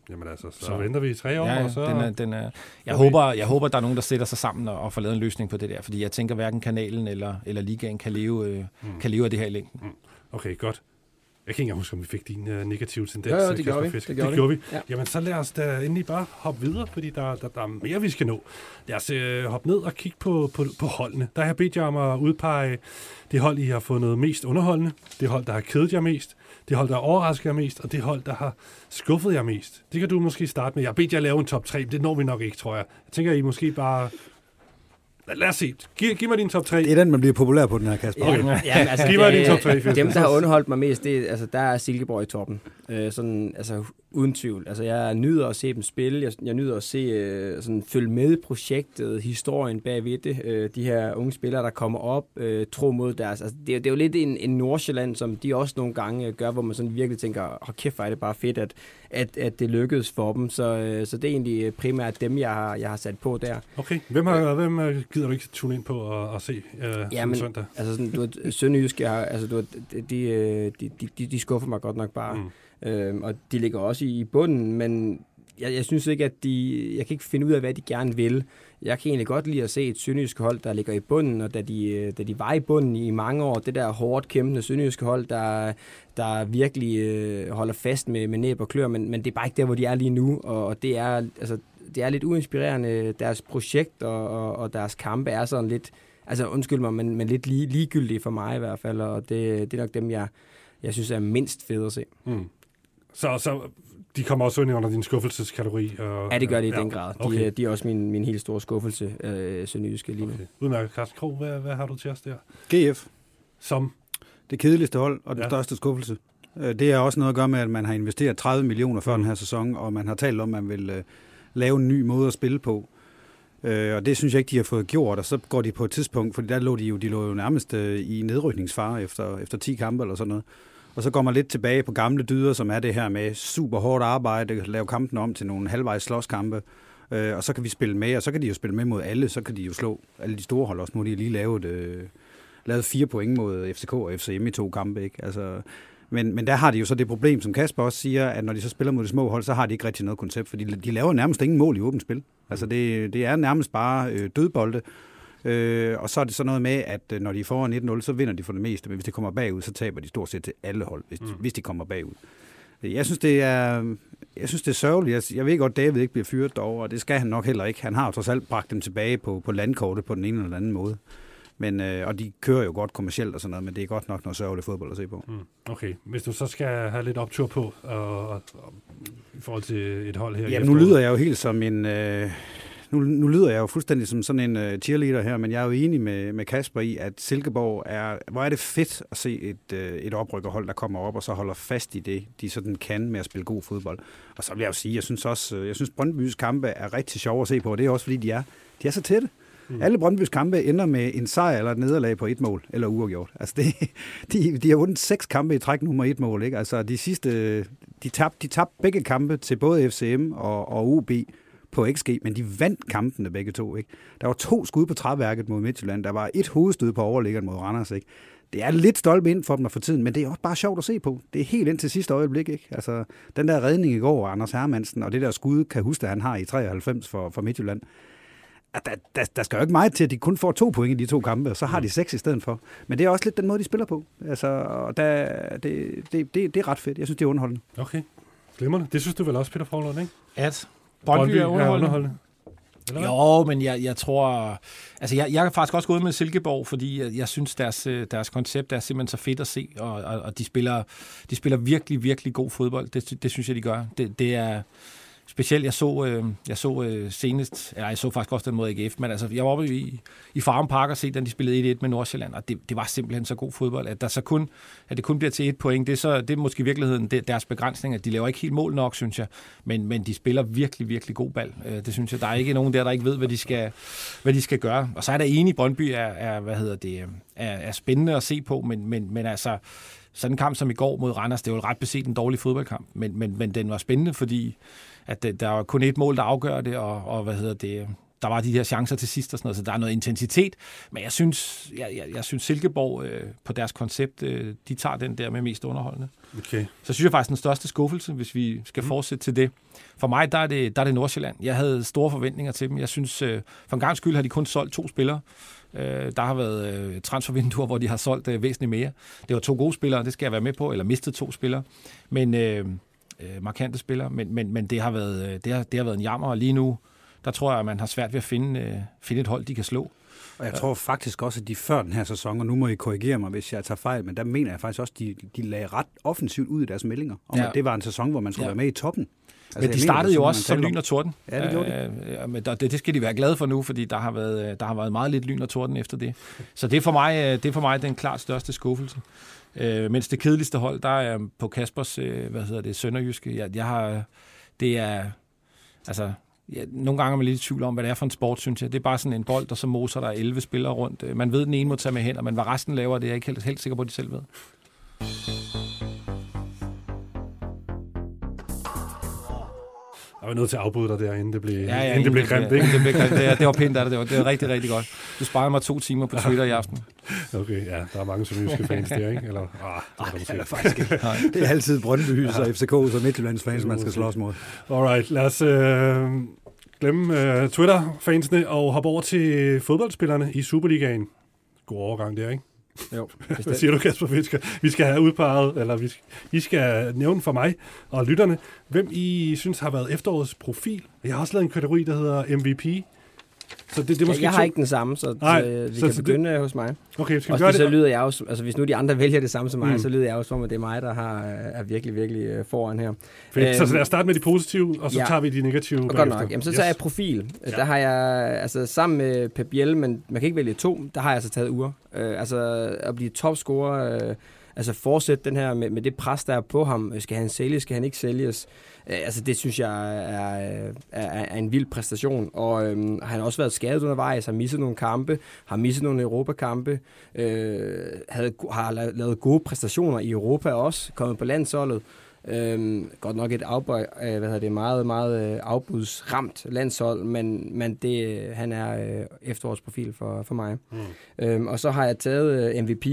Jamen altså, så, så venter vi i tre år, ja, ja, og så... Den er, den er, jeg, okay. håber, jeg håber, der er nogen, der sætter sig sammen og, og får lavet en løsning på det der, fordi jeg tænker, hverken kanalen eller, eller ligaen kan leve, øh, mm. kan leve af det her i længden. Mm. Okay, godt. Jeg kan ikke huske, om vi fik din uh, negative tendens. Ja, ja det, gjorde vi. det gjorde det gjorde vi. Ja. Jamen, så lad os da endelig bare hoppe videre, fordi der, der, der er mere, vi skal nå. Lad os uh, hoppe ned og kigge på, på, på holdene. Der har jeg bedt jer om at udpege det hold, I har fundet mest underholdende, det hold, der har kedet jer mest, det hold, der har overrasket jer mest, og det hold, der har skuffet jer mest. Det kan du måske starte med. Jeg har bedt jer at lave en top 3, men det når vi nok ikke, tror jeg. Jeg tænker, I måske bare Lad os se. Giv, giv mig din top 3. Det er den, man bliver populær på, den her, Kasper. Okay. Ja, ja, altså, Giv mig det- din top 3, Fisk. Dem, der har underholdt mig mest, det, altså, der er Silkeborg i toppen. Øh, sådan, altså, uden tvivl. Altså, jeg nyder at se dem spille. Jeg, jeg nyder at se, øh, sådan, følge med projektet, historien bagved det. Øh, de her unge spillere, der kommer op, øh, tro mod deres... Altså, det, er- det er jo lidt en, en Nordsjælland, som de også nogle gange øh, gør, hvor man sådan virkelig tænker, hold kæft, hvor er det bare fedt, at, at, at det lykkedes for dem. Så, øh, så det er egentlig øh, primært dem, jeg har, jeg har sat på der. Okay. Hvem, har, hvem øh, gider du ikke tune ind på og, og se øh, Ja, men- søndag? Altså sådan, du ved, Sønderjyske, har, altså, du ved, de, de, øh, de, de, de skuffer mig godt nok bare. Mm. Øhm, og de ligger også i bunden, men jeg, jeg synes ikke, at de... Jeg kan ikke finde ud af, hvad de gerne vil. Jeg kan egentlig godt lide at se et sønderjysk hold, der ligger i bunden, og da de, øh, da de var i bunden i mange år, det der hårdt kæmpende sønderjyske hold, der, der virkelig øh, holder fast med, med næb og klør, men, men det er bare ikke der, hvor de er lige nu, og, og det, er, altså, det er lidt uinspirerende. Deres projekt og, og, og deres kampe er sådan lidt, altså undskyld mig, men, men lidt lige, ligegyldige for mig i hvert fald, og det, det er nok dem, jeg, jeg synes er mindst fede at se. Mm. Så, så de kommer også ind under din skuffelseskategori? Og, Ja, det gør de i den grad. De, Okay. okay. de er også min, min helt store skuffelse, øh, Sønderjyske lige nu. okay. Udmærket, Carsten Krog, hvad, hvad har du til os der? GF, Som? det kedeligste hold og den Ja. ja. største skuffelse. Øh, Det har også noget at gøre med, at man har investeret 30 millioner før den her sæson, og man har talt om, at man vil øh, lave en ny måde at spille på. Øh, og det synes jeg ikke, de har fået gjort, og så går de på et tidspunkt, fordi der lå de jo, de lå jo nærmest øh, i nedrykningsfare efter, efter 10 kampe eller sådan noget. Og så går man lidt tilbage på gamle dyder, som er det her med super hårdt arbejde, lave kampen om til nogle halvvejs slåskampe, øh, og så kan vi spille med, og så kan de jo spille med mod alle, så kan de jo slå alle de store hold også. Nu har de lige lavet, øh, lavet fire point mod FCK og FCM i to kampe, ikke? Altså, men, men der har de jo så det problem, som Kasper også siger, at når de så spiller mod de små hold, så har de ikke rigtig noget koncept, fordi de laver nærmest ingen mål i åbent spil. Altså det, det er nærmest bare øh, dødbolde, øh, og så er det så noget med, at øh, når de får 1-0, så vinder de for det meste, men hvis de kommer bagud, så taber de stort set til alle hold, hvis, mm. hvis de kommer bagud. Jeg synes, det er, jeg synes, det er sørgeligt. Jeg, jeg ved godt, at David ikke bliver fyret derovre, og det skal han nok heller ikke. Han har jo trods alt bragt dem tilbage på, på landkortet på den ene eller den anden måde. Men, øh, og de kører jo godt kommercielt og sådan noget, men det er godt nok noget sørgeligt fodbold at se på. Mm. Okay, hvis du så skal have lidt optur på, og, og, og, i forhold til et hold her Jamen, nu lyder jeg jo helt som en... Øh, nu, nu lyder jeg jo fuldstændig som sådan en uh, cheerleader her, men jeg er jo enig med, med Kasper i, at Silkeborg er... Hvor er det fedt at se et, uh, et oprykkerhold, der kommer op og så holder fast i det, de sådan kan med at spille god fodbold. Og så vil jeg jo sige, jeg synes også, øh, jeg synes Brøndby's kampe er rigtig sjove at se på, og det er også fordi, de er, de er så tætte. Mm. Alle Brøndby's kampe ender med en sejr eller et nederlag på et mål, eller uafgjort. Altså det, de, de har vundet seks kampe i træk nummer et mål. Ikke? Altså de sidste, de tabte de tabte begge kampe til både FCM og, og UB på XG, men de vandt kampene begge to. Ikke? Der var to skud på træværket mod Midtjylland. Der var et hovedstød på overliggeren mod Randers. Ikke? Det er lidt stolpe ind for dem for tiden, men det er også bare sjovt at se på. Det er helt ind til sidste øjeblik. Ikke? Altså, den der redning i går, Anders Hermansen, og det der skud, kan huske, at han har i 93 for, for Midtjylland, at der, der, der skal jo ikke meget til, at de kun får to point i de to kampe, og så har de seks i stedet for. Men det er også lidt den måde, de spiller på. Altså, og der, det, det, det, det er ret fedt. Jeg synes, det er underholdende. Okay, glimrende. Det synes du vel også, Peter Forlund, ikke? At Brøndby er underholdende. Eller hvad? Jo, men jeg, jeg tror... Altså, jeg, jeg er faktisk også gået med Silkeborg, fordi jeg, jeg synes, deres, øh, deres koncept er simpelthen så fedt at se, og, og, og de, spiller, de spiller virkelig, virkelig god fodbold. Det, det synes jeg, de gør. Det, det er... Specielt, jeg så, øh, jeg så øh, senest, eller jeg så faktisk også den mod AGF, men altså, jeg var oppe i, i Farm Park og se, den de spillede 1-1 med Nordsjælland, og det, det var simpelthen så god fodbold, at, der så kun, at det kun bliver til et point. Det er, så, det er måske i virkeligheden det, deres begrænsning, at de laver ikke helt mål nok, synes jeg, men, men de spiller virkelig, virkelig god bal. Øh, det synes jeg, der er ikke nogen der, der ikke ved, hvad de skal, hvad de skal gøre. Og så er der enig, Brøndby er, er, hvad hedder det, er, er spændende at se på, men, men, men altså, sådan en kamp som i går mod Randers, det var jo ret beset en dårlig fodboldkamp, men, men, men den var spændende, fordi at der var kun et mål, der afgør det, og, og hvad hedder det, der var de her chancer til sidst og sådan noget, så der er noget intensitet, men jeg synes, jeg, jeg, jeg synes Silkeborg øh, på deres koncept, øh, de tager den der med mest underholdende. Okay. Så synes jeg faktisk den største skuffelse, hvis vi skal fortsætte til det. For mig, der er det, der er det Nordsjælland. Jeg havde store forventninger til dem. Jeg synes, øh, for en gang skyld har de kun solgt to spillere. Øh, der har været øh, transfervinduer, hvor de har solgt øh, væsentligt mere. Det var to gode spillere, det skal jeg være med på, eller mistet to spillere. Men øh, øh, markante spillere, men, men, men det, har været, øh, det, har, det har været en jammer, og lige nu, der tror jeg, at man har svært ved at finde, øh, finde et hold, de kan slå. Og jeg tror faktisk også, at de før den her sæson, og nu må I korrigere mig, hvis jeg tager fejl, men der mener jeg faktisk også, at de, de lagde ret offensivt ud i deres meldinger, om Ja. at det var en sæson, hvor man skulle Ja. være med i toppen. Altså, Men de mener, startede det er jo også som lyn og torden. Ja, det gjorde de. Øh, øh, men der, det, det skal de være glade for nu, fordi der har været, øh, der har været meget lidt lyn og torden efter det. Så det er for mig, det er for mig den klart største skuffelse. Øh, mens det kedeligste hold, der er på Kaspers, øh, hvad hedder det, Sønderjyske. Jeg, jeg har, det er, altså, ja, nogle gange er man lidt i tvivl om, hvad det er for en sport, synes jeg. Det er bare sådan en bold, der så moser der er 11 spillere rundt. Øh, man ved, den ene må tage med hen, og man, hvad resten laver, det er jeg ikke helt, helt sikker på, at de selv ved. Jeg var nødt til at afbryde dig der, inden det blev, Ja, ja, inden det blev grimt, ikke? Det, blev grimt. Det, det var pænt af dig. Det var, det var rigtig, rigtig godt. Du sparede mig to timer på Twitter i aften. Okay, ja, der er mange sønderjyske fans der, ikke? Eller, ah, det er der måske. Eller faktisk ikke. Det er altid Brøndby, og FCK, og Midtjyllands fans, man skal slås mod. Alright, lad os øh, glemme øh, Twitter-fansene og hoppe over til fodboldspillerne i Superligaen. God overgang der, ikke? Jo, Hvad siger du, Kasper? Vi skal, vi skal have udpeget, eller vi skal, I skal nævne for mig og lytterne, hvem I synes har været efterårets profil. Jeg har også lavet en kategori, der hedder MVP. Så det, det er måske jeg har to. ikke den samme, så Nej, øh, vi så- kan så det- begynde hos mig. Okay, skal vi Også gøre fordi så det? lyder jeg også, altså hvis nu de andre vælger det samme som mig, Mm. så lyder jeg også som, at det er mig, der har, er virkelig, virkelig øh, foran her. Fedt. Så, så Øhm, lad os starte med de positive, og så ja. tager vi de negative Og godt nok. Jamen, så tager jeg profil. Ja. Ja. Der har jeg, altså sammen med Pep Biel, men man kan ikke vælge to, der har jeg altså taget uger. Øh, altså at blive topscorer, øh, altså fortsætte den her med, med det pres, der er på ham. Skal han sælges, skal han ikke sælges? Altså det synes jeg er, er, er, er en vild præstation. Og øhm, han har også været skadet undervejs, har misset nogle kampe, har misset nogle Europakampe, øh, havde, har lavet gode præstationer i Europa også, kommet på landsholdet. Øhm, godt nok et afbøj, øh, hvad hedder det, meget, meget øh, afbudsramt landshold, men, men det, øh, han er øh, efterårsprofil for, for mig. Mm. Øhm, og så har jeg taget øh, MVP.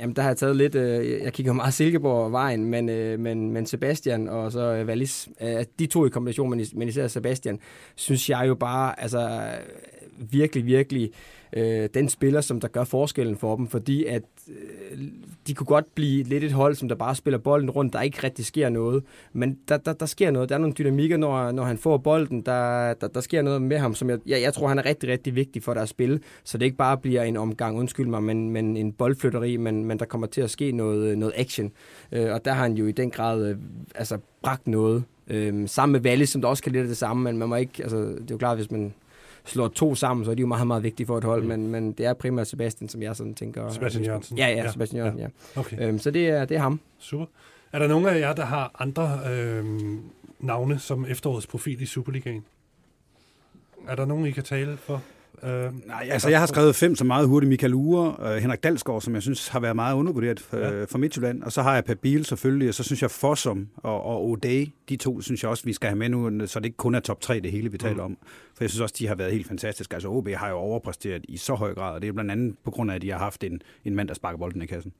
Jamen, der har jeg taget lidt, øh, jeg kigger meget Silkeborg vejen, men, øh, men, men Sebastian og så øh, Wallis, øh, de to i kombination, men, is- men især Sebastian, synes jeg jo bare, altså øh, virkelig, virkelig øh, den spiller, som der gør forskellen for dem, fordi at øh, de kunne godt blive lidt et hold, som der bare spiller bolden rundt, der ikke rigtig sker noget, men der, der, der sker noget, der er nogle dynamikker, når, når han får bolden, der, der, der sker noget med ham, som jeg, jeg, jeg tror, han er rigtig, rigtig vigtig for deres spil, så det ikke bare bliver en omgang, undskyld mig, men, men en boldflytteri, men, men der kommer til at ske noget, noget action, øh, og der har han jo i den grad øh, altså, bragt noget, øh, sammen med Valle, som der også kan lidt det samme, men man må ikke, altså, det er jo klart, hvis man slår to sammen, så er de jo meget, meget vigtige for et hold, Mm. men, men det er primært Sebastian, som jeg sådan tænker. Sebastian Jørgensen. Ja, ja, Ja, Sebastian Jørgensen, ja. Okay, Øhm, så det er, det er ham. super. Er der nogen af jer, der har andre øh, navne som efterårets profil i Superligaen? Er der nogen, I kan tale for? Øh, Nej, altså jeg har skrevet fem så meget hurtigt. Michael Ure, øh, Henrik Dalsgaard, som jeg synes har været meget undervurderet for, Ja. for Midtjylland. Og så har jeg Pabil selvfølgelig, og så synes jeg Fossum og, og O'Day, de to synes jeg også, vi skal have med nu, så det ikke kun er top 3, det hele vi taler Mm. om. For jeg synes også, de har været helt fantastiske. Altså OB har jo overpræsteret i så høj grad, og det er blandt andet på grund af, at de har haft en, en mand, der sparker bolden i kassen.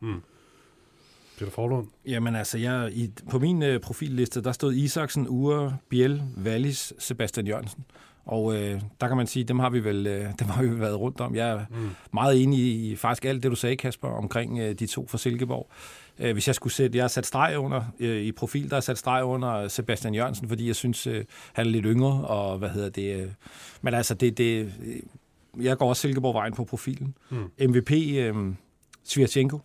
Peter Forlund? Jamen altså, jeg, i, på min øh, profilliste, der stod Isaksen, Ure, Biel, Wallis, Sebastian Jørgensen. Og øh, der kan man sige, dem har vi vel øh, dem har vi været rundt om. Jeg er Mm. meget enig i faktisk alt det, du sagde, Kasper, omkring øh, de to fra Silkeborg. Øh, hvis jeg skulle sætte, jeg har sat streg under, øh, i profil, der jeg sat streg under Sebastian Jørgensen, fordi jeg synes, øh, han er lidt yngre, og hvad hedder det, øh, men altså, det, det, øh, jeg går også Silkeborg-vejen på profilen. Mm. MVP, øh, Svirchenko.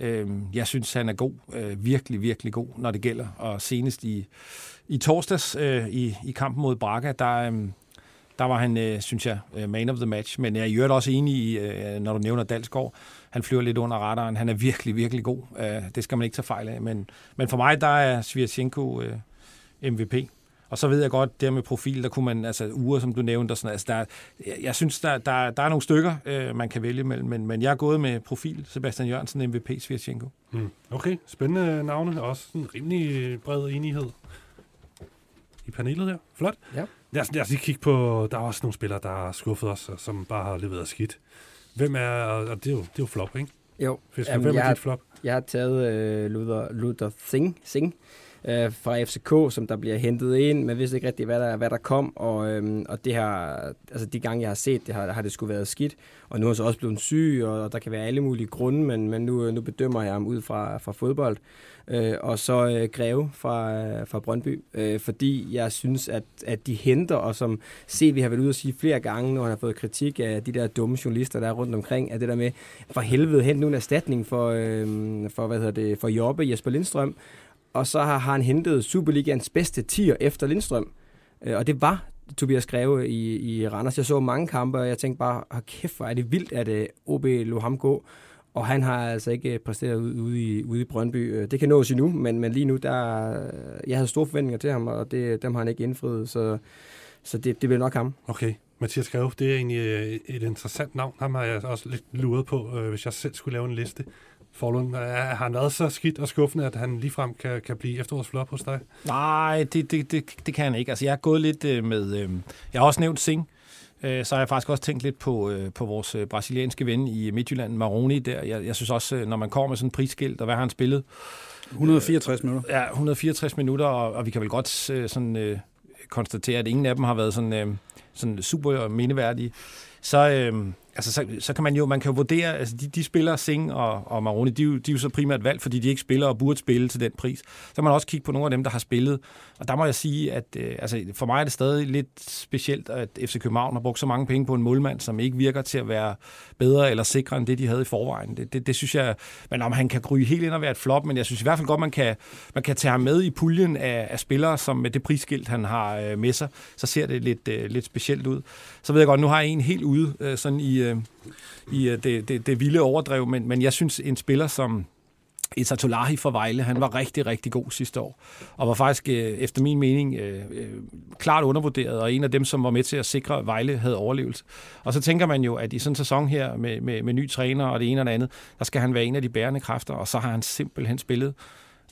Øh, jeg synes, han er god. Øh, virkelig, virkelig god, når det gælder. Og senest i, i torsdags øh, i, i kampen mod Braga, der, øh, der var han, øh, synes jeg, øh, man of the match. Men jeg er i øvrigt også enig i, øh, når du nævner Dalsgaard. Han flyver lidt under radaren. Han er virkelig, virkelig god. Øh, det skal man ikke tage fejl af. Men, men for mig, der er Svirchenko øh, MVP. Og så ved jeg godt, der med profil, der kunne man, altså uger, som du nævnte, og sådan, altså der, jeg, jeg synes, der, der, der er nogle stykker, øh, man kan vælge mellem, men, men jeg er gået med profil, Sebastian Jørgensen, MVP, Svirchenko. Mm. Okay, spændende navne. Også en rimelig bred enighed i panelet her. Flot. Ja. Lad os, lad os lige kigge på, der er også nogle spillere, der har skuffet os, og som bare har leveret skidt. Hvem er, og det er jo, det er jo flop, ikke? Jo, Fisk, Jamen, hvem er jeg- dit flop? jeg har taget øh, Luther, Luther Singh, Singh øh, fra FCK, som der bliver hentet ind. Man vidste ikke rigtig, hvad der, hvad der kom, og, øhm, og det har, altså de gange, jeg har set det, har, har det skulle været skidt. Og nu er han så også blevet syg, og der kan være alle mulige grunde, men, men nu, nu bedømmer jeg ham ud fra, fra fodbold. Øh, og så øh, Greve fra, øh, fra Brøndby, øh, fordi jeg synes, at, at de henter, og som vi har været ude at sige flere gange, når han har fået kritik af de der dumme journalister, der er rundt omkring, at det der med, for helvede, hent nu en erstatning for, øh, for, hvad hedder det, for Jobbe Jesper Lindstrøm, og så har han hentet Superligans bedste tier efter Lindstrøm. Øh, og det var Tobias Greve i, i Randers. Jeg så mange kampe, og jeg tænkte bare, kæft, hvor er det vildt, at øh, OB lå ham gå. Og han har altså ikke præsteret ude, ude, i, ude i Brøndby. Øh, det kan nås endnu, men, men lige nu, der, jeg havde store forventninger til ham, og det, dem har han ikke indfriet, så, så det, det bliver nok ham. Okay. Mathias Greve, det er egentlig et interessant navn. Ham har jeg også lidt luret på, hvis jeg selv skulle lave en liste. Forlund, har han været så skidt og skuffende, at han ligefrem kan, kan blive efterårsflop hos dig? Nej, det, det, det, det kan han ikke. Altså, jeg har gået lidt øh, med... Øh, jeg har også nævnt Sing. Øh, så har jeg faktisk også tænkt lidt på, øh, på vores øh, brasilianske ven i Midtjylland, Maroni. Der. Jeg, jeg synes også, øh, når man kommer med sådan en prisskilt, og hvad har han spillet? 164 minutter. Ja, 164 minutter, og, og vi kan vel godt sådan, øh, konstatere, at ingen af dem har været sådan, øh, sådan super mindeværdige. Så... Øh, altså, så, så kan man jo man kan jo vurdere, altså de, de spiller Sing og, og Maroni, de, de er jo så primært valgt, fordi de ikke spiller og burde spille til den pris. Så kan man også kigge på nogle af dem, der har spillet. Og der må jeg sige, at øh, altså, for mig er det stadig lidt specielt, at FC København har brugt så mange penge på en målmand, som ikke virker til at være bedre eller sikre end det, de havde i forvejen. Det, det, det synes jeg, men om han kan gryge helt ind og være et flop, men jeg synes i hvert fald godt, man kan, man kan tage ham med i puljen af, af spillere, som med det prisskilt, han har øh, med sig, så ser det lidt, øh, lidt specielt ud. Så ved jeg godt, nu har jeg en helt ude øh, sådan i, Øh, i øh, det, det, det vilde overdrev, men, men jeg synes, en spiller som Issa Tolahi fra Vejle, han var rigtig, rigtig god sidste år, og var faktisk, øh, efter min mening, klart undervurderet, og en af dem, som var med til at sikre, at Vejle havde overlevelse. Og så tænker man jo, at i sådan en sæson her, med, med, med ny træner og det ene og det andet, der skal han være en af de bærende kræfter, og så har han simpelthen spillet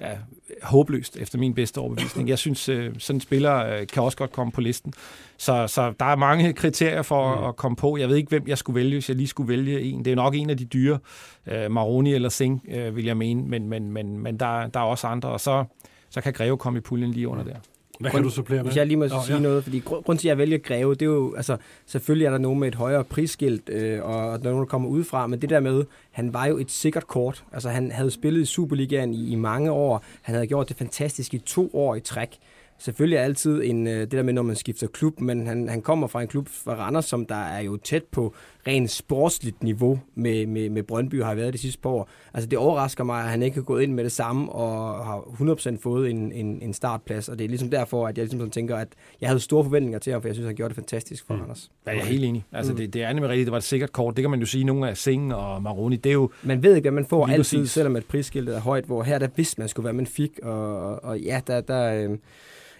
ja, håbløst, efter min bedste overbevisning. Jeg synes, øh, sådan en spiller øh, kan også godt komme på listen. Så, så der er mange kriterier for mm. at komme på. Jeg ved ikke, hvem jeg skulle vælge, hvis jeg lige skulle vælge en. Det er nok en af de dyre, øh, Maroni eller Singh, øh, vil jeg mene, men, men, men, men der, der er også andre, og så, så kan Greve komme i puljen lige under mm. der. Hvad kan du supplere med? Hvis jeg lige må oh, sige ja. noget, fordi grund, grund til, at jeg vælger Greve, det er jo, altså, selvfølgelig er der nogen med et højere prisskilt, øh, og nogen, der kommer udefra, men det der med, han var jo et sikkert kort. Altså, han havde spillet i Superligaen i, i mange år. Han havde gjort det fantastisk i to år i træk selvfølgelig er altid en, øh, det der med, når man skifter klub, men han, han kommer fra en klub fra Randers, som der er jo tæt på rent sportsligt niveau med, med, med Brøndby har været de sidste par år. Altså det overrasker mig, at han ikke har gået ind med det samme og har 100% fået en, en, en startplads, og det er ligesom derfor, at jeg ligesom sådan tænker, at jeg havde store forventninger til ham, for jeg synes, han gjorde det fantastisk for mm. Randers. Ja, jeg er helt enig. Altså mm. det, det er nemlig rigtigt, det var et sikkert kort. Det kan man jo sige, nogle af Sing og Maroni, det er jo... Man ved ikke, hvad man får altid, præcis. selvom et prisskiltet er højt, hvor her der vidste man skulle, hvad man fik, og, og, og ja, der, der, øh,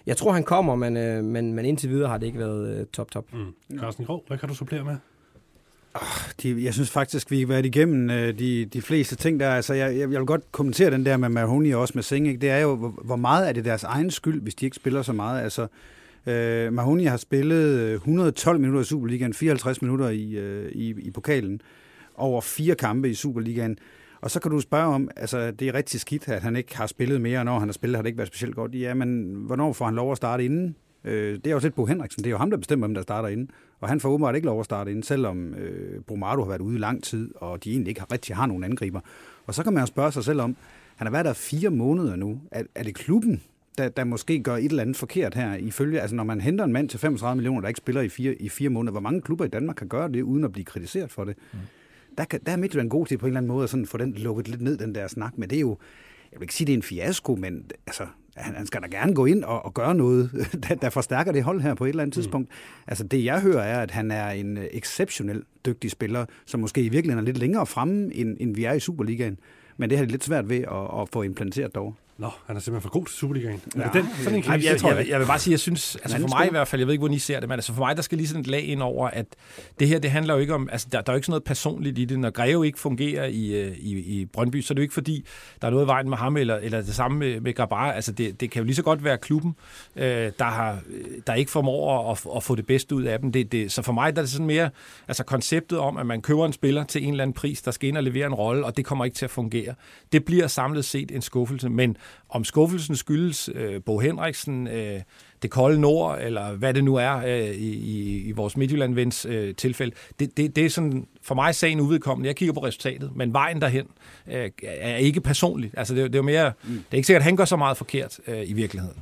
jeg tror, han kommer, men, øh, men, men indtil videre har det ikke været øh, top-top. Mm. Carsten Grov, hvad kan du supplere med? De, jeg synes faktisk, vi har været igennem øh, de, de fleste ting der. Altså, jeg, jeg, vil godt kommentere den der med Mahoney og også med Singh. Det er jo, hvor, meget er det deres egen skyld, hvis de ikke spiller så meget. Altså, øh, Mahoney har spillet øh, 112 minutter i Superligaen, 54 minutter i, øh, i, i pokalen, over fire kampe i Superligaen. Og så kan du spørge om, altså det er rigtig skidt, at han ikke har spillet mere, når han har spillet, har det ikke været specielt godt. Ja, men hvornår får han lov at starte inden? Øh, det er jo set på Henriksen, det er jo ham, der bestemmer, hvem der starter inden. Og han får åbenbart ikke lov at starte inden, selvom øh, Brumado har været ude i lang tid, og de egentlig ikke har rigtig har nogen angriber. Og så kan man jo spørge sig selv om, han har været der fire måneder nu. Er, er det klubben, der, der måske gør et eller andet forkert her, ifølge, altså når man henter en mand til 35 millioner, der ikke spiller i fire, i fire måneder, hvor mange klubber i Danmark kan gøre det, uden at blive kritiseret for det? Mm der, kan, der er Midtjylland god til på en eller anden måde at sådan få den lukket lidt ned, den der snak. Men det er jo, jeg vil ikke sige, det er en fiasko, men altså, han, han skal da gerne gå ind og, og gøre noget, der, der forstærker det hold her på et eller andet mm. tidspunkt. Altså det jeg hører er, at han er en exceptionel dygtig spiller, som måske i virkeligheden er lidt længere fremme, end, end vi er i Superligaen. Men det har det lidt svært ved at, at få implementeret dog. Nå, han er simpelthen for god til Superligaen. Ja. Den, sådan en jeg, jeg, jeg, jeg vil bare sige, jeg synes, altså for mig i hvert fald, jeg ved ikke, hvordan I ser det, men altså for mig, der skal lige sådan et lag ind over, at det her, det handler jo ikke om, altså der, der er jo ikke sådan noget personligt i det. Når Greve ikke fungerer i, øh, i, i Brøndby, så er det jo ikke fordi, der er noget i vejen med ham, eller, eller det samme med, med Grabar. Altså det, det kan jo lige så godt være klubben, øh, der, har, der ikke formår at, at få det bedste ud af dem. Det, det, så for mig, der er det sådan mere altså konceptet om, at man køber en spiller til en eller anden pris, der skal ind og levere en rolle, og det kommer ikke til at fungere. Det bliver samlet set en skuffelse, men om skuffelsen skyldes øh, Bo Henriksen, øh, det kolde nord, eller hvad det nu er øh, i, i vores Midtjylland-vens øh, tilfælde, det, det, det er sådan for mig sagen uvedkommende. Jeg kigger på resultatet, men vejen derhen øh, er ikke personligt. Altså det, det er jo mere, mm. det er ikke sikkert, at han gør så meget forkert øh, i virkeligheden.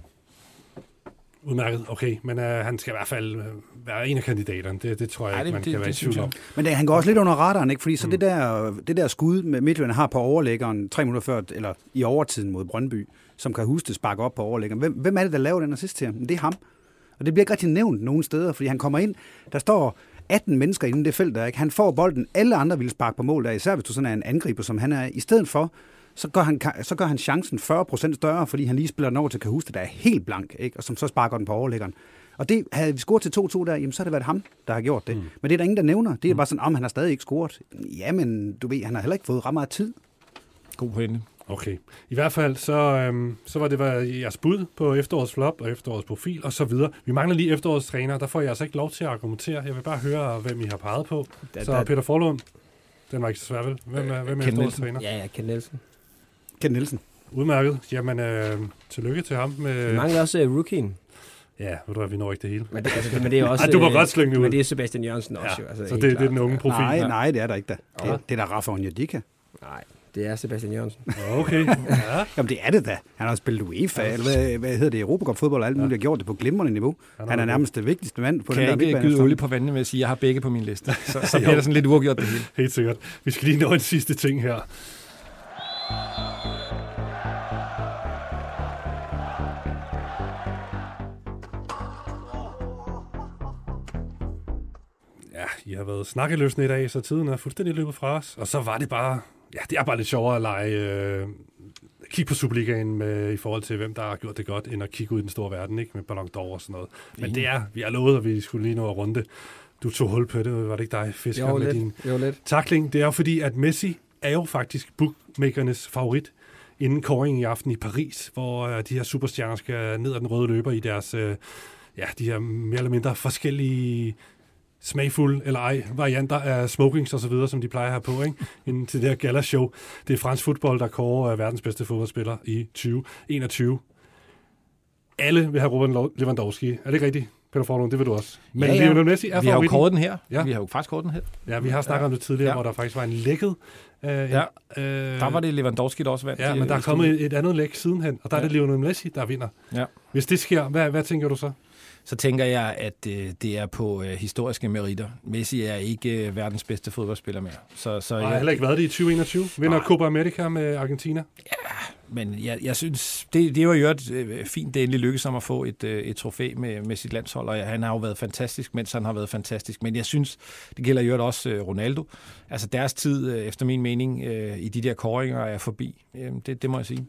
Udmærket, okay. Men øh, han skal i hvert fald øh, være en af kandidaterne. Det, det tror jeg Ej, ikke, det- man det- kan være i det tvivl om. Men det, han går også lidt under radaren, ikke? Fordi så mm. det, der, det der skud, med Midtjylland har på overlæggeren tre minutter før, eller i overtiden mod Brøndby, som kan huske det sparke op på overlæggeren. Hvem, hvem er det, der laver den assist til ham? Det er ham. Og det bliver ikke rigtig nævnt nogen steder, fordi han kommer ind, der står 18 mennesker inde i det felt der, ikke? Han får bolden, alle andre vil sparke på mål der, især hvis du sådan er en angriber, som han er. I stedet for, så gør han, så gør han chancen 40% større, fordi han lige spiller den over til Kahuste, der er helt blank, ikke? og som så sparker den på overlæggeren. Og det havde vi scoret til 2-2 der, jamen så har det været ham, der har gjort det. Mm. Men det er der ingen, der nævner. Det er bare sådan, om han har stadig ikke scoret. Ja, men du ved, han har heller ikke fået ret meget tid. God pointe. Okay. I hvert fald, så, øhm, så var det var jeres bud på efterårets flop og efterårets profil og så videre. Vi mangler lige efterårets træner. Der får jeg altså ikke lov til at argumentere. Jeg vil bare høre, hvem I har peget på. Da- Så da- Peter Forlund, den var ikke så svær, vel? Hvem er, hvem er Ken efterårets Nielsen. træner? Ja, ja, Ken Nielsen. Ken Nielsen. Udmærket. Jamen, øh, tillykke til ham. Vi Med, mangler også uh, rookien. ja, ved du hvad, vi når ikke det hele. Men det, altså, men det er også... Ej, du må øh, godt slynge ud. Men det er Sebastian Jørgensen også Ja, jo. Altså, så det, det er den unge profil. Nej, Ja. nej, det er der ikke da. Ja. Det, det er der Rafa Onyedika. Nej, det er Sebastian Jørgensen. Okay. Ja. Jamen det er det da. Han har spillet UEFA, eller hvad, hvad hedder det, Europacup fodbold og alt muligt, og gjort det på glimrende niveau. har Han er nærmest det vigtigste mand på Kan den jeg der ikke midtbane. gyde olie på vandene med at sige, at jeg har begge på min liste? Så, så bliver det sådan lidt uafgjort det hele. Helt sikkert. Vi skal lige nå en sidste ting her. Ja, I har været snakkeløsende i dag, så tiden er fuldstændig løbet fra os. Og så var det bare... Ja, det er bare lidt sjovere at lege... Øh, kigge på Superligaen med, i forhold til, hvem der har gjort det godt, end at kigge ud i den store verden, ikke? Med Ballon d'Or og sådan noget. Men det er... Vi har lovet, at vi skulle lige nå at runde. Du tog hul på det, var det ikke dig, Fisker, Jo, med lidt. din Jo, lidt. takling. Det er jo fordi, at Messi er jo faktisk bookmakernes favorit inden kåringen i aften i Paris, hvor øh, de her superstjerner skal ned ad den røde løber i deres, øh, ja, de her mere eller mindre forskellige smagfulde eller ej varianter af smokings og så videre, som de plejer at have på, ikke? Inden til det her gala-show. Det er fransk fodbold, der kårer verdens bedste fodboldspiller i 2021. Alle vil have Robert Lewandowski. Er det ikke rigtigt? Peter Forlund, det vil du også. Men Ja, ja. Lionel Messi er Vi har jo kåret den her. Ja. Vi har jo faktisk kåret den her. Ja, vi har snakket Ja. om det tidligere, Ja. hvor der faktisk var en lækket. Øh, Ja. øh, Der var det Lewandowski, der også vandt. Ja, men der er kommet et, et andet læk sidenhen, og der er Ja. det Lionel Messi, der vinder. Ja. Hvis det sker, hvad, hvad tænker du så? Så tænker jeg, at øh, det er på øh, historiske meritter. Messi er ikke øh, verdens bedste fodboldspiller mere. Så, så Og har jeg, heller ikke været det i 2021. Vinder Nej. Copa America med Argentina. Men jeg, jeg synes, det, det var jo et, øh, fint, det endelig lykkedes ham at få et, øh, et trofæ med, med sit landshold, og han har jo været fantastisk, mens han har været fantastisk. Men jeg synes, det gælder jo også øh, Ronaldo. Altså deres tid, øh, efter min mening, øh, i de der kåringer er forbi. Øh, det, det må jeg sige.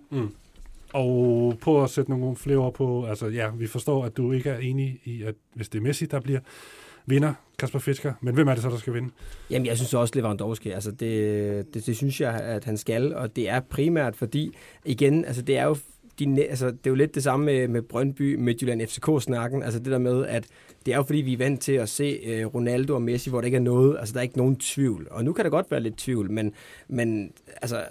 Og på at sætte nogle flere ord på, altså ja, vi forstår, at du ikke er enig i, at hvis det er Messi, der bliver vinder, Kasper Fisker, men hvem er det så, der skal vinde? Jamen, jeg synes også Lewandowski, altså det, det, det synes jeg, at han skal, og det er primært fordi, igen, altså det er jo de, altså, det er jo lidt det samme med, med Brøndby, med Jylland FCK-snakken, altså det der med, at det er jo fordi, vi er vant til at se øh, Ronaldo og Messi, hvor der ikke er noget, altså der er ikke nogen tvivl, og nu kan der godt være lidt tvivl, men, men altså,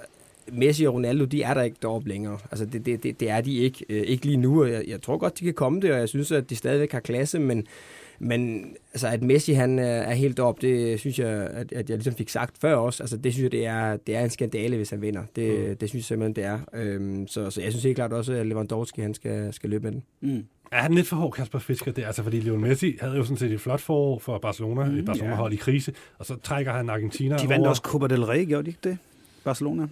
Messi og Ronaldo, de er der ikke deroppe længere. Altså, det, det, det, det er de ikke. Øh, ikke lige nu, og jeg, jeg tror godt, de kan komme det, og jeg synes, at de stadigvæk har klasse, men, men altså, at Messi han er, er helt deroppe, det synes jeg, at, at jeg ligesom fik sagt før også. Altså, det synes jeg, det er, det er en skandale, hvis han vinder. Det, mm. det synes jeg simpelthen, det er. Øhm, så, så jeg synes helt klart også, at Lewandowski han skal, skal løbe med den. Mm. Er han lidt for hård, Kasper Fisker? Det er altså, fordi Lionel Messi havde jo sådan set et flot forår for Barcelona, mm, et Barcelona-hold i krise, og så trækker han Argentina De vandt over. også Copa del Rey, gjorde de ikke det? Barcelona.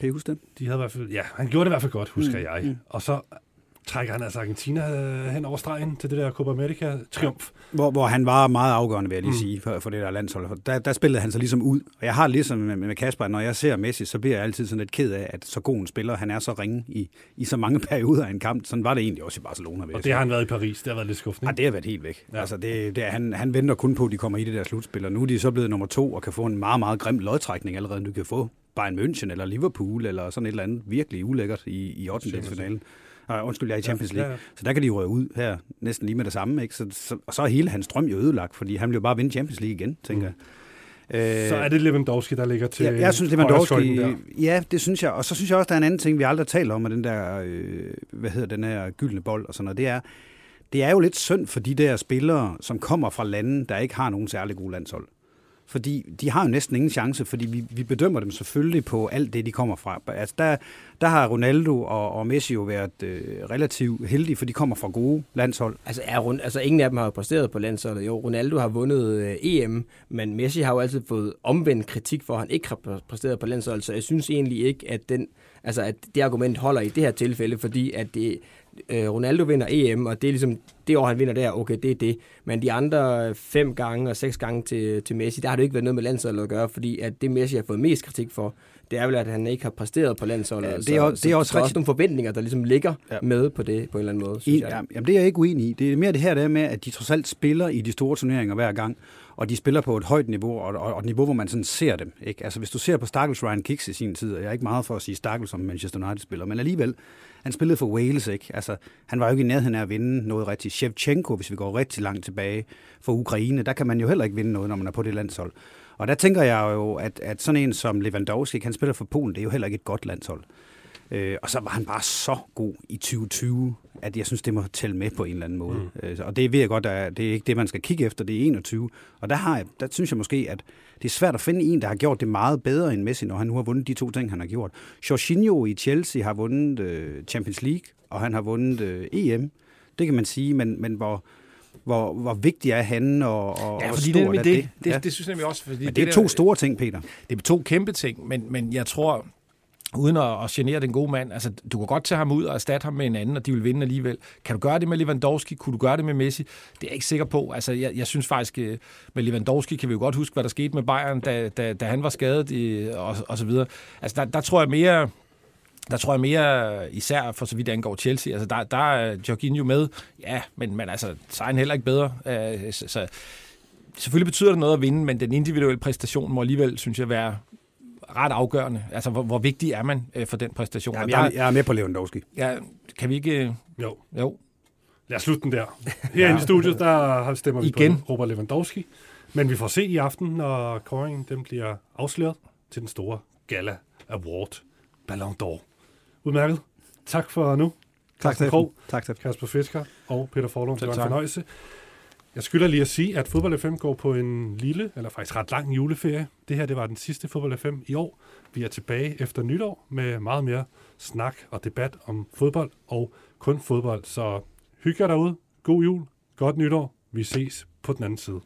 Kan I huske det? De havde i hvert fald, ja, han gjorde det i hvert fald godt, husker Mm, jeg. mm. Og så trækker han altså Argentina øh, hen over stregen til det der Copa America-triumf. Hvor, hvor han var meget afgørende, vil jeg lige Mm. sige, for, for det der landshold. For Der, der spillede han sig ligesom ud. Og jeg har ligesom med, med Kasper, når jeg ser Messi, så bliver jeg altid sådan lidt ked af, at så god en spiller, han er så ringe i, i så mange perioder af en kamp. Sådan var det egentlig også i Barcelona. Og det har han været i Paris. Det har været lidt skuffende. Ja, ikke? det har været helt væk. Ja. Altså, det, det han, han venter kun på, at de kommer i det der slutspil, og nu er de så blevet nummer to og kan få en meget, meget grim lodtrækning allerede. Du kan få Bayern München eller Liverpool eller sådan et eller andet virkelig ulækkert i, i 8. Uh, undskyld, jeg er i Champions Ja, League. ja. Så der kan de røre ud her næsten lige med det samme. Ikke? Så, så, og så er hele hans drøm jo ødelagt, fordi han vil jo bare vinde Champions League igen, tænker Mm. Øh, Så er det Lewandowski, der ligger til Ja, jeg synes, Lewandowski... Ja, det synes jeg. Og så synes jeg også, der er en anden ting, vi aldrig taler om, med den der, øh, hvad hedder den her gyldne bold og sådan noget. Det er, det er jo lidt synd for de der spillere, som kommer fra lande, der ikke har nogen særlig gode landshold. Fordi de har jo næsten ingen chance, fordi vi, vi bedømmer dem selvfølgelig på alt det, de kommer fra. Altså der, der har Ronaldo og, og Messi jo været øh, relativt heldige, for de kommer fra gode landshold. Altså, er, altså ingen af dem har jo præsteret på landsholdet. Jo, Ronaldo har vundet øh, EM, men Messi har jo altid fået omvendt kritik for, at han ikke har præsteret på landsholdet. Så jeg synes egentlig ikke, at, den, altså, at det argument holder i det her tilfælde, fordi at det, øh, Ronaldo vinder EM, og det er ligesom det år, han vinder der, okay, det er det. Men de andre fem gange og seks gange til, til Messi, der har det ikke været noget med landsholdet at gøre, fordi at det Messi har fået mest kritik for, det er vel, at han ikke har præsteret på landsholdet. Ja, det er også- så, det er også så der er rigtigt. også nogle forventninger, der ligesom ligger Ja. med på det på en eller anden måde, synes I, jeg. ja, jamen, det er jeg ikke uenig i. Det er mere det her der med, at de trods alt spiller i de store turneringer hver gang, og de spiller på et højt niveau, og, og, og et niveau, hvor man sådan ser dem. Ikke? Altså, hvis du ser på Stakkels Ryan Giggs i sin tid, og jeg er ikke meget for at sige Stakkels som Manchester United-spiller, men alligevel, han spillede for Wales, ikke? Altså, han var jo ikke i nærheden af at vinde noget rigtigt. Shevchenko, hvis vi går rigtig langt tilbage for Ukraine, der kan man jo heller ikke vinde noget, når man er på det landshold. Og der tænker jeg jo, at, at sådan en som Lewandowski, han spiller for Polen, det er jo heller ikke et godt landshold. Øh, og så var han bare så god i 2020, at jeg synes, det må tælle med på en eller anden måde. Mm. Øh, og det ved jeg godt, at det er ikke det, man skal kigge efter, det er 21. Og der, har jeg, der synes jeg måske, at det er svært at finde en, der har gjort det meget bedre end Messi, når han nu har vundet de to ting, han har gjort. Jorginho i Chelsea har vundet øh, Champions League, og han har vundet øh, EM. Det kan man sige, men, men hvor, hvor, hvor vigtig er han, og, og Ja, hvor fordi stort det, er det, det? det, Ja. det, det synes jeg nemlig også. Fordi Men det er der- to store ting, Peter. Det er to kæmpe ting, men, men jeg tror, uden at, at genere den gode mand, altså du kan godt tage ham ud og erstatte ham med en anden, og de vil vinde alligevel. Kan du gøre det med Lewandowski? Kunne du gøre det med Messi? Det er jeg ikke sikker på. Altså jeg, jeg synes faktisk, øh, med Lewandowski kan vi jo godt huske, hvad der skete med Bayern, da, da, da han var skadet i, og, og så videre. Altså der, der tror jeg mere, der tror jeg mere, især for så vidt angår Chelsea, altså der, der er Jorginho med, ja, men, men altså, så er han heller ikke bedre. Øh, så, så, selvfølgelig betyder det noget at vinde, men den individuelle præstation må alligevel, synes jeg, være ret afgørende. Altså, hvor, hvor vigtig er man øh, for den præstation? Jamen, jeg, der, jeg er med på Lewandowski. ja, kan vi ikke... øh, Jo, Jo, lad os slutte den der. Herinde i studiet, der stemmer vi Igen. på Robert Lewandowski. Men vi får se i aften, når kåringen den bliver afsløret til den store Gala Award Ballon d'Or. Udmærket. Tak for nu. Carsten Krog, Tak. Kasper Fisker og Peter Forlund. Det var en tak. fornøjelse. Jeg skylder lige at sige, at Fodbold FM går på en lille, eller faktisk ret lang juleferie. Det her det var den sidste Fodbold FM i år. Vi er tilbage efter nytår med meget mere snak og debat om fodbold og kun fodbold. Så hygge jer derude. God jul. Godt nytår. Vi ses på den anden side.